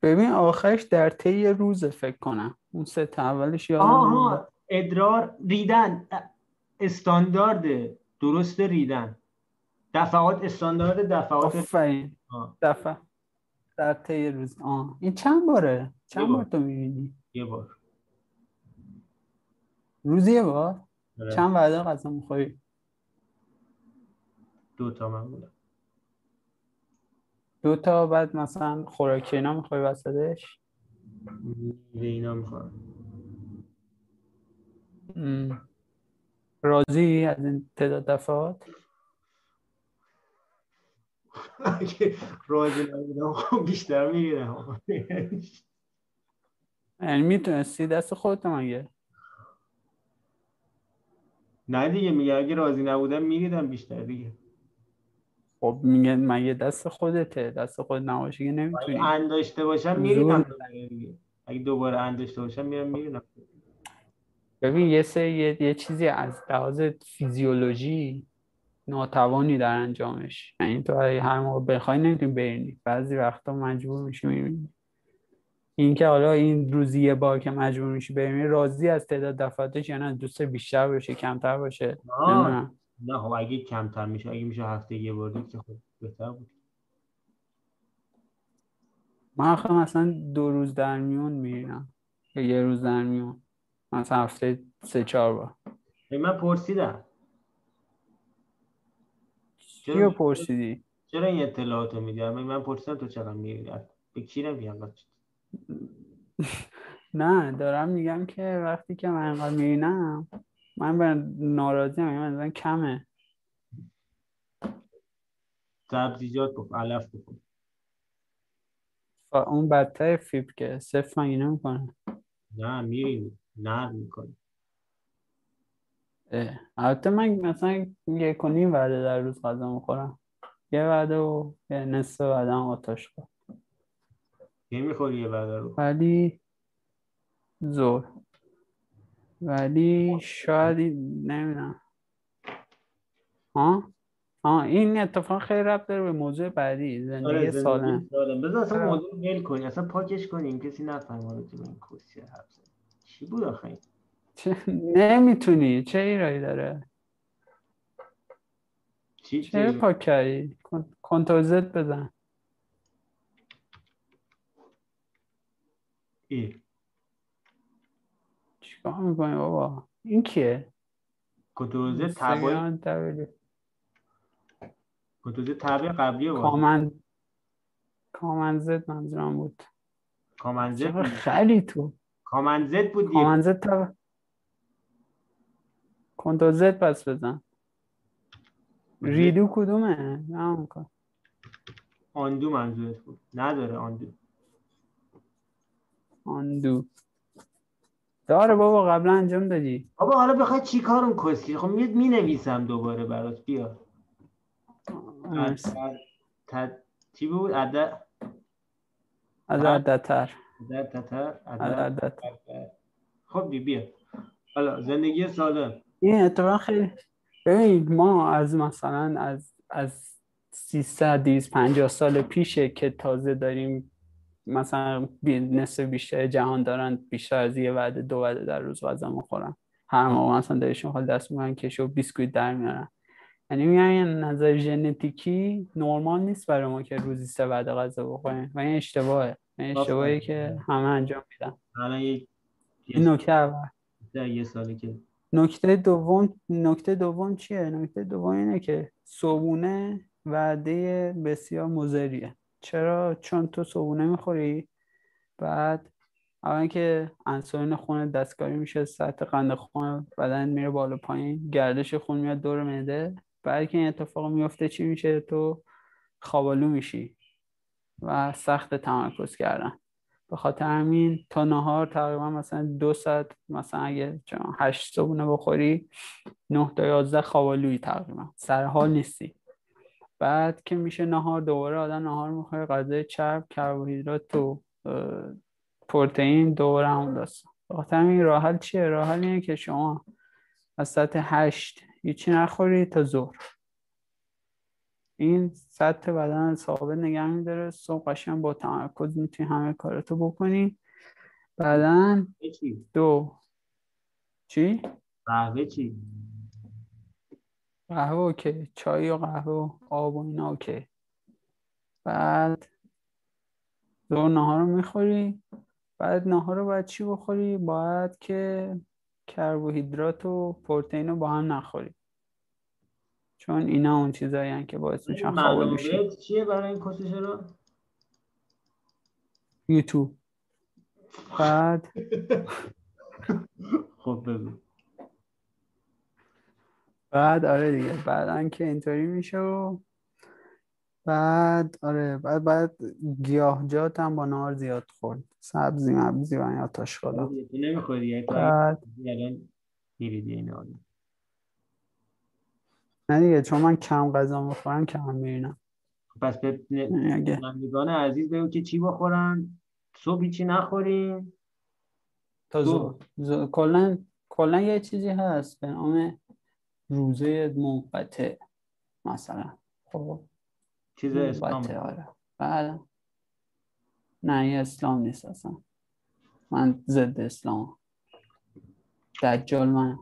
ببین آخرش در طی روزه فکر کنم. اون سه تا اولش یادم نمیاد. آها ادرار ریدن. استاندارد درست ریدن. دفعات استاندارد دفعات. آفرین. آه. دفعه. در طی روز. آه. این چند باره؟ چند. بار تو می‌بینی؟ یه بار. روزی یه بار؟ آره. چند وعده غذا می‌خوری؟ دو تا من بودم. دو تا بعد مثلا خوراکی اینا می‌خوای وسطش؟ میوه اینا می‌خورم. م. راضی از این تعداد دفعات؟ راضی نبودم خب بیشتر می‌گیرم. یعنی می‌تونستی دست خودت مگه نه دیگه میگه اگه راضی نبودم میریدم بیشتر دیگه. خب میگه مگه دست خودته؟ دست خود نباشه که نمی‌تونی. اگه ان داشته باشم میریدم اگه دوباره ان داشته باشم میرم میریدم. ببین یه سری یه, یه چیزی از لحاظ فیزیولوژی ناتوانی در انجامش. یعنی تو هر موقع بخوای نمی‌تونی برینی بعضی وقتا مجبور میشی می‌بینی این که حالا این روزی یه بار که مجبور میشی ببینی راضی از تعداد دفعاتش یا نه؟ دوست بیشتر باشه کمتر باشه نه. نه خب اگه کمتر میشه اگه میشه هفته یه بار که خب بهتر بود. من آخه مثلا دو روز در میون میرینم. یا یه روز در میون. مثلا هفته سه چهار بار. من پرسیدم. چرا پرسیدی؟ چرا این اطلاعاتو میدی من پرسیدم تو چقدر میری به کی نمیگم؟ نه دارم میگم که وقتی که من انقدر میرینم من به ناراضی هم من کمه. سبزیجات بخور علف بخور و اون بدتر فیبر که صفر مگه نمی‌کنه نه میری نرم می‌کنی. البته من مثلا یک و نیم وعده در روز غذا می‌خورم. یه وعده و یه نصف وعده هم آتش خور کی می‌خوری یه بعد رو. ولی زور ولی شاید نمی‌دونم. ها؟ ها این اتفاق خیلی ربط داره به موضوع بعدی زندگی آره سالم زندگی سالم. بذار اصلا. موضوع ول کنی اصلا پاکش کنیم. کسی نفهمه تو این حرف زدی. چی بود آخه این؟ چه- نمی‌تونی. چه ایرایی داره؟ چی چی؟ پاک کردی؟ کن- کنترل زد بزن. ای. چیکار می‌کنی بابا؟ این کیه؟ کنترل تبع اینستاگرام دبلیو. کنترل تبع قبلی بود کامند کامند زد منظورم بود. کامنزت خری تو. کامنزت بود دیگه. کامند زد تا کنترل زد پس بزن. ریدو کدومه؟ نه. آندو منظورت بود. نداره آندو. آندو داره بابا قبلا انجام دادی. بابا حالا بخوای چی کار اون کسکی؟ خب میاد می نویسم دوباره برات بیا. چی بود؟ عدد از عددتر عددتر خب بی بیا. حالا زندگی سالم. این اتفاق خیلی ببین ما از مثلا از از 300 250 سال پیشه که تازه داریم مثلا نصف بیشتر جهان دارن بیشتر از یه وعده دو وعده در روز غذا می‌خورن. هر موقع مثلا دلشون خواهد دست می‌کنن کشو بیسکویت در میارن یعنی میگن نظر ژنتیکی نرمال نیست برای ما که روزی سه وعده غذا بخوریم. و این اشتباهه. این اشتباهی که همه انجام میدن. یک این نکته اول. یه, سالی که نکته دوم نکته دوم چیه؟ نکته دوم اینه که صبونه وعده بسیار مضریه. چرا؟ چون تو صبونه می‌خوری. بعد اول که انسولین خون دستکاری میشه سطح قند خون بدن میره بالا پایین گردش خون میاد دور معده. بعد که این اتفاق میفته چی میشه؟ تو خوابالو میشی و سخت تمرکز کردن. به خاطر همین تا نهار تقریبا مثلا دو ساعت مثلا اگه هشت صبحونه بخوری نه تا یازده خوابالویی تقریبا. سر حال نیستی. بعد که میشه نهار دوباره آدم نهار می‌خوره غذای چرب کربوهیدرات و پروتئین دوباره همون داستان. به خاطر همین راه حل چیه؟ راه حل اینه که شما از ساعت هشت هیچی نخوری تا ظهر. این سطح بدن ثابت نگه میداره. صبح قشنگ با تمرکز می‌تونی همه کاراتو بکنی. بعدا دو. چی؟ قهوه چی؟ قهوه OK. چای و قهوه و آب و اینا OK. بعد دو نهار رو می‌خوری. بعد نهار رو باید چی بخوری؟ باید که کربوهیدرات و پروتئین رو با هم نخوری. چون اینا اون چیزایی که باعث میشن خوابالو شی منابع چیه برای این کسش رو یوتیوب. بعد خب بگو. بعد آره دیگه. بعدا که اینطوری میشه و بعد آره بعد بعد گیاهجات هم با نار زیاد خورد. سبزی مبزی و یا تاشقالا تو نمی‌خوری بعد الان میریدی این آدم نه دیگه چون من کم غذا می‌خورم کم میرینم. پس به نمایندگان عزیز بگو که چی بخورن. صبح چی نخوریم تا زور- کلا کلا یه چیزی هست. به نام روزه منقطع مثلا. خب. چیز اسلام. آره. بعد نه این اسلام نیست اصلا. من ضد اسلام. دجال من.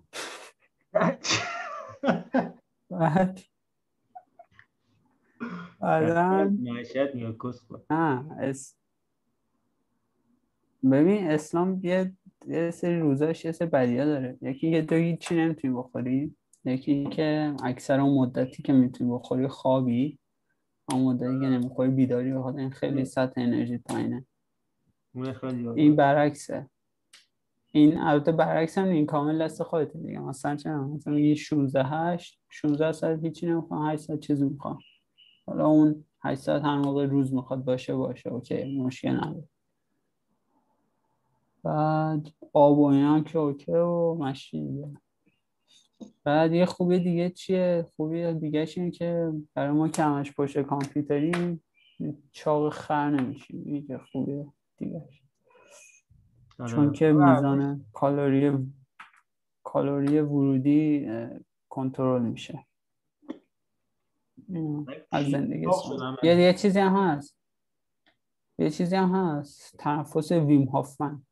بعد. خور. نه اس... ببین اسلام یه یه سری روزاش یه سری بدیها داره. یکی یه دو هیچی نمی‌تونی بخوری. یکی که اکثر اون مدتی که می‌تونی بخوری خوابی اون مدتی که نمی‌خوری بیداری بخاطر این خیلی سطح انرژی پایینه. این برعکسه. این البته برعکس هم این کامل دست خودته دیگه. مثلا چه مثلا میگی 16 8 16 ساعت هیچی نمی‌خوام 8 ساعت چیزی می‌خوام. حالا اون 8 ساعت هر موقع روز می‌خواد باشه باشه. OK مشکل نداره. بعد آب و اینا که OK و مشتی دیگه بعد یه خوبی دیگه چیه؟ خوبی دیگه اینه که برای ما که همش پشت کامپیوتریم چاق خر نمیشیم. این که خوبیه دیگه آره. چون که میزان کالری کالری ورودی کنترل میشه. از زندگی. یه یه چیزی هم هست. یه چیزی هم هست. تنفس ویم هافمن.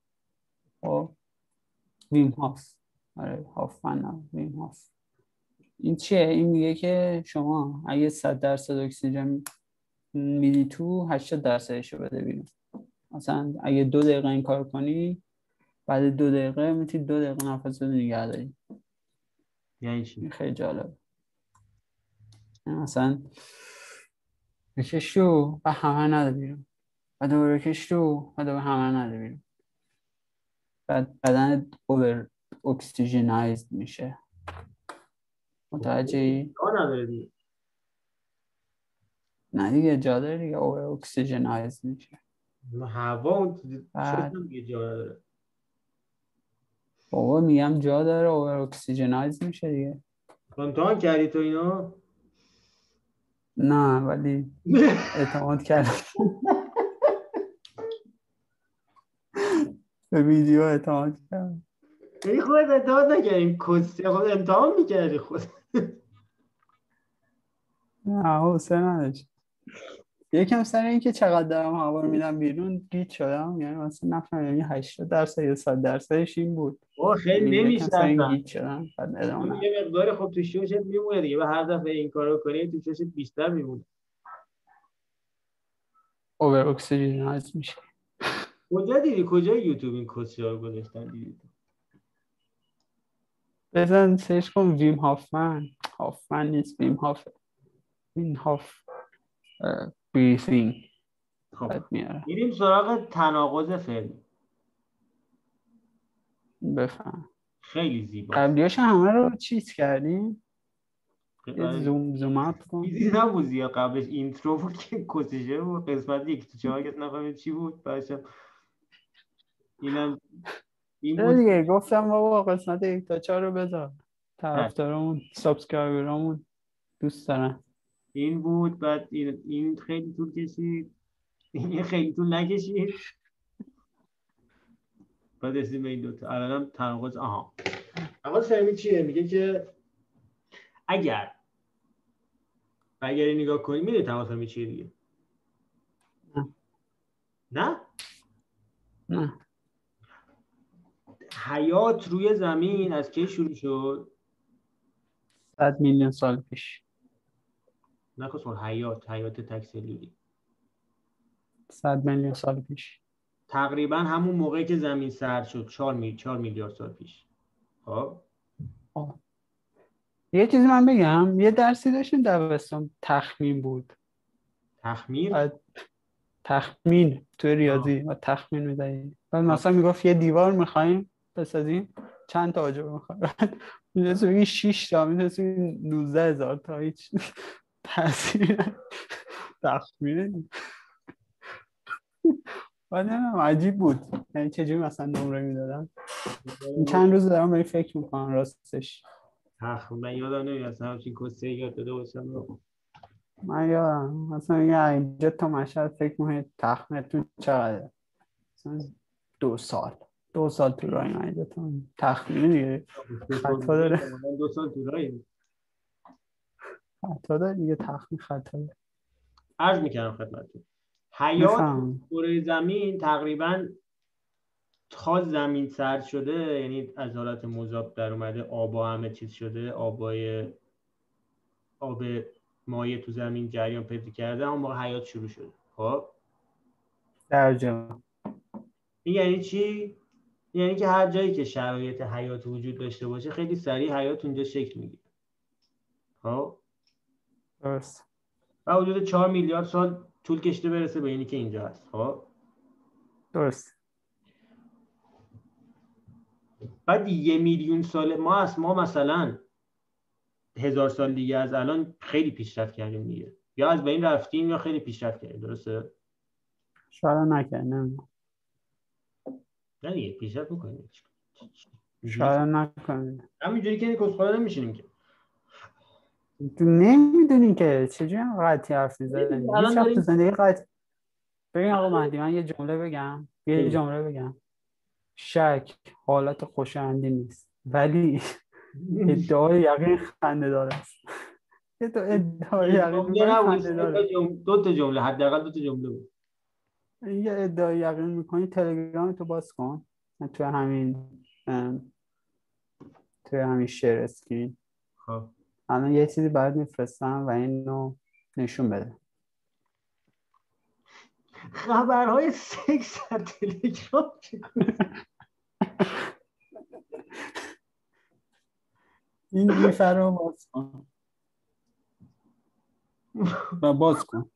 خب؟ ویم هاف. آره هافمن ویم هاف. این چیه؟ این میگه که شما اگه 100 درصد اکسیژن میدی تو 80 درصدش رو بده بیرون. مثلا اگه دو دقیقه این کار کنی بعد دو دقیقه می‌تونی دو دقیقه نفس رو نگه داری. یعنی چی؟ خیلی جالب مثلا بکش تو و همه نده بیرون. و دوباره بکش تو و دوباره همه نده بیرون. بعد بدنت اوور اکسیژنایزد میشه. متوجه ای؟ نه دیگه جا داره دیگه. اوور اکسیژنایزد میشه. هوا اون دیگه جا نداره بابا میگم جا داره اوور اکسیژنایزد میشه دیگه. امتحان کردی تو اینو نه ولی اعتماد کردم. به ویدیو اعتماد کردم. یعنی خودت اعتماد نکردی این کسی خود امتحان می‌کردی خود. نه حوصله نداشت. یکم سر اینکه چقدر دارم هوا رو میدم بیرون گیج شدم. یعنی مثلا نفهمیدم یعنی 80 درصد یا 100 درصدش این بود. او خیلی یعنی این نمی‌شناسم. گیج شدم بعد ادامه. یه مقداری خب تو شوشت میمونه دیگه. و هر دفعه این کارو کنی تو شوشت بیشتر میمونه. over oxygenize میشه. کجا دیدی؟ کجا یوتیوب این کسی رو گذاشتن؟ دیدی بزن search کن ویم هافمن. هافمن نیست ویم هاف. ویم هاف. breathing خب. میاره. میریم سراغ تناقض فعلی. بفهم. خیلی زیبا. قبلیاش همه رو چیز کردیم؟ آره. zoom zoom up کن. چیزی نبود زیاد. قبلش intro بود که کسیشه بود. قسمت یک تو چهار کس نفهمید چی بود. بعدشم اینم این دیگه؟ گفتم بابا قسمت یک تا چهار رو بذار. طرفدارامون سابسکرایبرامون دوست دارن. این بود بعد این, این خیلی طول کشید. این خیلی طول نکشید. بعد رسیدیم به این دوتا. الانم تناقض آها. تناقض فهمی چیه؟ میگه که اگر اگر این نگاه کنی می‌دونی تناقض فهمی چیه دیگه؟ نه. نه؟ نه. حیات روی زمین از کی شروع شد؟ صد میلیون سال پیش. سوال حیات حیات تکسلولی صد میلیون سال پیش. تقریبا همون موقعی که زمین سرد شد 4 می 4 میلیارد سال پیش. خب؟ یه چیزی من بگم یه درسی داشتیم دبستان تخمین بود. تخمیر بعد تخمین تو ریاضی و تخمین می‌دهی بعد مثلا می‌گفت یه دیوار می‌خوایم. بسازیم چند تا آجر می‌خوایم می‌دونستی بگی 6 تا می‌دونستی 19 هزار تا هیچ تاثیر تخمینه بعد عجیب بود. یعنی چجوری مثلا نمره می‌دادن این چند روز دارم به این فکر می‌کنم راستش. تخمین من یادم نمیاد اصلا همچین کسه یاد داده باشم. من یادم مثلا یه اینجا تا مشهد فکر تخمینتون چقدره؟ مثلا دو سال. دو سال تو اینجا تا تخمینه دیگه. خطا داره. دو سال تو راهی. خطا داره دیگه تخمین خطا داره. عرض می‌کنم خدمتتون. حیات کره زمین تقریبا تا زمین سرد شده یعنی از حالت مذاب در اومده آبا همه چیز شده آبای آب مایع تو زمین جریان پیدا کرده اما موقع حیات شروع شده. خب؟ در جا این یعنی چی؟ یعنی که هر جایی که شرایط حیات وجود داشته باشه خیلی سریع حیات اونجا شکل می‌گیره. خب؟ درست. و حدود 4 میلیارد سال طول کشته برسه به اینی که اینجا هست. خب؟ درست. بعد یه میلیون سال ما از ما مثلا هزار سال دیگه از الان خیلی پیشرفت کردیم دیگه. یا از بین رفتیم یا خیلی پیشرفت کردیم. درسته؟ شاید نکرد نمی‌دونم نه دیگه پیشرفت می‌کنیم شاید نکنید همینجوری که کسخوره نمیشینیم که. تو نمی‌دونی که چجوری هم قطعی حرف می‌زنی. الان تو زندگی قطع ببین آقا مهدی من یه جمله بگم. یه. جمله بگم. شک حالت خوشایندی نیست. ولی ادعای یقین خنده داره. است یه تو ادعای یقین نبود، خنده داره. دو تا جمله حداقل دو تا جمله بود. یه ادعای یقین می‌کنی تلگرام تو باز کن. تو همین توی همین شیر اسکرین خب. الان یه چیزی برات میفرستم و اینو نشون بده. خبرهای سکس در تلگرام این گیف رو باز کن. و باز کن.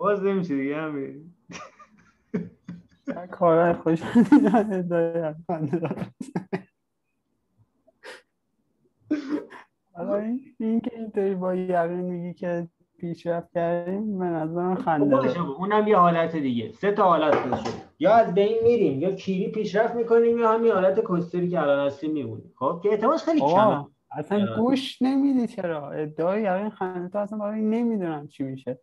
باز نمیشه دیگه همین. کارهای خوش خنده. حالا این که اینطوری با یقین میگی که پیشرفت کردیم به نظرم خنده باشه داره. اونم یه حالت دیگه. سه تا حالت داشته یا از بین میریم یا کیری پیشرفت می‌کنیم یا همین حالت کستری که الان هستیم میمونیم. خب که احتمالش خیلی کمه. اصلا گوش نمیدی چرا؟ ادعای یقین خنده تو اصلا برای نمی‌دونم چی میشه.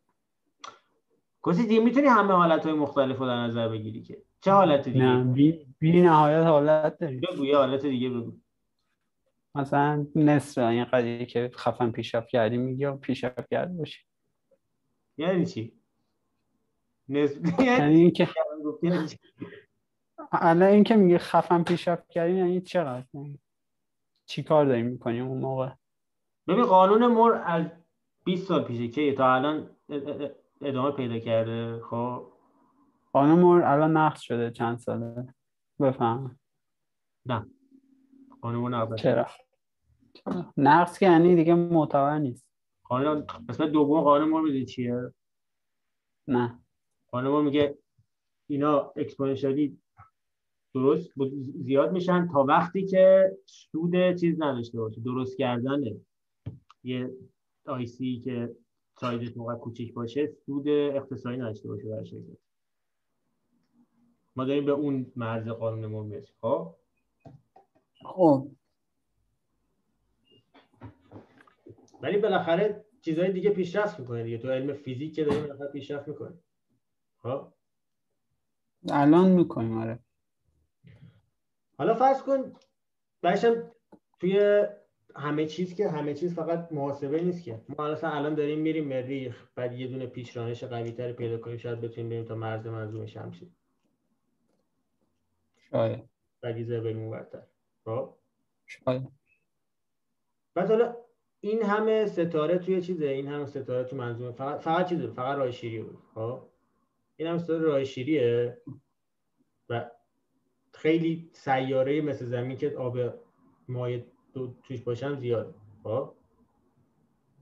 کسی دیگه می‌تونی همه حالت های مختلف رو در نظر بگیری که. چه حالت دیگه؟ نه بی, بی نهایت حالت داری بگو یه حالت دیگه بگو. مثلا نصف این قضیه که خفن پیشرفت کردی میگی یا پیشرفت کرده باشی. یعنی چی؟ نسبت یعنی اینکه یعنی چی؟ الان این که میگه خفن پیشرفت کردی یعنی چقدر؟ یعنی چی کار داری می‌کنی اون موقع؟ ببین قانون مور از 20 سال پیشه که تا الان ادامه پیدا کرده خب؟ مور الان نقض شده چند ساله؟ بفهم. نه. مور نقض چرا؟ نقض که یعنی دیگه معتبر نیست. قانون قسمت دوم قانون مور می‌دونی چیه؟ نه. قانون مور میگه اینا اکسپوننشیالی درست زیاد میشن تا وقتی که سود چیز نداشته باشه درست کردن یه آیسی که سایزش موقع کوچیک باشه سود اقتصادی نداشته باشه برای شرکت. ما داریم به اون مرز قانون مور می‌رسیم خب؟ خب. ولی بالاخره چیزهای دیگه پیشرفت می‌کنه دیگه. تو علم فیزیک که داریم بالاخره پیشرفت می‌کنه خب؟ الان می‌کنیم آره. حالا فرض کن بعدشم توی همه چیز که همه چیز فقط محاسبه نیست که. ما مثلا الان داریم میریم مریخ بعد یه دونه پیشرانش قوی تری پیدا کنیم شاید بتونیم بریم تا مرز منظومه شمسی. شاید. بعد یه ذره بریم اونورتر. خب؟ شاید. بعد حالا این همه ستاره توی چیزه؟ این همه ستاره تو منظومه. فقط فقط چیزه؟ فقط راه شیری بود. خب؟ این هم ستاره راه شیریه. و خیلی سیاره مثل زمین که آب مایع تو- توش باشن زیاد. خب؟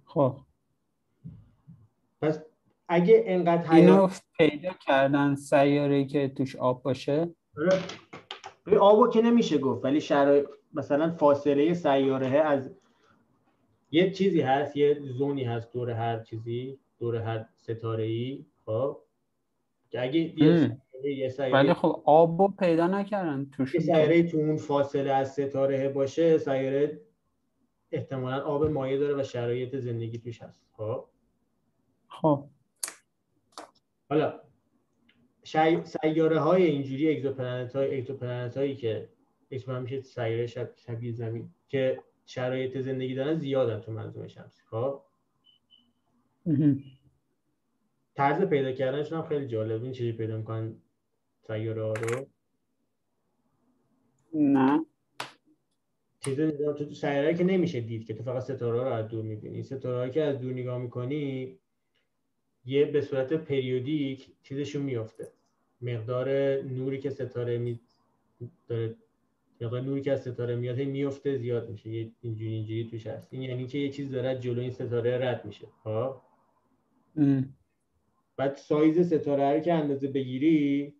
خب. پس اگه انقدر اینو پیدا کردن سیاره که توش آب باشه؟ آره. آبو که نمیشه گفت ولی شرایط مثلا فاصله سیاره از یه چیزی هست یه زونی هست دور هر چیزی دور هر ستاره ای خب؟ که اگه یه یه سیاره ولی خب آب رو پیدا نکردن توش یه سیاره تو اون فاصله از ستاره باشه سیاره احتمالا آب مایع داره و شرایط زندگی توش هست. خب؟ خب. حالا شی... سیاره های اینجوری exoplanet های exoplanet هایی که اسمش میشه سیاره شب... شبیه زمین که شرایط زندگی دارن زیادن تو منظومه شمسی. خب. طرز پیدا کردنشون هم خیلی جالب. این چیزی پیدا می‌کنن سیاره ها رو؟ نه. چیز تو تو سیاره که نمیشه دید که تو فقط ستاره رو از دور می‌بینی. ستاره که از دور نگاه می‌کنی یه به صورت پریودیک چیزشون میفته مقدار نوری که ستاره می داره مقدار نوری که از ستاره میاد میفته زیاد میشه. یه اینجوری اینجوری توش هست. این یعنی که یه چیز داره از جلوی این ستاره رد میشه. ها ام. بعد سایز ستاره رو که اندازه بگیری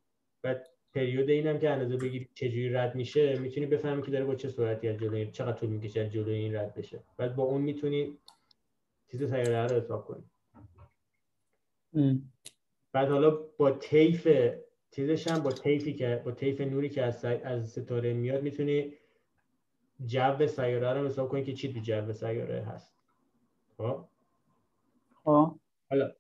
بعد پریود اینم که اندازه بگیری چجوری رد میشه می‌تونی بفهمی که داره با چه سرعتی از جلوی چقدر طول می‌کشه از جلوی این رد بشه. بعد با اون می‌تونی چیز سیاره رو حساب کنی. ام. بعد حالا با طیف چیزش هم با طیفی که با طیف نوری که از, از ستاره میاد می‌تونی جو سیاره رو حساب کنی که چی تو جو سیاره هست. خب؟ خب. حالا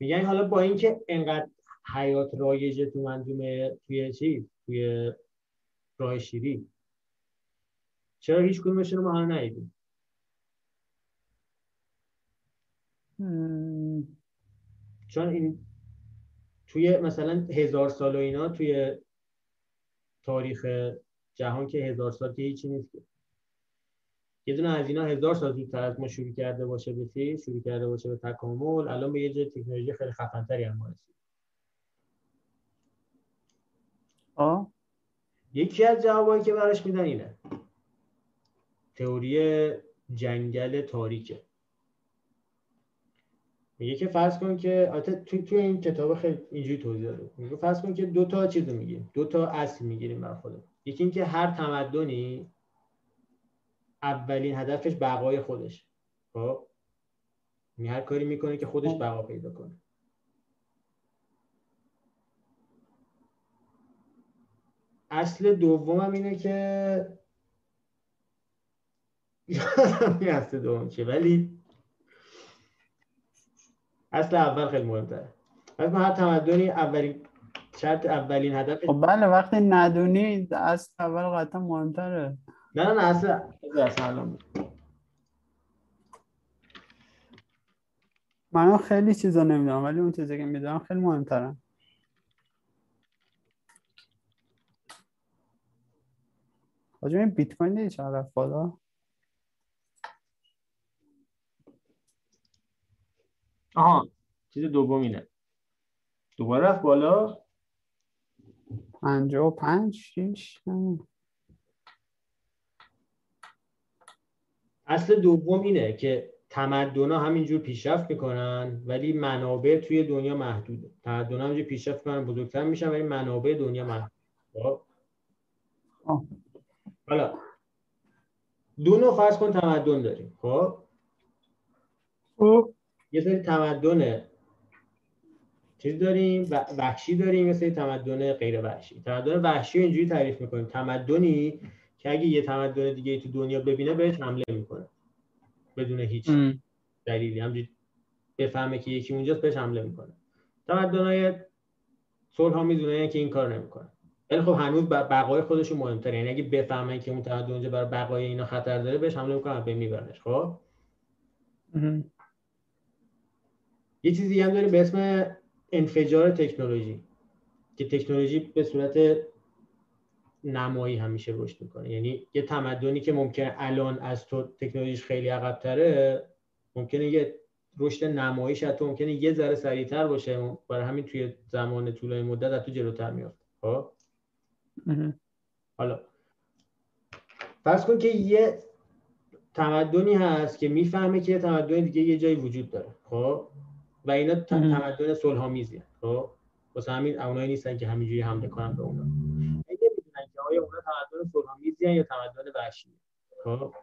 میگن حالا با اینکه انقدر حیات رایجه تو منظومه توی چیز توی راه شیری چرا هیچ کدومشون رو ما ندیدیم ام. چون این توی مثلا هزار سال و اینا توی تاریخ جهان که هزار سال که هیچی نیست که. یه دونه از اینا هزار سال زودتر از ما شروع کرده باشه به شروع کرده باشه به تکامل الان به یه جای تکنولوژی خیلی خفنتری هم ما رسید خب یکی از جوابایی که براش میدن اینه. تئوری جنگل تاریکه. میگه که فرض کن که البته تو تو این کتاب خیلی اینجوری توضیح داده. میگه فرض کن که دو تا چیز رو می‌گیریم دو تا اصل می‌گیریم برای خودمون. یکی اینکه هر تمدنی اولین هدفش بقای خودش. خب؟ یعنی هر کاری می‌کنه که خودش بقا پیدا کنه. اصل دومم اینه که یادم نیست اصل دوم چیه ولی اصل اول خیلی مهمتره. پس ما هر تمدنی اولین شرط اولین هدف خب بله وقتی ندونی از اول قطعا مهمتره. نه نه نه اصل اصل اصل. من خیلی چیزا نمی‌دونم ولی اون چیزی که می‌دونم خیلی مهمترن حاجم این بیت کوین دیدی چقدر رفت بالا؟ آها چیز دوم اینه دوباره رفت بالا؟ پنجاه و پنج شیش. اصل دوم اینه که تمدن ها همینجور پیشرفت می‌کنن ولی منابع توی دنیا محدوده. تمدن ها همینجور پیشرفت می‌کنن بزرگتر میشن ولی منابع دنیا محدود خب؟ حالا دو نوع فرض کن تمدن داریم خب؟ یه سری تمدن چیز داریم وحشی داریم یه سری تمدن غیر وحشی. تمدن وحشی رو اینجوری تعریف می‌کنیم. تمدنی که اگه یه تمدن دیگه تو دنیا ببینه بهش حمله می‌کنه. بدون هیچ. دلیلی. همجوری بفهمه که یکی اونجاست بهش حمله می‌کنه. تمدن‌های صلح می‌دونه که این کار نمی‌کنه ولی خب هنوز ب- بقای خودشون مهمتره یعنی اگه بفهمن که اون تمدن اونجا برای بقای اینا خطر داره بهش حمله می‌کنن به میبرنش خب. یه چیزی هم داریم به اسم انفجار تکنولوژی که تکنولوژی به صورت نمایی همیشه رشد می‌کنه یعنی یه تمدنی که ممکنه الان از تو تکنولوژیش خیلی عقبتره ممکنه یه رشد نماییش تو ممکنه یه ذره سریعتر باشه برای همین توی زمان طولانی مدت از تو جلوتر میافته خب. حالا. فرض کن که یه تمدنی هست که می‌فهمه که یه تمدن دیگه یه جایی وجود داره خب؟ و اینا. تمدن صلح‌آمیزی خب؟ واسه همین اونایی نیستن که همینجوری حمله کنن به اونا. اگه می‌دونن که آیا اونا تمدن صلح‌آمیزی یا تمدن وحشی خب؟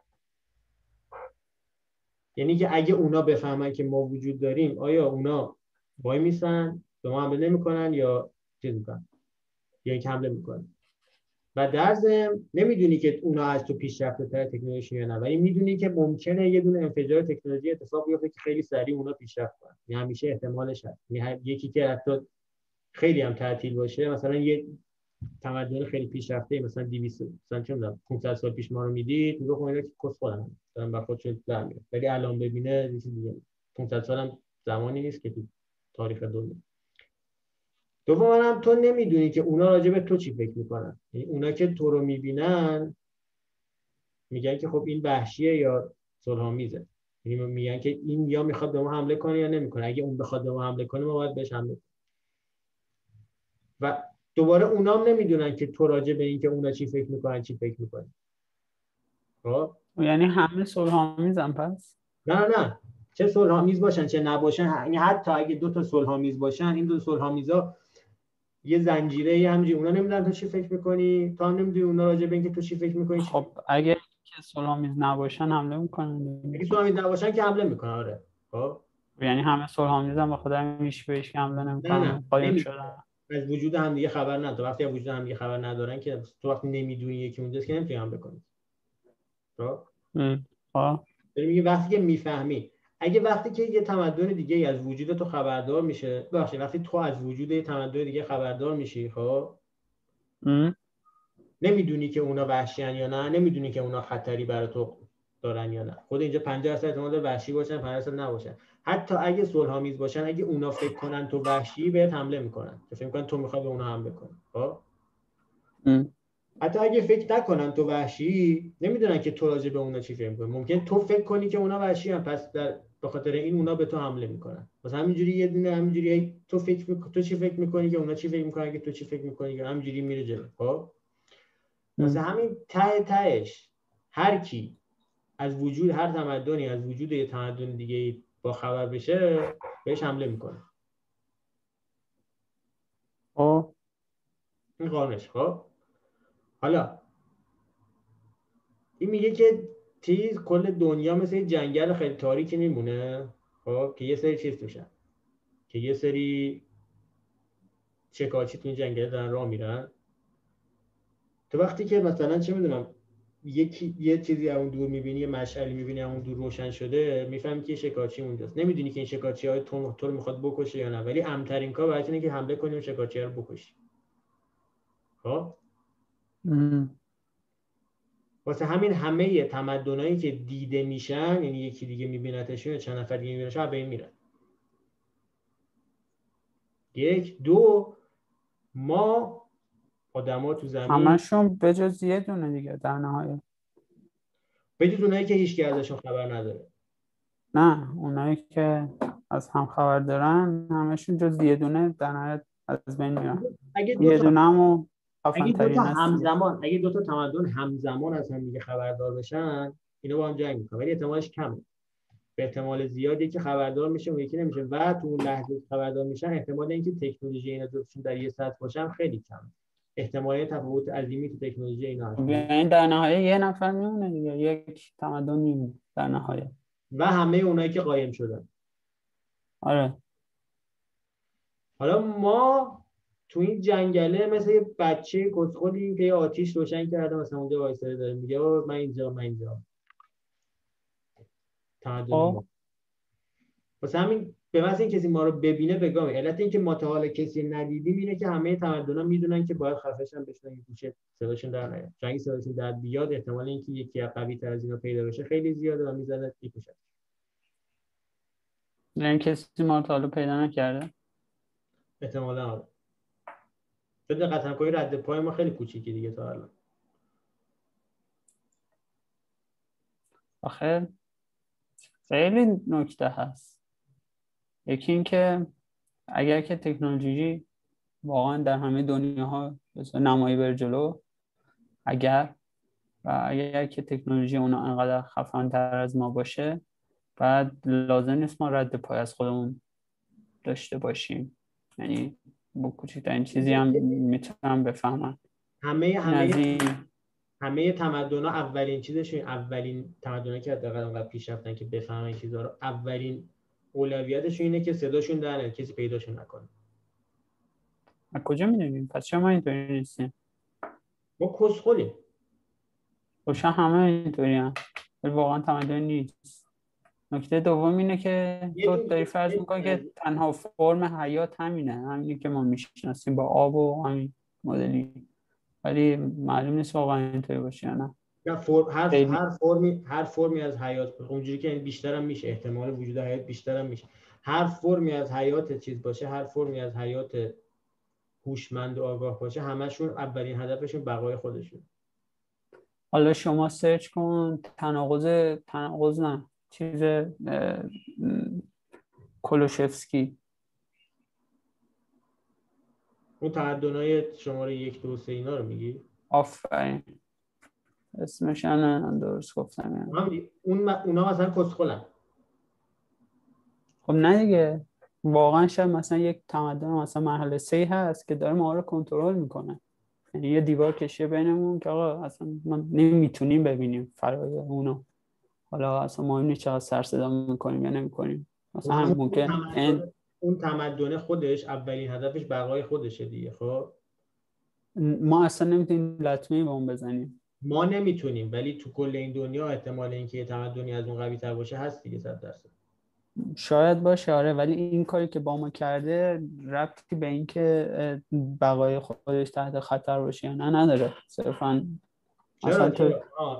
یعنی که اگه اونا بفهمن که ما وجود داریم آیا اونا وای میسن؟ به ما حمله نمی‌کنن یا چیز می‌کنن؟ یا اینکه حمله می‌کنن؟ و در ضمن نمی‌دونی که اونا از تو پیشرفته تر تکنولوژی یا نه. ولی می‌دونی که ممکنه یه دونه انفجار تکنولوژی اتفاق بیفته که خیلی سریع اونا پیشرفت کنن. یعنی همیشه احتمالش هست. یعنی یکی که حتی خیلی هم تعطیل باشه مثلا یه تمدن خیلی پیشرفته مثلا 200 مثلا چه 500 سال پیش ما رو می‌دید میگه خب اینا که کس خودم دارن با خودشون در میاد ولی الان ببینه چیز دیگه. 500 سال هم زمانی نیست که تو تاریخ دنیا. دوم هم تو نمی‌دونی که اونا راجع به تو چی فکر می‌کنن. یعنی اونا که تو رو می‌بینن میگن که خب این وحشیه یا صلحآمیزه. یعنی میگن که این یا می‌خواد به ما حمله کنه یا نمی‌کنه. اگه اون بخواد به ما حمله کنه ما باید بهش حمله کنیم. و دوباره اونام نمی‌دونن که تو راجع به اینکه اونا چی فکر می‌کنن چی فکر می‌کنن خب؟ یعنی همه صلحآمیزن پس؟ نه نه نه. چه صلحآمیز باشن چه نباشن. یعنی حتی اگه دو تا صلحآمیز باشن این دو صلحآمیزا یه زنجیره ای همجوری اونا نمی‌دونن تو چی فکر می‌کنی؟ تو هم نمی‌دونی اونا راجع به اینکه تو چی فکر می‌کنی خب اگه که صلحآمیز نباشن حمله می‌کنن اگه صلحآمیز نباشن که حمله می‌کنن آره. خب. یعنی همه صلحآمیزن به خدا هیچ بهش حمله نمی‌کنن قایم شدن. از وجود هم دیگه خبر نداره وقتی از وجود هم دیگه خبر ندارن که تو وقتی نمی‌دونی یکی اونجاست که نمی‌تونی حمله کنی. خب. خب. میگه وقتی که می‌فهمی اگه وقتی که یه تمدن دیگه از وجود تو خبردار میشه ببخشید وقتی تو از وجود یه تمدن دیگه خبردار میشی خب؟ نمی‌دونی که اونا وحشیان یا نه نمی‌دونی که اونا خطری برای تو دارن یا نه. خود اینجا 50 درصد احتمال وحشی باشن 50 درصد نباشن. حتی اگه صلحآمیز باشن اگه اونا فکر کنن تو وحشی بهت حمله می‌کنن. فکر می‌کنن تو می‌خوای به اونا حمله کنی خب؟ حتی اگه فکر نکنن تو وحشی نمی‌دونن که تو راجع به اونا چی فکر می‌کنی. ممکن تو فکر کنی که اونا وحشی هم پس در به خاطر این اونا به تو حمله می‌کنن. مثلا همینجوری یه دونه همینجوری تو فکر می‌کنی تو چی فکر می‌کنی که اونا چی فکر می‌کنن اگه تو چی فکر می‌کنی که همینجوری میره جلو. خب؟ مثلا همین ته تهش هر کی از وجود هر تمدنی از وجود یه تمدن دیگه با خبر بشه بهش حمله می‌کنه. خب؟ این قانش خب؟ حالا این میگه که تیز کل دنیا مثل جنگل خیلی تاریکی میمونه. خب که یه سری چیز میشن که یه سری شکارچی تو این جنگل دارن راه میرن. تو وقتی که مثلا چه می‌دونم یکی یه چیزی اون دور می‌بینی یه مشعلی می‌بینی اون دور روشن شده می‌فهمی که شکارچی اونجاست. نمی‌دونی که این شکارچی های تو, رو می‌خواد بکشه یا نه. ولی امترین کار برای اینه که حمله کنی و شکارچی رو بکشی. خب؟ واسه همین همه تمدنایی که دیده میشن یعنی یکی دیگه میبینتشون یا چند نفر دیگه میبینشون به این میرن. یک دو ما آدما تو زمین همشون بجز یه دونه دیگه در نهایت. بجز اونایی که هیچ ازشون خبر نداره. نه اونایی که از هم خبر دارن همشون جز یه دونه در نهایت از بین میرن. اگه یه دونه همو اگه دو تا همزمان اگه دو تا تمدن همزمان از هم دیگه خبردار بشن اینا با هم جنگ می‌کنن ولی احتمالش کمه. به احتمال زیادی که خبردار میشه و یکی نمیشه و تو اون لحظه خبردار میشن احتمال اینکه تکنولوژی اینا دوشون در یه سطح باشن خیلی کمه. احتمال تفاوت عظیمی تو تکنولوژی اینا هست. یعنی در نهایت یه نفر میمونه دیگه یک تمدن میمونه در نهایت و همه اونایی که قایم شدن. آره. حالا ما تو این جنگله مثل یه بچه کسخلی که یه آتیش روشن کرده مثلا اونجا وایساده داره. میگه من اینجا من اینجا. تمدن واسه همین به واسه این کسی ما رو ببینه بگم علت اینکه ما تا حالا کسی ندیدیم اینه که همه تمدنا می‌دونن که باید خفشن بشن یه گوشه صداشون در نیاد. چون صداشون در بیاد احتمال اینکه یکی قوی تر از اینا پیدا بشه خیلی زیاده و می‌زنه می‌کشه یعنی کسی ما تا حالا پیدا نکرده؟ احتمالاً آره. چون دقت کنید رد پای ما خیلی کوچیکی دیگه تا الان. آخه خیلی نکته هست. یکی اینکه اگر که تکنولوژی واقعا در همه دنیاها نمایی بر جلو اگر و اگر که تکنولوژی اونا انقدر خفن تر از ما باشه بعد لازم نیست ما رد پای از خودمون داشته باشیم. یعنی با کوچکترین چیزی هم می‌تونم بفهمم. همه همه همه تمدن ها اولین چیزشون اولین تمدن که حداقل اونقدر پیش رفتن که بفهمن چیزا رو اولین اولویتشون اینه که صداشون در کسی پیداشون نکنه. از کجا می‌دونیم؟ پس چرا ما اینطوری نیستیم ما کسخلیم. خب شاید همه اینطوری هم واقعا تمدن نیست. نکته دوم اینه که تو داری فرض می‌کنی که تنها فرم حیات همینه همینی که ما می‌شناسیم با آب و همین مدلی. ولی معلوم نیست واقعا اینطوری باشه یا نه. نه فرم هر. هر فرمی هر فرمی از حیات اونجوری که بیشتر هم میشه احتمال وجود حیات بیشتر هم میشه. هر فرمی از حیات چیز باشه هر فرمی از حیات هوشمند و آگاه باشه همشون اولین هدفشون بقای خودشون. حالا شما سرچ کن تناقض تناقض نه. چیز کلوشفسکی. اون تمدنای شماره یک دو سه اینا رو میگی؟ آفرین. اسمش نه درست گفتم. یعنی. اون اونا مثلا کسخلن. خب نه دیگه. واقعا شاید مثلا یک تمدن مثلا مرحله سه هست که داره ما رو کنترل می‌کنه. یعنی یه دیوار کشیه بینمون که آقا اصلا ما نمی‌تونیم ببینیم فرای اونو حالا اصلا مهم نیست چقدر سر صدا می‌کنیم یا نمی‌کنیم. مثلا هم اون ممکن تمدن- این اون تمدن خودش اولین هدفش بقای خودشه دیگه خب؟ ما اصلا نمی‌تونیم لطمه به اون بزنیم. ما نمی‌تونیم ولی تو کل این دنیا احتمال اینکه یه تمدنی از اون قوی تر باشه هست دیگه صد درصد. شاید باشه آره ولی این کاری که با ما کرده ربطی به اینکه بقای خودش تحت خطر باشه یا نه نداره. صرفا مثلا تو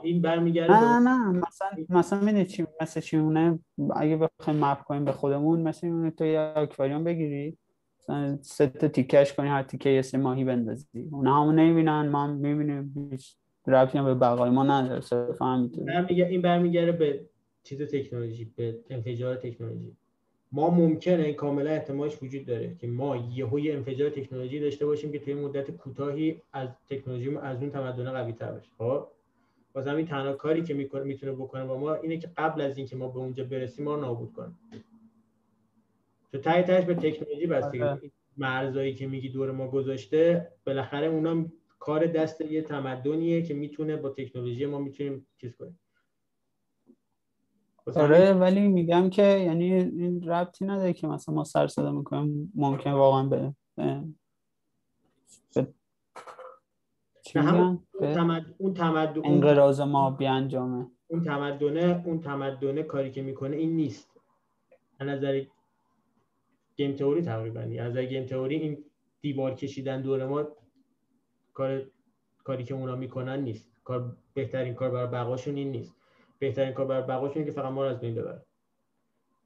این برمیگرده نه نه مثلا مثلا می‌دونی چی مثل چی مونه اگه بخوایم مپ کنیم به خودمون مثلا میمونه تو یه آکواریوم بگیری مثلا سه تا تیکش کنی هر تیکه یه سری ماهی بندازی. اونا همون نمی‌بینن ما هم می‌بینیم هیچ ربطی هم به بقای ما نداره صرفا همینطوره این برمیگرده به چیز تکنولوژی به انفجار تکنولوژی. ما ممکنه کاملا احتمالش وجود داره که ما یهو یه انفجار تکنولوژی داشته باشیم که توی مدت کوتاهی از تکنولوژی از اون تمدن قوی تر بشه. خب؟ باز همین تنها کاری که می‌کنه می‌تونه بکنه با ما اینه که قبل از اینکه ما به اونجا برسیم ما رو نابود کنه. تو تای تهش به تکنولوژی بستگی آره. این مرزایی که میگی دور ما گذاشته بالاخره اونا کار دست یه تمدنیه که می‌تونه با تکنولوژی ما می‌تونیم چیز کنیم. آره ولی میگم که یعنی این ربطی نداره که مثلا ما سر صدا می‌کنیم ممکن واقعا به میگن؟ اون تمدن اون انقراض ما بیانجامه. اون تمدنه اون تمدنه کاری که می‌کنه این نیست. از نظر game theory تقریبا. از نظر game theory این دیوار کشیدن دور ما کار کاری که اونا می‌کنن نیست. کار بهترین کار برای بقاشون این نیست. بهترین کار برای بقاشون اینه که فقط ما رو از بین ببرن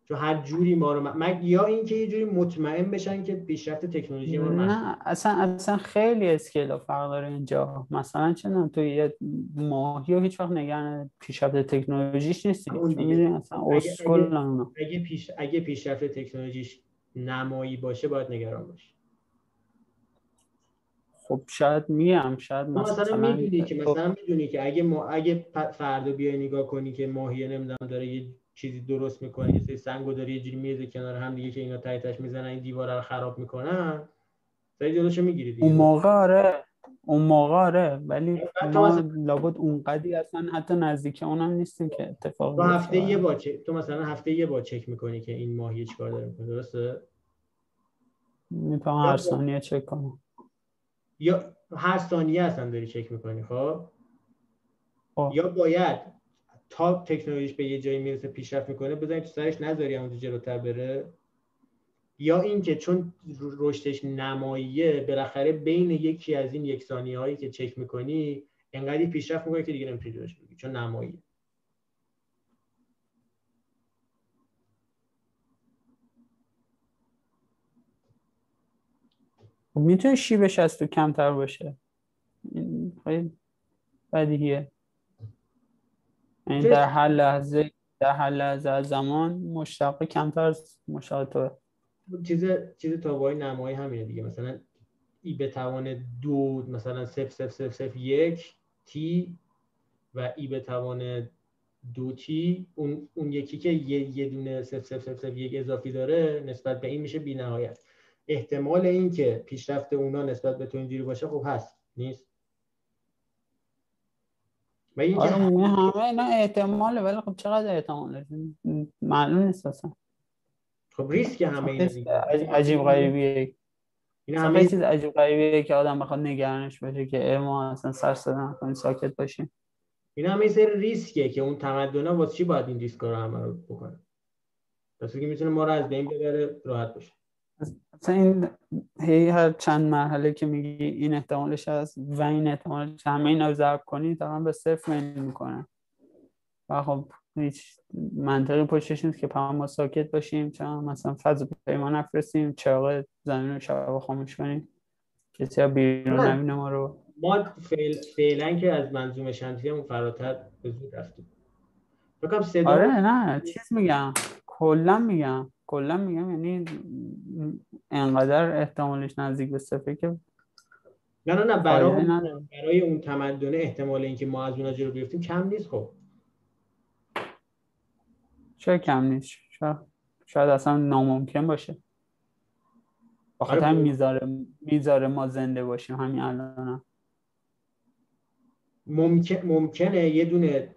چون هر جوری ما رو م... مگ- یا اینکه یه جوری مطمئن بشن که پیشرفت تکنولوژی ما نه اصلا اصلا خیلی scale فرق داره اینجا. مثلا چه تو یه ماهی و هیچ وقت نگران پیشرفت تکنولوژیش نیستی. می‌دونی اصلا اگه- اگه پیش اگه پیشرفت تکنولوژیش نمایی باشه باید نگران باشی خب شاید میگم شاید تو مثلا مثلا می‌دونی که تو- مثلا می‌دونی که اگه ما اگه فردا بیای نگاه کنی که ماهیه نمی‌دونم داره یه چیزی درست می‌کنه یه سری سنگو داره یه جوری میزه کنار هم دیگه که اینا تای تاش می‌زنن این دیواره رو خراب می‌کنن سری جلوشو می‌گیری دیگه. اون موقع آره. اون موقع آره. ولی ما مثلا- لابد اونقدی اصلا حتی نزدیک اونم نیستیم که اتفاق تو هفته. یه بار چک تو مثلا هفته یه بار چک می‌کنی که این ماهیه چیکار داره می‌کنه درسته؟ می‌تونم هر ثانیه چک کنم. یا هر ثانیه اصلا داری چک می‌کنی خب؟ خب. یا باید تا تکنولوژیش به یه جایی می‌رسه پیشرفت می‌کنه بزنی تو سرش نذاری اونجا جلوتر بره. یا اینکه چون رشدش نماییه بالاخره بین یکی از این یک ثانیه هایی که چک می‌کنی انقدری پیشرفت می‌کنه که دیگه نمی‌تونی جلوش چون نماییه. خب می‌تونه شیبش از تو کمتر باشه. این خیلی بدیهیه. یعنی چه- در هر لحظه در هر لحظه از زمان مشتق کمتر از مشتق توه چیز چیز تابعی نمایی همینه دیگه. مثلا ای به توان دو مثلا صفر صفر صفر صفر یک تی و ای به توان دو تی. اون, اون یکی که یه, یه دونه صفر صفر صفر صفر یک اضافی داره نسبت به این میشه بی نهایت احتمال این که پیشرفت اونا نسبت به تو اینجوری باشه خب هست نیست؟ و اینکه آره میگه همه اینا احتماله ولی خب چقدر احتماله معلوم نیست اصلا. خب ریسک همه دیگه. عجیب- غریبیه. این همه چیز عجیب غریبیه که آدم بخواد نگرانش باشه که ما اصلا سر صدا نکنیم ساکت باشیم. این همه سری ریسکه که اون تمدنا واسه چی باید این ریسک رو همه رو بکنه؟ پس که می‌تونه ما رو از بین ببره راحت باشه. اصلا این هی هر چند مرحله که میگی این احتمالش هست و این احتمالش همه اینا رو ضرب کنی تقریبا به صفر میل می‌کنه و خب هیچ منطقی پشتش نیست که پیام ما ساکت باشیم چون مثلا فضا پیما نفرستیم چراغ زمین رو شب خاموش کنیم. کسی ها بیرون نه. نبینه ما رو. ما فعل... فعلا که از منظومه شمسی فراتر به زود رفتیم. آره نه چیز میگم. کلا میگم. کلا میگم یعنی انقدر احتمالش نزدیک به صفره که نه نه نه برای نداره. برای اون تمدن احتمال اینکه ما از اونها جلو بیفتیم کم نیست خب. چرا کم نیست. شاید, شاید اصلا ناممکن باشه. به آره، همین خب. می‌ذاره می‌ذاره ما زنده باشیم همین الان ممکن ممکنه یه دونه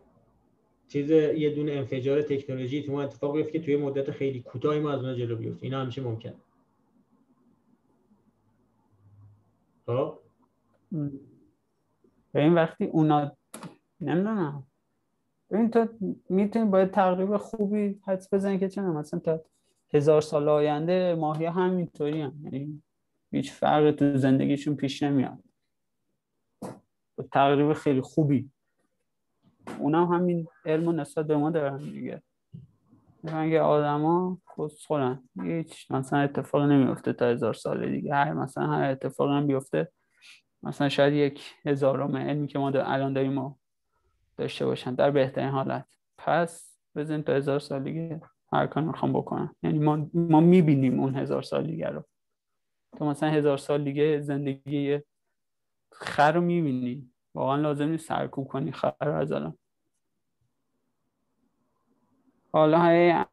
چیز یه دونه انفجار تکنولوژی تو ما اتفاق بیفته که توی مدت خیلی کوتاهی ما از اونها جلو بیفتیم. اینا همیشه ممکن. خب؟ ببین وقتی اونا نمی‌دونم. ببین تو می‌تونی باید تقریب خوبی حدس بزنی که چه مثلا تا هزار سال آینده ماهی همینطوری هم. یعنی هیچ فرقی تو زندگیشون پیش نمیاد. با تقریب خیلی خوبی. اونا هم همین علم و نسبت به ما دارن دیگه. اگه آدما خودن هیچ مثلا اتفاق نمیفته تا هزار سال دیگه. هر مثلا هر اتفاق هم بیفته مثلا شاید یک هزارم علمی که ما دا الان داریم ما داشته باشن در بهترین حالت. پس بزن تا هزار سال دیگه هر کار می‌خوام بکنم. یعنی ما ما می‌بینیم اون هزار سال دیگه رو. تو مثلا هزار سال دیگه زندگی خر رو می‌بینی. واقعا لازم نیست سرکوب کنی خر رو از الان. حالا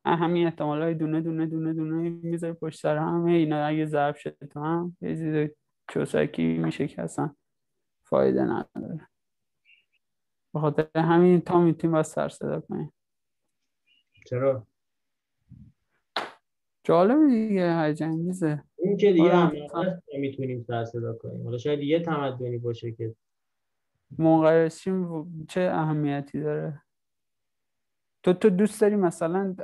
همین احتمال های دونه دونه دونه دونه می‌ذاری پشت سر هم اینا اگه ضرب شده تو هم یه چیز چوسکی میشه که اصلا فایده نداره. به خاطر همین تا می‌تونیم باید سر صدا کنیم. چرا؟ جالب دیگه هیجان انگیزه اون که دیگه آره. هم می‌تونیم سر صدا کنیم. حالا شاید یه تمدنی باشه که منقرض چه اهمیتی داره؟ تو تو دوست داری مثلا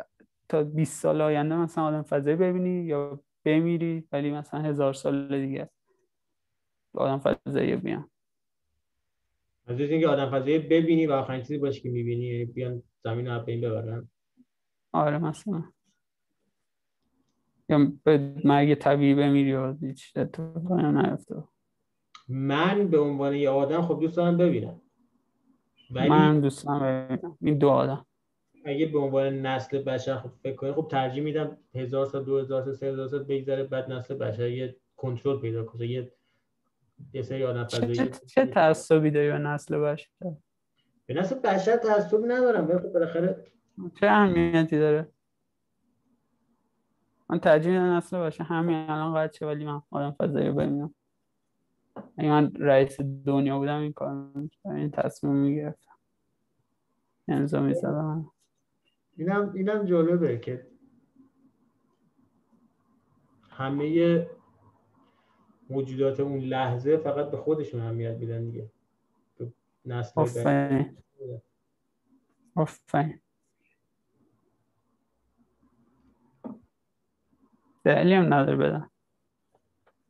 تا 20 سال آینده مثلا آدم فضایی ببینی یا بمیری ولی مثلا هزار سال دیگه آدم فضایی بیان؟ از اینکه آدم فضایی ببینی و آخرین چیزی باشه که می‌بینی یعنی بیان زمین رو بین ببرن. آره مثلا. یا به مرگ طبیعی بمیری و هیچ اتفاقی نیفته. من به عنوان یه آدم خب دوست دارم ببینم. ولی من دوست دارم ببینم این دو آدم. اگه به عنوان نسل بشر خب فکر کنی خب ترجیح میدم هزار سال دو هزار سال سه هزار سال بگذره بعد نسل بشر یه کنترل پیدا کنه یه یه سری آدم چه, چه, چه تعصبی داری به نسل بشر؟ به نسل بشر تعصب ندارم ولی خب بالاخره چه اهمیتی داره؟ من ترجیح نسل باشه همین الان قد چه ولی من آدم فضایی رو ببینم. اگه من رئیس دنیا بودم این کار می‌کردم این تصمیم می‌گرفتم. امضا می‌زدم اینم اینم جالبه که همه موجودات اون لحظه فقط به خودشون اهمیت میدن دیگه. به نسل. آفرین. هم نداره بدن.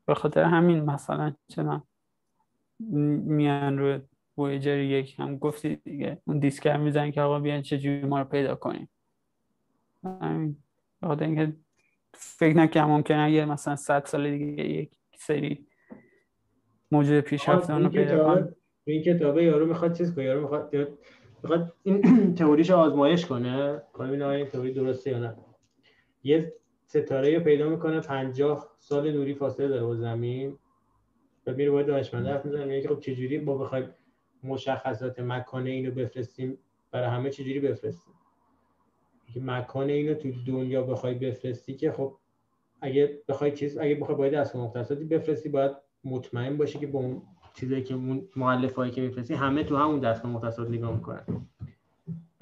به خاطر همین مثلا چنان میان رو وویجر یک هم گفتی دیگه اون دیسکر میزن که آقا بیان چجوری ما رو پیدا کنیم. همین. به خاطر اینکه فکر نکنم ممکنه اگه مثلا صد سال دیگه یک سری موجود پیشرفته رو پیدا کنیم. این کتابه یارو می‌خواد چیز کنه؟ یارو می‌خواد می‌خواد این تئوریش آزمایش کنه؟ کنه ببینه آیا این تئوری درسته یا نه؟ یه ستاره رو پیدا می‌کنه 50 سال نوری فاصله داره با زمین. و میره باید دانشمند حرف می‌زنه میگه خب چجوری ما بخوایم مشخصات مکان اینو بفرستیم برای همه چجوری بفرستیم؟ مکان اینو تو دنیا بخوای بفرستی که خب اگه بخوای چیز اگه بخوای باید از مختصاتی بفرستی باید مطمئن باشی که با اون چیزایی که مؤلف هایی که میفرستی همه تو همون دستگاه مختصات نگاه می‌کنن.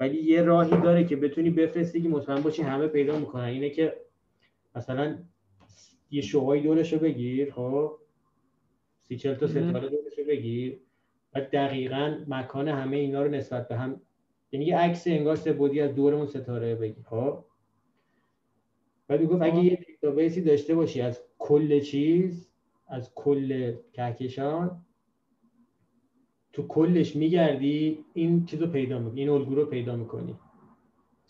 ولی یه راهی داره که بتونی بفرستی که مطمئن باشی همه پیدا می‌کنن. اینه که مثلا یه شوهای دورش رو بگیر خب؟ سی چل تا ستاره دورش رو بگیر. و دقیقا مکان همه اینا رو نسبت به هم یعنی یه عکس انگار بودی از دور اون ستاره بگیر خب؟ بعد گفت اگه یه دیتابیسی داشته باشی از کل چیز از کل کهکشان تو کلش میگردی این چیز رو پیدا می‌کنی این الگو رو پیدا می‌کنی.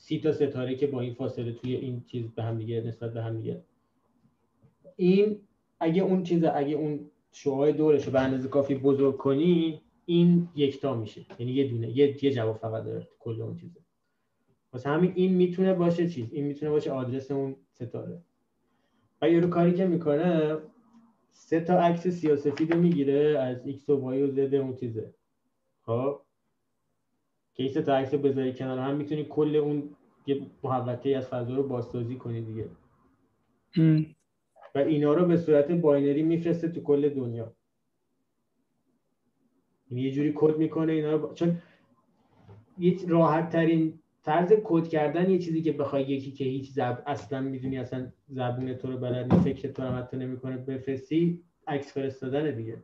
سی تا ستاره که با این فاصله توی این چیز به هم دیگه نسبت به هم دیگه. این اگه اون چیز اگه اون شعاع دورش رو به اندازه کافی بزرگ کنی این یکتا میشه. یعنی یه دونه یه, یه جواب فقط داره کل اون چیزه واسه همین این می‌تونه باشه چیز؟ این می‌تونه باشه آدرس اون ستاره. و یه رو کاری که می‌کنه سه تا عکس سیاسفید می‌گیره از ایکس و وای و زد اون چیزه. خب؟ که سه تا عکس بذاری کنار هم می‌تونی کل اون یه محوطه از فضا رو بازسازی کنی دیگه. و اینا رو به صورت binary میفرسته تو کل دنیا. یعنی یه جوری کد می‌کنه اینا رو چون یه راحت ترین طرز کد کردن یه چیزی که بخوای یکی که هیچ زب اصلا می‌دونی اصلا زبون تو رو بلد نیست فکر تو رو حتی نمی‌کنه بفرستی عکس فرستادن دیگه.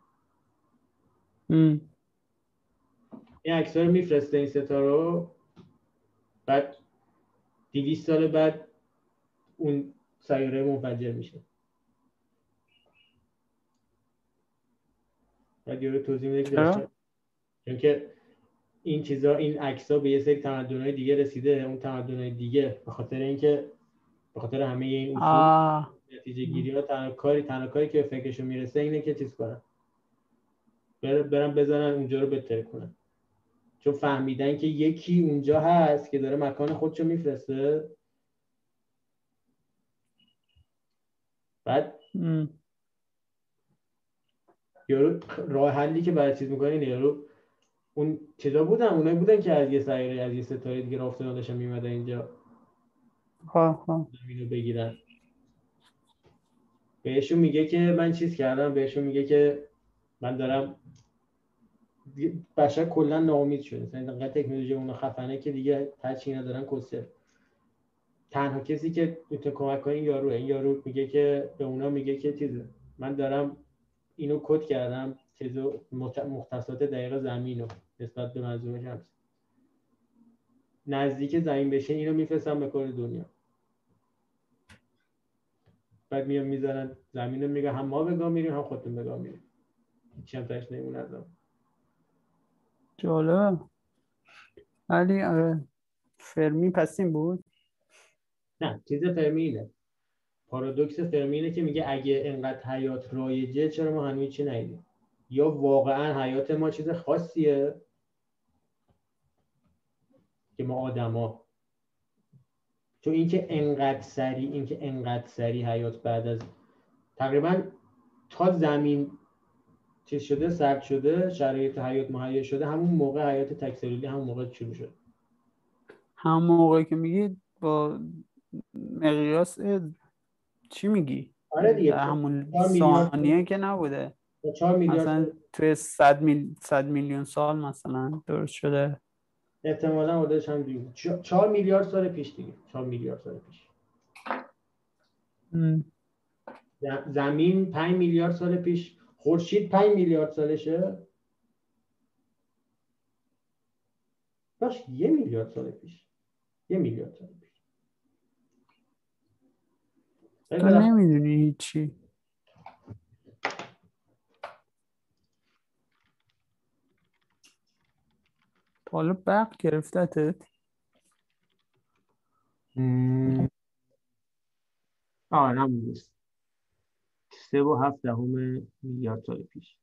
این عکس رو میفرسته این ستا رو. بعد 200 سال بعد اون سیاره منفجر میشه. بعد یه رو توضیح میده که که این چیزا این عکس به یه سری تمدن‌های دیگه رسیده. اون تمدن‌های دیگه به خاطر اینکه به خاطر همه این اصول نتیجه گیری ها تنها کاری تنها کاری که فکرشو می‌رسه اینه که چیز کنن. برم بزنن اونجا رو بهتر کنن. چون فهمیدن که یکی اونجا هست که داره مکان خودشو میفرسته. بعد یارو راه حلی که برای چیز می‌کنه یارو اون چیزا بودن اونایی بودن که از یه سیاره از یه ستاره دیگه راه افتادن داشتن میمدن اینجا. ها ها زمینو بگیرن. بهشون میگه که من چیز کردم بهشون میگه که من دارم بشر کلا ناامید شده. مثلا اینقدر تکنولوژی اون خفنه که دیگه تچی ندارن کسه تنها کسی که می‌تونه کمک کنه یارو. این یارو میگه که به اونا میگه که چیزه من دارم اینو کد کردم چیزو مختصات دقیق زمین رو نسبت به منظومه شمس. نزدیک زمین بشه اینو میفرستم به کل دنیا. بعد میان می‌زنن زمین رو میگه هم ما بگاه میریم هم خودتون بگاه میریم. هیچی هم تاش نیمون ازم. جالب. ولی آره. فرمی پس بود؟ نه چیز فرمی اینه پارادوکس فرمی اینه که میگه اگه انقدر حیات رایجه چرا ما هنوز چی ندیدیم؟ یا واقعا حیات ما چیز خاصیه؟ که ما آدما. چون اینکه انقدر سری اینکه انقدر سری حیات بعد از تقریبا تا زمین چیز شده سرد شده شرایط حیات مهیا شده همون موقع حیات تکسلولی همون موقع شروع شد همون موقعی که میگی با مقیاس چی میگی؟ آره دیگه همون ثانیه که نبوده. 4 میلیارد مثلا توی 100 میل... میلیون سال مثلا درست شده. احتمالا حدودش هم دیگه. 4 میلیارد سال پیش دیگه. 4 میلیارد سال پیش. م. زمین 5 میلیارد سال پیش خورشید 5 میلیارد سالشه؟ باش یه میلیارد سال پیش. یه میلیارد سال پیش. تو نمی‌دونی هیچی. حالا برق گرفتتت؟ آه همون سه و هفت دهم میلیارد سال پیش.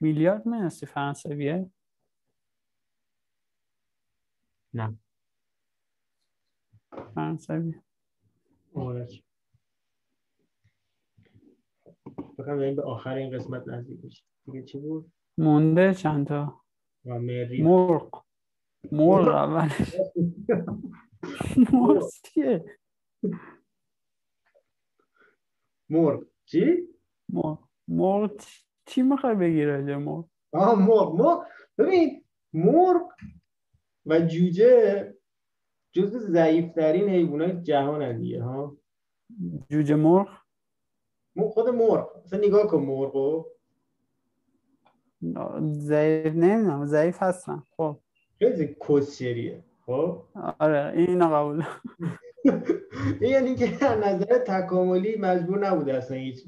میلیارد می‌دونستی فرانسویه؟ نه. فرانسویه. مبارک. بکنم این به آخر این قسمت نزدیک میشه دیگه چی بود؟ مونده چند تا و مری. مرغ مرغ. اولش. مرغ چیه؟ مرغ. چی؟ مرغ. مرغ چی می‌خوای بگی راجع مرغ؟ آها مرغ. مرغ. ببین مرغ و جوجه جزو ضعیفترین حیوانات جهان دیگه ها. جوجه مرغ؟ خود مرغ. مثلا نگاه کن مرغو ضعیف نمی‌دونم ضعیف هستن. خب. خیلی کسچریه خب. آره اینو قبول. این یعنی که از نظر تکاملی مجبور نبوده اصلا هیچ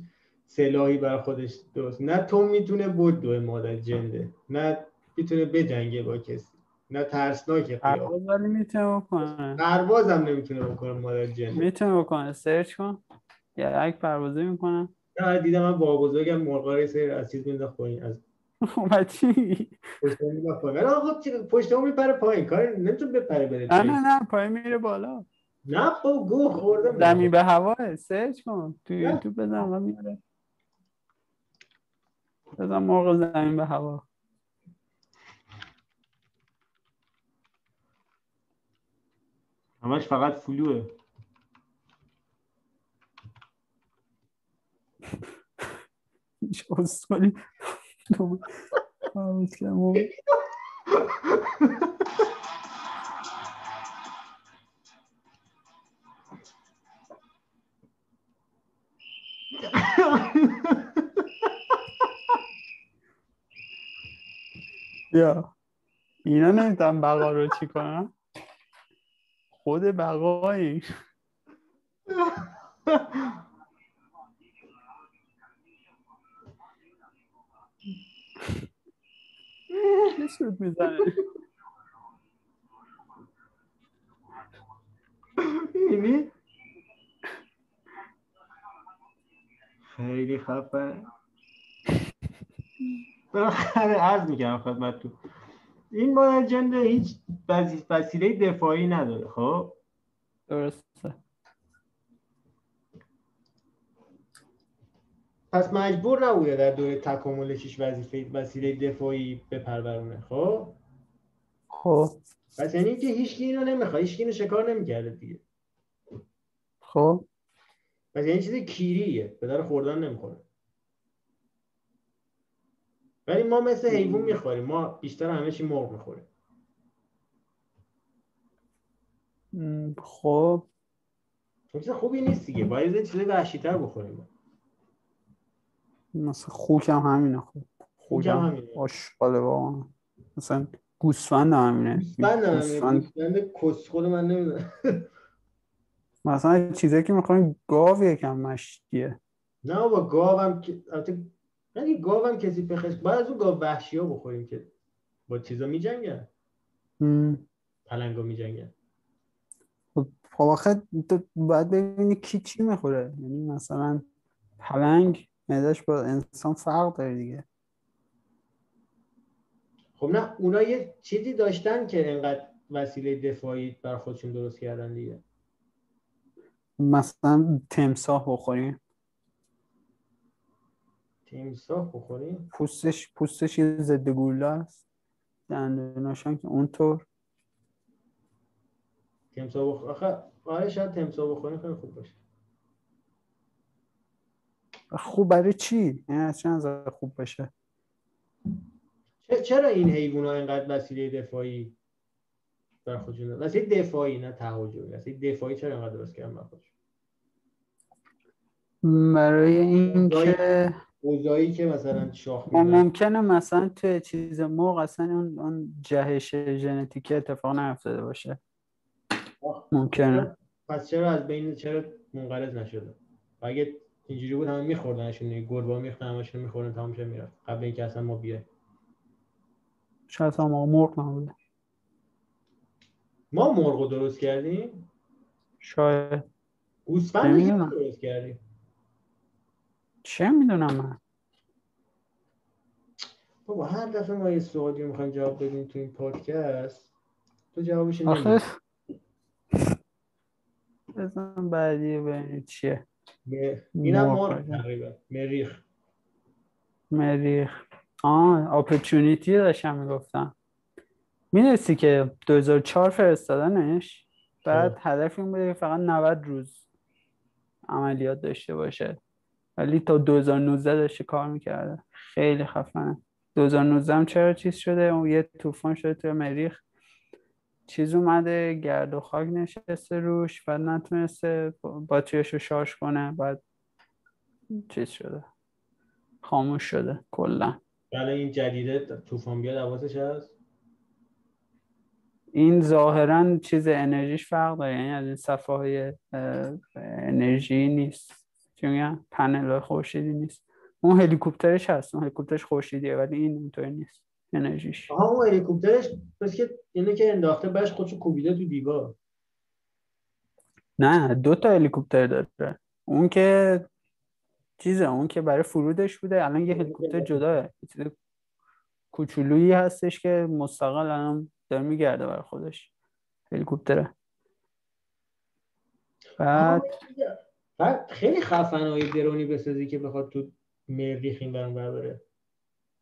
سلاحی بر خودش درست نه تو می‌تونه بدوه مادر جنده نه می‌تونه بجنگه با کسی نه ترسناکه قیافه. پرواز ولی می‌تونه بکنه. پرواز هم نمی‌تونه بکنه مادر جنده. می‌تونه بکنه. سرچ کن. یک پروازی می‌کنه. نه دیدم من با بزرگم مرغا رو یه سری از چیز مینداخت پایین از خب چی؟ میگی؟ پشت پایین. پشت میپره پایین. کار نمی‌تونه بپره بره نه. نه نه پای میره بالا. نه خب گو خوردم. زمین به هواه سرچ کن. تو. یوتیوب بزن و میاره. بزن مرغ زمین به هوا. همش فقط فلوه. هیچ اصولی یا. اینا نمی‌تونن بقا رو چی کنن. خود بقایی. شد می‌زنه می‌بینی؟ خیلی خفن بالاخره عرض می‌کنم خدمتتون. این مادر جنده هیچ وسیله دفاعی نداره خب؟ درسته. پس مجبور نبوده در دوره تکاملش هیچ وظیفه وسیله دفاعی بپرورونه خب؟ خب. پس یعنی که هیچ اینو نمی‌خواد هیچ اینو شکار نمی‌کرده دیگه. خب. پس یعنی چیز کیریه. به در خوردن نمی‌خوره. ولی ما مثل حیوان می‌خوریم. ما بیشتر همه چی مرغ می‌خوریم. خب. چیز خوبی نیست دیگه. باید یه چیز وحشی‌تر بخوریم. مثل خوک هم همینه. خب. خوک هم هم همینه. آشغاله واقعا مثلا گوسفند هم همینه. گوسفند گوسفند کسخود من نمی‌دونم. مثلا چیزایی که می‌خوایم گاو یکم مشتیه. نه بابا گاوم که یعنی گاوم کسی بخش باید از اون گاو وحشی ها بخوریم که با چیزا میجنگن. پلنگا میجنگن. خب خب آخه تو باید ببینی کی چی می‌خوره. یعنی مثلا پلنگ معدش با انسان فرق داره دیگه. خب نه اونا یه چیزی داشتن که انقدر وسیله دفاعی بر خودشون درست کردن دیگه. مثلا تمساح بخوریم. تیمساح بخوریم؟ پوستش پوستش یه ضد گوله است. دندوناش که اونطور. تیمساح بخور آخه آره شاید تیمساح بخوریم خیلی خوب باشه. خوب برای چی؟ یعنی از نظر خوب باشه؟ چرا این حیوان ها اینقدر وسیله دفاعی؟ بر خودشون؟ وسیله دفاعی نه تهاجمی. وسیله دفاعی چرا اینقدر درست کردن بر خودشون؟ برای اینکه اوضاعی که مثلا شاخ خب. ممکنه مثلا توی چیز مرغ اصلا اون اون جهش ژنتیکی اتفاق نیفتاده باشه. ممکنه. پس چرا از بین چرا منقرض نشده؟ اگه اینجوری بود همه میخوردنشون گربه میختن همشون میخوردن تمام شد می‌رفت. قبل اینکه اصلا ما بیایم. شاید هم مرغ نبوده. ما مرغ رو درست کردیم؟ شاید. گوسفند. درست کردیم. چه می‌دونم من؟ بابا هر دفعه ما یه سوالی می‌خوایم جواب بدیم تو این پادکست تو جوابش آخه. بزن بعدی ببینید چیه. اینم مرغ. تقریبا. مریخ. مریخ. آه اپورتونیتی داشتم می‌گفتم. می‌دونستی که 2004 فرستادنش؟ بعد. هدف این بوده که فقط 90 روز عملیات داشته باشه. ولی تا 2019 داشته کار می‌کرده. خیلی خفنه. 2019 هم چرا چیز شده؟ اون یه طوفان شده توی مریخ. چیز اومده گرد و خاک نشسته روش و نتونسته باتریش رو شارژ کنه بعد چیز شده. خاموش شده کلا. بله این جدیده طوفان بیاد حواسش هست این ظاهرا چیز انرژیش فرق داره یعنی از این صفحه های انرژی نیست. چون پنل خورشیدی نیست. اون هلیکوپترش هست اون هلیکوپترش خورشیدیه ولی این اینطوری نیست. انرژیش. آها اون هلیکوپترش بس که اینه که انداخته بهش خودشو کوبیده تو دیوار. نه دو تا هلیکوپتر داره. اون که چیزه اون که برای فرودش بوده. الان یه هلیکوپتر جداه. چیز کوچولویی هستش که مستقل الان داره میگرده برای خودش. هلیکوپتره. بعد بعد خیلی خفنایی درونی بسازی که بخواد تو مریخ این برون بره.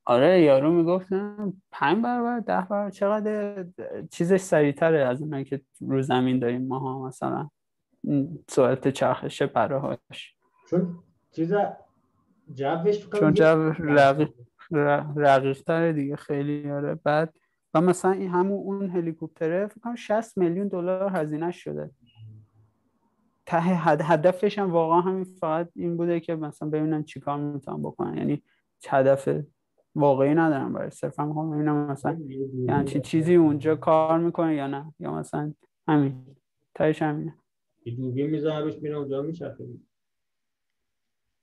آره یارو می‌گفتم پنج برابر ده برابر چقدر چیزش سریعتره از اونایی که رو زمین داریم ماها مثلا سرعت چرخش پرهاش. چون چیز جوش چون جو رقیق رقیق تره دیگه خیلی آره. بعد و مثلا این همون اون هلیکوپتره فکر کنم 60 میلیون دلار هزینه شده. ته هدفش هم واقعا همین فقط این بوده که مثلا ببینن چیکار می‌تونن بکنن. یعنی هدف واقعی ندارم برای صرفا می‌خوام ببینم مثلا یعنی چی چیزی اونجا کار می‌کنه یا نه. یا مثلا همین. تایش همینه. دوربین می‌ذاره روش میره اونجا میچرخه.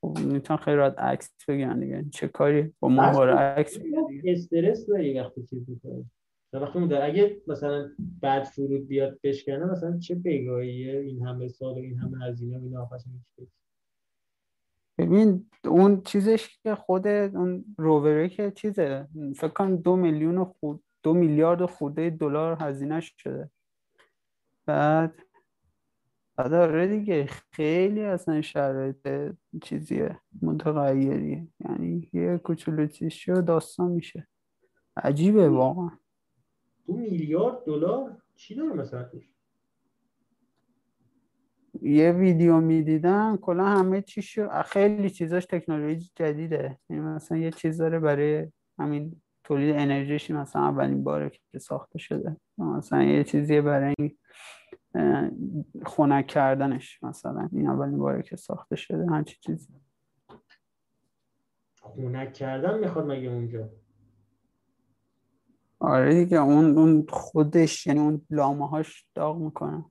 خب می‌تونن خیلی راحت عکس بگیرن دیگه. چه کاری؟ با ما عکس استرس داری وقتی چیز می‌کنی. وقتی اون اگه مثلا بعد فرود بیاد بشکنه مثلا چه بگاهیه این همه سال و این همه هزینه و آخرش ببین اون چیزش که خود اون رووره که چیزه. فکر کنم دو میلیون خود دو میلیارد خورده دلار هزینه شده. بعد بعد آره دیگه خیلی اصلا شرایط چیزیه متغیریه یعنی یه کوچولو چیز داستان میشه. عجیبه واقعا. دو میلیارد دلار چی داره مثلا یه ویدیو می‌دیدم کلا همه چیشو خیلی چیزاش تکنولوژی جدیده. یعنی مثلا یه چیز داره برای همین تولید انرژیش مثلا اولین باره که ساخته شده. مثلا یه چیزیه برای خنک کردنش مثلا. این اولین باره که ساخته شده. همچی چیزی. خنک کردن می‌خواد مگه اونجا؟ آره دیگه اون اون خودش یعنی اون لامه هاش داغ می‌کنه.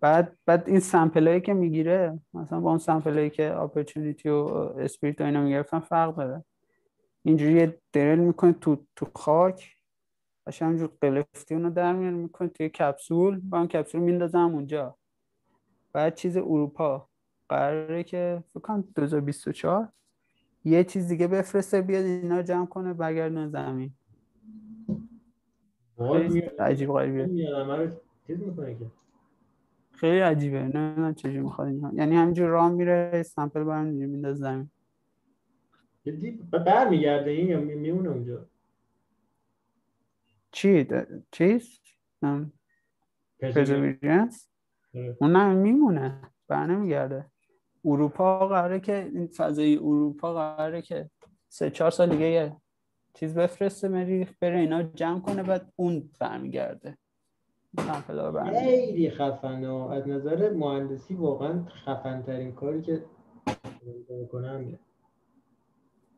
بعد بعد این سمپل هایی که می‌گیره مثلا با اون سمپل هایی که اپورتونیتی و اسپریت و اینا می‌گرفتن فرق داره. اینجوری درل می‌کنه تو تو خاک باشه همجور قلفتی اونو در میاره می‌کنه توی کپسول با اون کپسول میندازم اونجا. بعد چیز اروپا قراره که فکر کنم 2024 یه چیز دیگه بفرسته بیاد اینا جمع کنه برگردونه زمین. عجیب غریبه خیلی عجیبه. نه نه چجوری می‌خواد یعنی همینجور راه میره سمپل برم مینداز زمین. برمیگرده این یا میمونه اونجا؟ چی؟ چیز؟ پرزویرنس اون نه میمونه. بر نمیگرده. اروپا قراره که این فضای اروپا قراره که سه چهار سال دیگه چیز بفرسته مریخ بره اینا جمع کنه بعد اون برمیگرده. خیلی خفنه. از نظر مهندسی واقعا خفن ترین کاری که کنم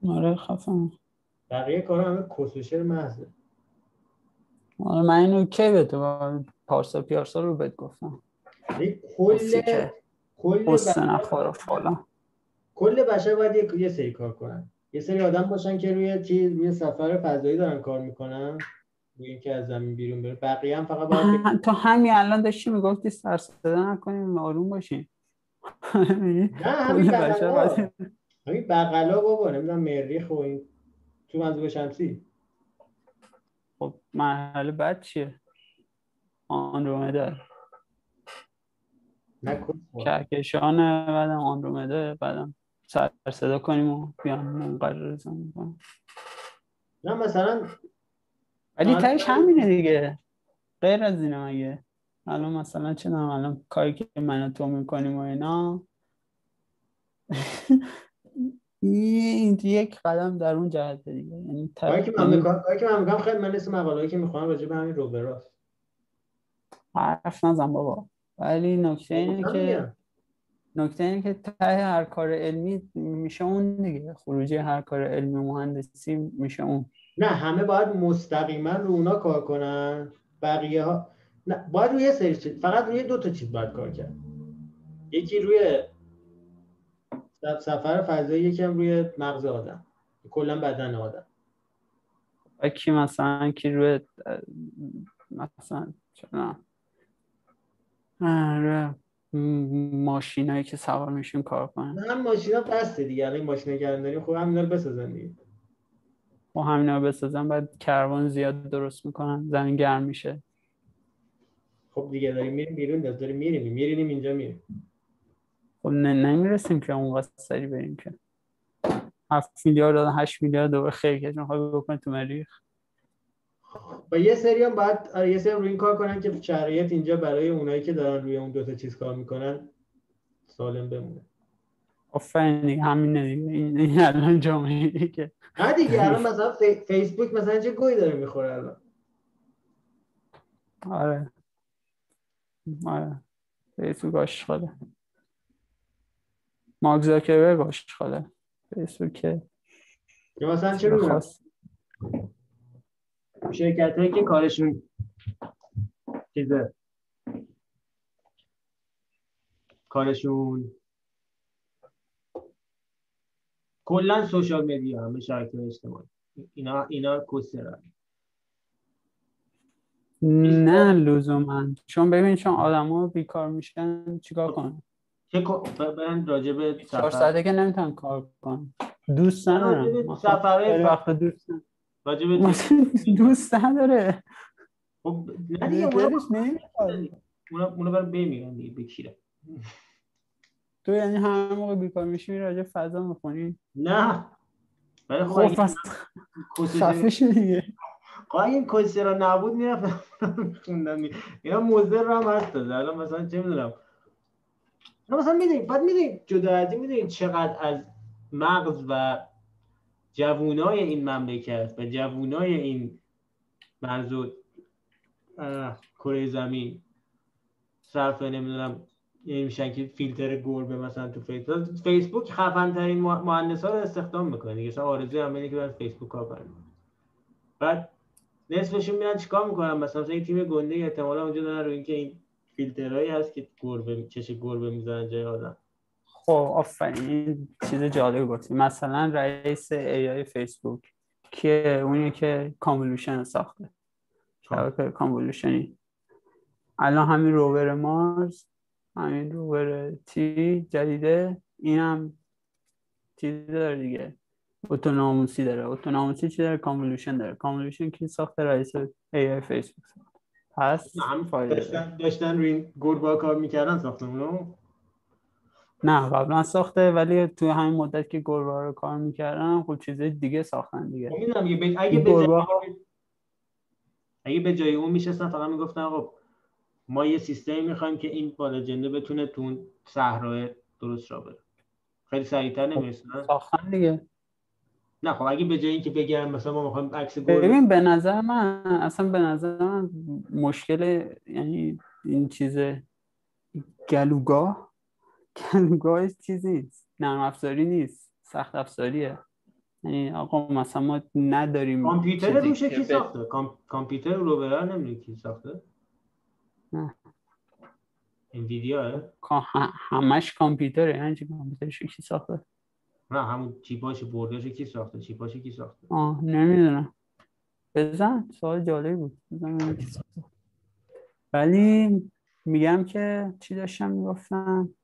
آره خفن بقیه کار همه کسوشر محضه. آره من اینو کی به تو پارسا پیارسا رو بهت گفتم. کل کل بشر کل بشر باید یه سری کار کنن. یه سری آدم باشن که روی چیز روی سفر فضایی دارن کار می‌کنن. روی اینکه از زمین بیرون بره. بقیه هم فقط باید تو همین الان داشتی می‌گفتی سر صدا نکنیم آروم باشیم. نه همین بغلا. همین بغلا بابا نمی‌دونم مریخ و این تو منظور شمسی. خب مرحله بعد چیه؟ آندرومدا. کهکشان بعدم آندرومدا بعدم سر صدا کنیم و بیان. منقرر زمین کنیم نه مثلا ولی تایش همینه دیگه. غیر از اینه مگه. الان مثلا چه الان کاری که من تو می‌کنیم و اینا. این یک قدم در اون جهت دیگه. یعنی کاری که من می‌کنم می‌کنم خیلی من نسل مقاله‌ای که می‌خوام راجع به همین روبراست حرف نزن بابا. ولی نکته اینه که نکته اینه که ته هر کار علمی میشه اون دیگه. خروجی هر کار علمی مهندسی میشه اون. نه همه باید مستقیما رو اونا کار کنن. بقیه ها نه باید روی سری چیز فقط روی دو تا چیز باید کار کرد. یکی روی سفر فضایی یکم روی مغز آدم. کلا بدن آدم. و کی مثلا کی روی مثلا چرا آره. ماشینایی که سوار میشون کار کنن نه هم ماشینا بسته دیگه. الان ماشینا کردن داریم خب همینا رو بسازن دیگه. خب همینا رو بسازن بعد کروان زیاد درست می‌کنن زمین گرم میشه. خب دیگه داریم میریم بیرون داریم میریم میریم اینجا میریم. خب نه نمی‌رسیم که اون سری بریم که. هفت میلیارد دادن هشت میلیارد دوباره خیلی که می‌خوای بکنی تو مریخ؟ و یه سری هم باید آره، یه سری روی این کار کنن که شرایط اینجا برای اونایی که دارن روی اون دوتا چیز کار می‌کنن سالم بمونه. آفرین همین این الان جامعه که نه دیگه الان مثلا فیسبوک مثلا چه گوی داره می‌خوره الان؟ آره. آره. فیسبوک آشغاله. مارک زاکربرگ آشغاله. فیسبوک یا مثلا چه شرکت هایی که کارشون چیزه. کارشون کلا سوشال مدیا همه شبکه اجتماعی. اینا اینا کسرن نه لزوما. چون ببین چون آدما بیکار میشن چیکار کنن؟ چه برن راجع به سفر؟ ساعته که نمی‌تونن کار کنن. دوست ندارن. سفر وقت دوست راجب دوست نداره. خب نه دیگه اونا اونا برای بمیرن دیگه بکیره تو یعنی همه موقع بیکار میشی راجع فضا می‌خونی؟ نه. ولی خب پس خفه دیگه. خب این را نبود می‌رفتم خوندم اینا موزر هم هست الان مثلا چه می‌دونم. مثلا می‌دونید بعد می‌دونید جدا از این می‌دونید چقدر از مغز و جوونای این مملکت و جوونای این مرزو کره زمین. صرف نمی‌دونم یعنی میشن که فیلتر گربه مثلا تو فیسبوک فیسبوک خفن ترین مهندسا رو استخدام می‌کنه. دیگه مثلا آرزوی همه که برن فیسبوک کار کنن بعد نصفشون میرن چیکار می‌کنن؟ مثلا مثلا تیم گنده احتمالا اونجا دارن رو اینکه این فیلترهایی هست که گربه چش گربه می‌زنن جای آدم. خب آفرین. چیز جالب گفتی مثلا رئیس AI فیسبوک که اونی که convolution ساخته. شبکه convolution ی الان همین rover Mars همین روور تی جدیده. این هم چیز داره دیگه. autonomous ی داره. autonomous ی چی داره؟ convolution داره. convolution کی ساخته؟ رئیس AI فیسبوک پس داشتن, داشتن روی این گربا کار می‌کردن ساختمونو نه قبلا ساخته ولی تو همین مدت که گربه رو کار می‌کردن خب چیز دیگه ساختن دیگه. خب اگه به جای اگه به جای اون میشستن فقط می‌گفتن خب ما یه سیستمی می‌خوایم که این بالا جنده بتونه تو صحرا درست را بره. خیلی سریعتر خب، نمی‌رسن ساختن دیگه. نه خب اگه به جای اینکه بگم مثلا ما می‌خوایم عکس ببین به نظر من اصلا به نظر من مشکل یعنی این چیز گلوگاه گلوگاه چیزی نیست. نرم افزاری نیست. سخت افزاریه. یعنی آقا مثلا ما نداریم کامپیوتر روشه کی ساخته؟ کامپیوتر رو برای نمی‌دونی کی ساخته؟ نه. انویدیا همش کامپیوتره. یعنی چی کامپیوترش کی ساخته؟ نه همون چیپاش بردش کی ساخته؟ چیپاش کی ساخته؟ آه نمی‌دونم. بزن. سوال جالبی بود. بزن ولی میگم که چی داشتم می‌گفتم؟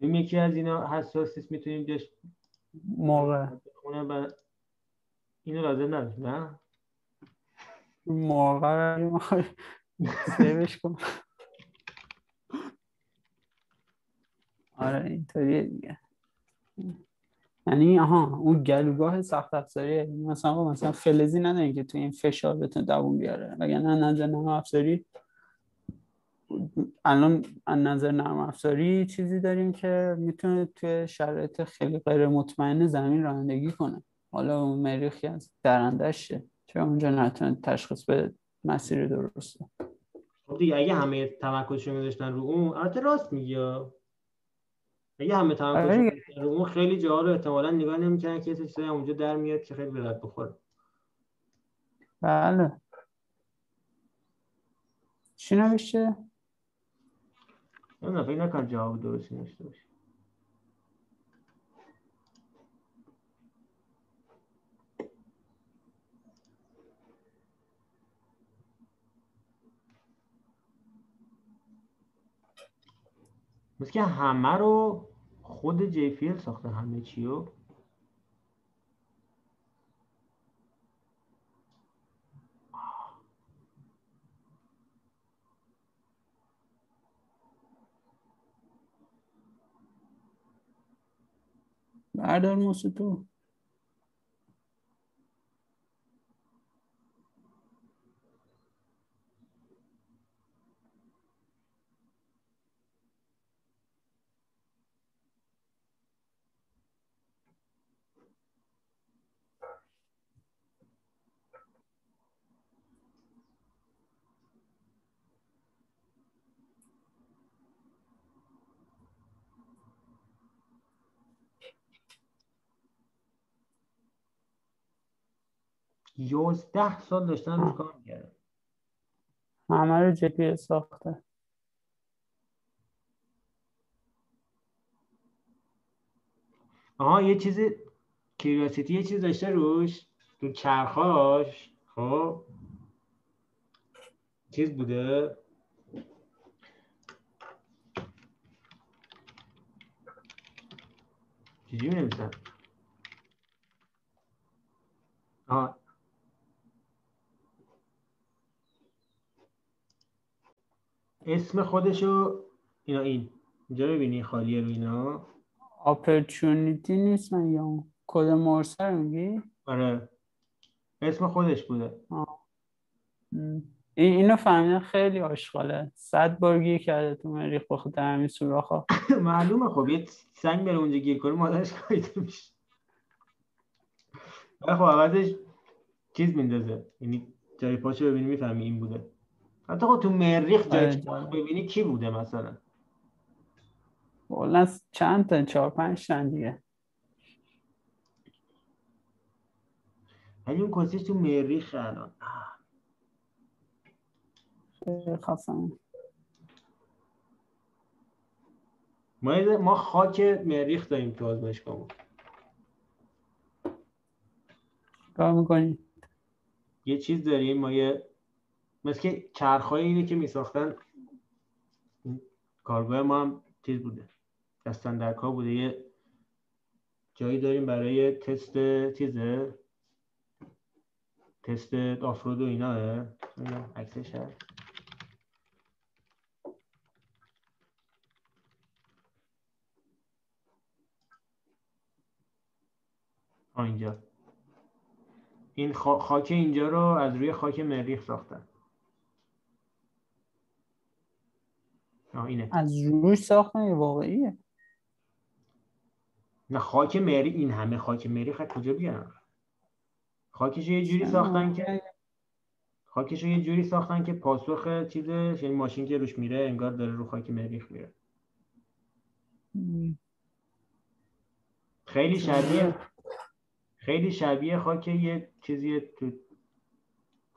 این یکی از اینا حساسیت می‌تونیم جش موقع. اونه اینو لازم نداشت نه؟ موقع سیوش کن آره اینطوریه دیگه. یعنی آها اون گلوگاه سخت افزاریه مثلا مثلا فلزی ندارین که تو این فشار بتونه دووم بیاره. وگرنه نظر نرم افزاری الان از نظر نرم افزاری چیزی داریم که می‌تونه توی شرایط خیلی غیر مطمئن زمین رانندگی کنه. حالا اون مریخی از درندش شه چرا اونجا نتونه تشخیص به مسیر درسته. خب دیگه اگه همه تمرکزشون گذاشتن رو اون البته راست میگی. اگه همه تمرکزشون آره. رو اون خیلی جاها رو احتمالاً نگاه نمی‌کنن که چیزایی اونجا در میاد که خیلی به درد بخوره. بله. چی نوشته؟ نمی‌دونم فکر نکنم جواب درستی نشته باشه مثل که همه رو خود جی فیل ساخته همه چی رو. bad almost itu یازده سال داشتن روش کار می‌کردن. همه رو جدی ساخته. آها یه چیزی کیوریاسیتی یه چیز داشته روش تو چرخاش خب؟ چیز بوده؟ چجوری نمیسن آها. اسم خودشو اینا این اینجا ببینی خالیه رو اینا. اپرچونیتی نیست من یا کد مرسه رو میگی؟ آره. اسم خودش بوده. این اینو فهمیدن خیلی آشغاله. صد بار گیر کرده تو مریخ بخاطر همین سوراخ معلومه خب یه سنگ بره اونجا گیر کنه مادرش کایده میشه. خب عوضش چیز میندازه. یعنی جای پاشو ببینی می‌فهمی این بوده. حتی خب تو مریخ آره، جای جالب. ببینی کی بوده مثلا؟ کلا چند تا؟ چهار پنج تن دیگه. ولی اون تو مریخ الان. خفن ما ما خاک مریخ داریم تو آزمایشگاهمون کار می‌کنی؟ یه چیز داریم ما یه مثل که چرخهای اینه که میساختن. کارگاه ما هم چیز بوده. دستن در کار بوده. یه جایی داریم برای تست چیزه؟ تست آفرود و اینا. عکسش هست. اینجا. این خا- خاک اینجا رو از روی خاک مریخ ساختن. اینه از روش ساختن واقعیه؟ نه خاک مریخ این همه خاک مریخ از کجا بیارن؟ خاکش یه جوری ساختن که خاکش یه جوری ساختن که پاسخ چیزش یعنی ماشین که روش میره انگار داره رو خاک مریخ میره. خیلی شبیه خیلی شبیه خاک یه چیزی تو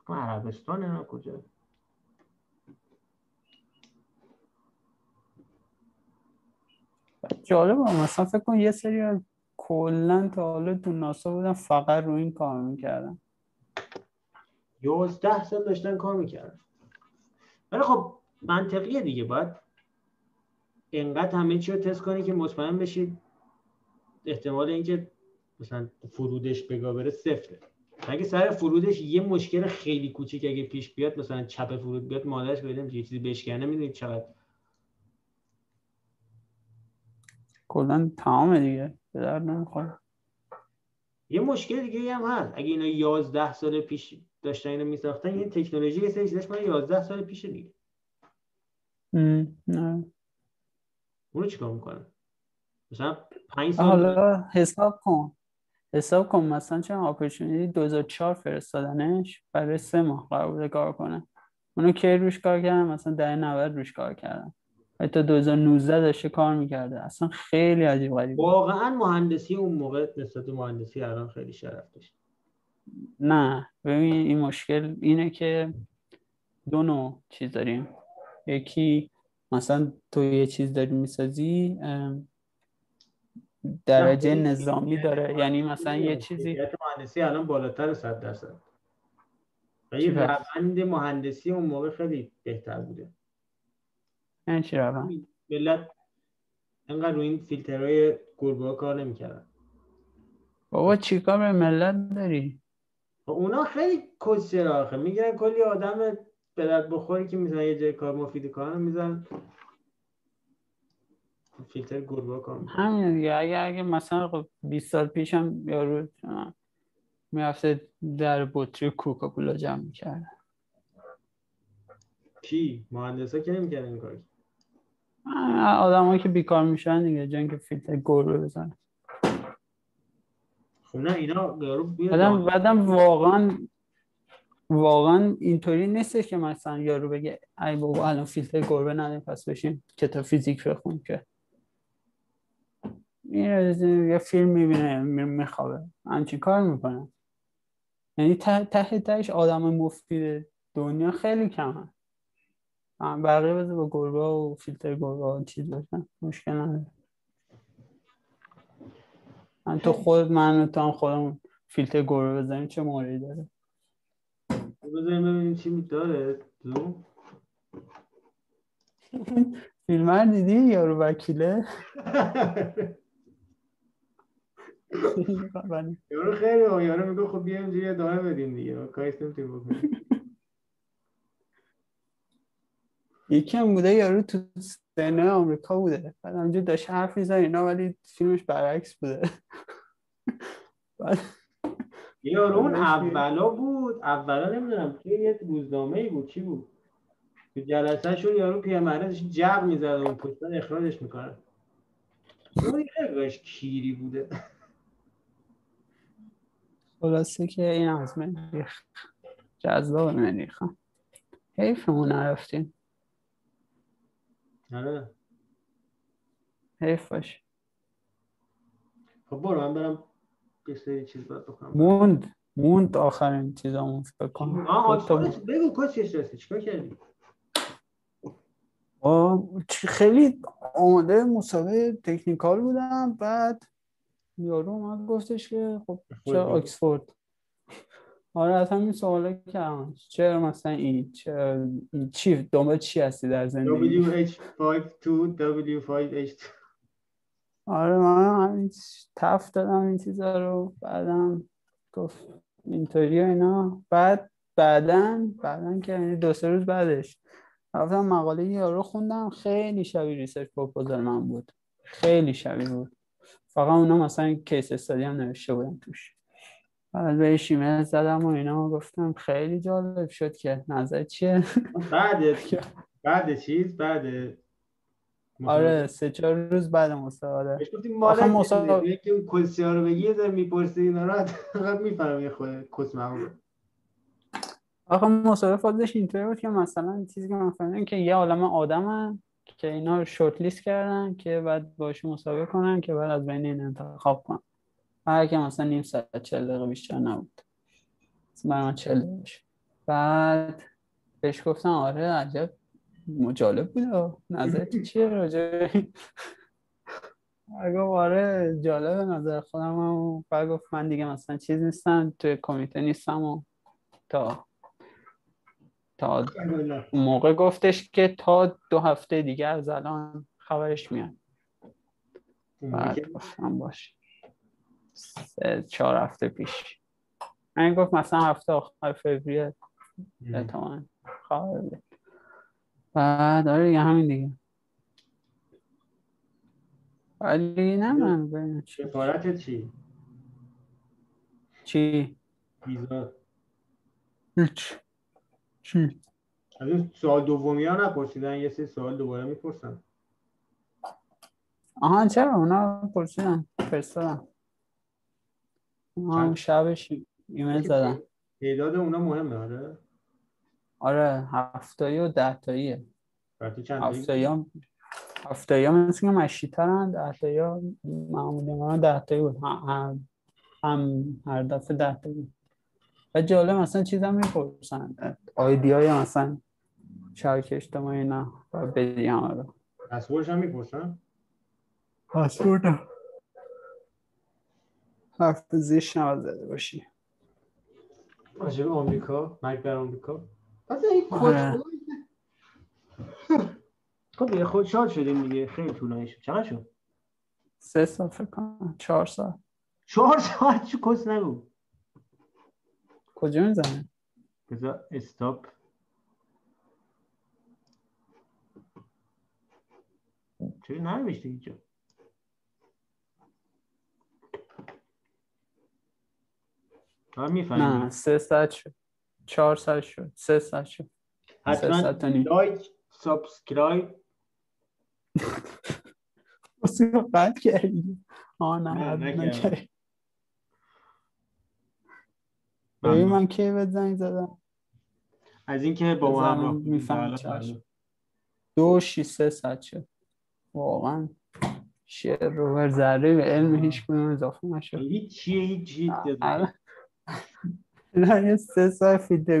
تو عربستان نه کجا؟ جالبه مثلا فکر کن یه سری کلا تا حالا تو ناسا بودن فقط رو این کار می‌کردن. یازده سال داشتن کار می‌کردن. ولی خب منطقیه دیگه باید انقدر همه چی رو تست کنی که مطمئن بشید احتمال اینکه مثلا فرودش بگا بره صفره. اگه سر فرودش یه مشکل خیلی کوچیک اگه پیش بیاد مثلا چپ فرود بیاد مادرش بگم یه چیزی بشکنه می‌دونید چقدر کلا تمام دیگه. به درد نمی‌خوره. یه مشکل دیگه هم هست. اگه اینا 11 سال پیش داشتن اینو میساختن یه تکنولوژی یه سری چیزاش مال 11 سال پیشه دیگه. نه. اونو چیکار می‌کنن؟ مثلا پنج سال حالا حساب کن. حساب کن مثلا چه اپورتونیتی 2004 فرستادنش برای سه ماه قرار بوده کار کنه. اونو کی روش کار کردن؟ مثلا ده 90 روش کار کردن. تا 2019 داشته کار می‌کرده. اصلا خیلی عجیب غریب. واقعا مهندسی اون موقع نسبت به مهندسی الان خیلی شرف داشت. نه ببین این مشکل اینه که دو نوع چیز داریم. یکی مثلا تو یه چیز داری می‌سازی درجه نظامی داره. یعنی مثلا یه چیزی مهندسی الان بالاتر 100 درصد. و یه مهندسی اون موقع خیلی بهتر بوده. یعنی چی روند ملت انقدر روی این فیلترهای گربه کار نمی‌کردن. بابا چیکار به ملت داری؟ اونا خیلی کسچه آخه. می‌گیرن کلی آدم به درد بخوری که می‌زنن یه جای کار مفید کنن می‌زنن فیلتر گربه کار همین دیگه. اگه اگه مثلا خب 20 سال پیشم یارو می‌رفته در بطری کوکاکولا جمع می‌کرده کی؟ مهندسا که نمی‌کردن این کار آدمایی که بیکار میشن دیگه جنگ که فیلتر گربه بزنه خب نه اینا یارو بعدم واقعا واقعا اینطوری نیستش که مثلا یارو بگه ای بابا الان فیلتر گربه نداریم پس بشین کتاب فیزیک بخون که. یه فیلم می‌بینه میخوابه. همچین کار می‌کنه. یعنی ته ته تهش آدم مفید دنیا خیلی کمه. بقیه بذار با گربه و فیلتر گربه و چیز باشن. مشکل نداره. من تو خود من و تو هم خودمون فیلتر گربه بزنیم چه موردی داره؟ بذاریم ببینیم چی داره. زوم فیلم رو دیدی؟ یارو وکیله؟ یارو خیلی یارو میگه خب بیایم اینجوری ادامه بدیم دیگه. کاریش نمی‌تونیم بکنیم. یکی هم بوده یارو تو سینه آمریکا بوده. بعد همینجا داشت حرف میزن اینا ولی فیلمش برعکس بوده. بعد یارو اون اولا بود. اولا نمی‌دونم توی یه روزنامه ای بود. چی بود؟ تو جلسه شون یارو پیرمرده جب می‌زد اون پشت بعد اخراجش می‌کنن اون خیلی کاش کیری بوده. خلاصه که این از مریخ جذاب مریخ هم. حیفمون نرفتیم. آره. حیف باشه. خب برو من برم یه سری چیز باید بکنم. موند موند آخرین چیزامون فکر کنم. آه. بگو کاش چیش رسید؟ چیکار کردی؟ خیلی آماده مسابقه تکنیکال بودم بعد یارو اومد گفتش که خب چرا آکسفورد؟ آره از همین سوالا کردم چرا مثلا این چرا این چی دنبال چی هستی در زندگی؟ WH52 W5H2 آره من همین تف دادم این چیزا رو بعدم گفت اینطوری و اینا. بعد بعدا بعدا که یعنی دو سه روز بعدش رفتم مقاله یارو خوندم. خیلی شبیه research proposal من بود. خیلی شبیه بود. فقط اونا مثلا case study هم نوشته بودن توش. بعد بهش ایمیل زدم و اینا گفتم خیلی جالب شد که نظر چیه؟ بعد بعد چیز؟ بعد آره سه چهار روز بعد مسابقه بهش گفتیم مادر مسابقه- که اون کسی رو بگی یه ذره می‌پرسی اینا رو فقط می‌فهمی خود کس آخه مسابقه فازش اینطوری بود که مثلا چیزی که من فهمیدم که یه عالم آدمن که اینا رو شورت لیست کردن که بعد باش مسابقه کنن که بعد از بین این انتخاب کنن. که مثلا نیم ساعت چل دقیقه بیشتر نبود. برای من چل دقیقه. بعد بهش گفتم آره عجب جالب بود. نظرت چیه راجع گفت آره جالبه نظر خودم. هم بعد گفت من دیگه مثلا چیز نیستم توی کمیته نیستم و تا تا موقع گفتش که تا دو هفته دیگه از الان خبرش میاد. بعد گفتم باش سه چهار هفته پیش. من گفت مثلا هفته آخر فوریه احتمال خبر بیاد بعد آره دیگه همین دیگه. ولی نه من سفارت چی؟ چی؟ ویزا. هیچ. چی؟ از این سوال دومی ها نپرسیدن یه سری سوال دوباره می‌پرسن. آها چرا؟ اونا پرسیدن. فرستادم چند؟ شبش ایمیل زدن. تعداد اونا مهمه آره؟ آره هفتایی و ده تاییه برای چند تایی؟ هفتایی هم هفتایی هم مثل که مشی ترن ده تایی ها معمولی ما ده تایی بود. هم, هم, هم هر دفعه ده تایی بود. و جالب مثلا چیز هم می‌پرسن. آیدی های مثلا شبکه اجتماعی نه. و بدی همه رو. پسوردش هم می‌پرسن؟ پاسپورت حرف زیش نباید زده باشی. راجب آمریکا مرگ بر آمریکا. پس این آره. کد خب خود شاد شدیم دیگه. خیلی طولانی شد. چقدر شد؟ سه سال فکر کنم. چهار سال. چهار ساعت چه کس نگو. کجا می‌زنه؟ بذار استاپ. چرا ننوشته اینجا؟ آره نه می‌فهمی سه ساعت شد. چهار ساعت شد. سه ساعت شد. حتما. لایک سابسکرایب. قطع کردی. آه نه نه،. نکردی. ببین من کی بهت زنگ زدم؟ از اینکه با ما چشم. بله. دو و شیش سه ساعت شد. واقعا شعر رو بر ذره به علم هیچ کنون اضافه نشد. هیچ چیه هیچ چیه الان- الان یه سه ساعت فیلتر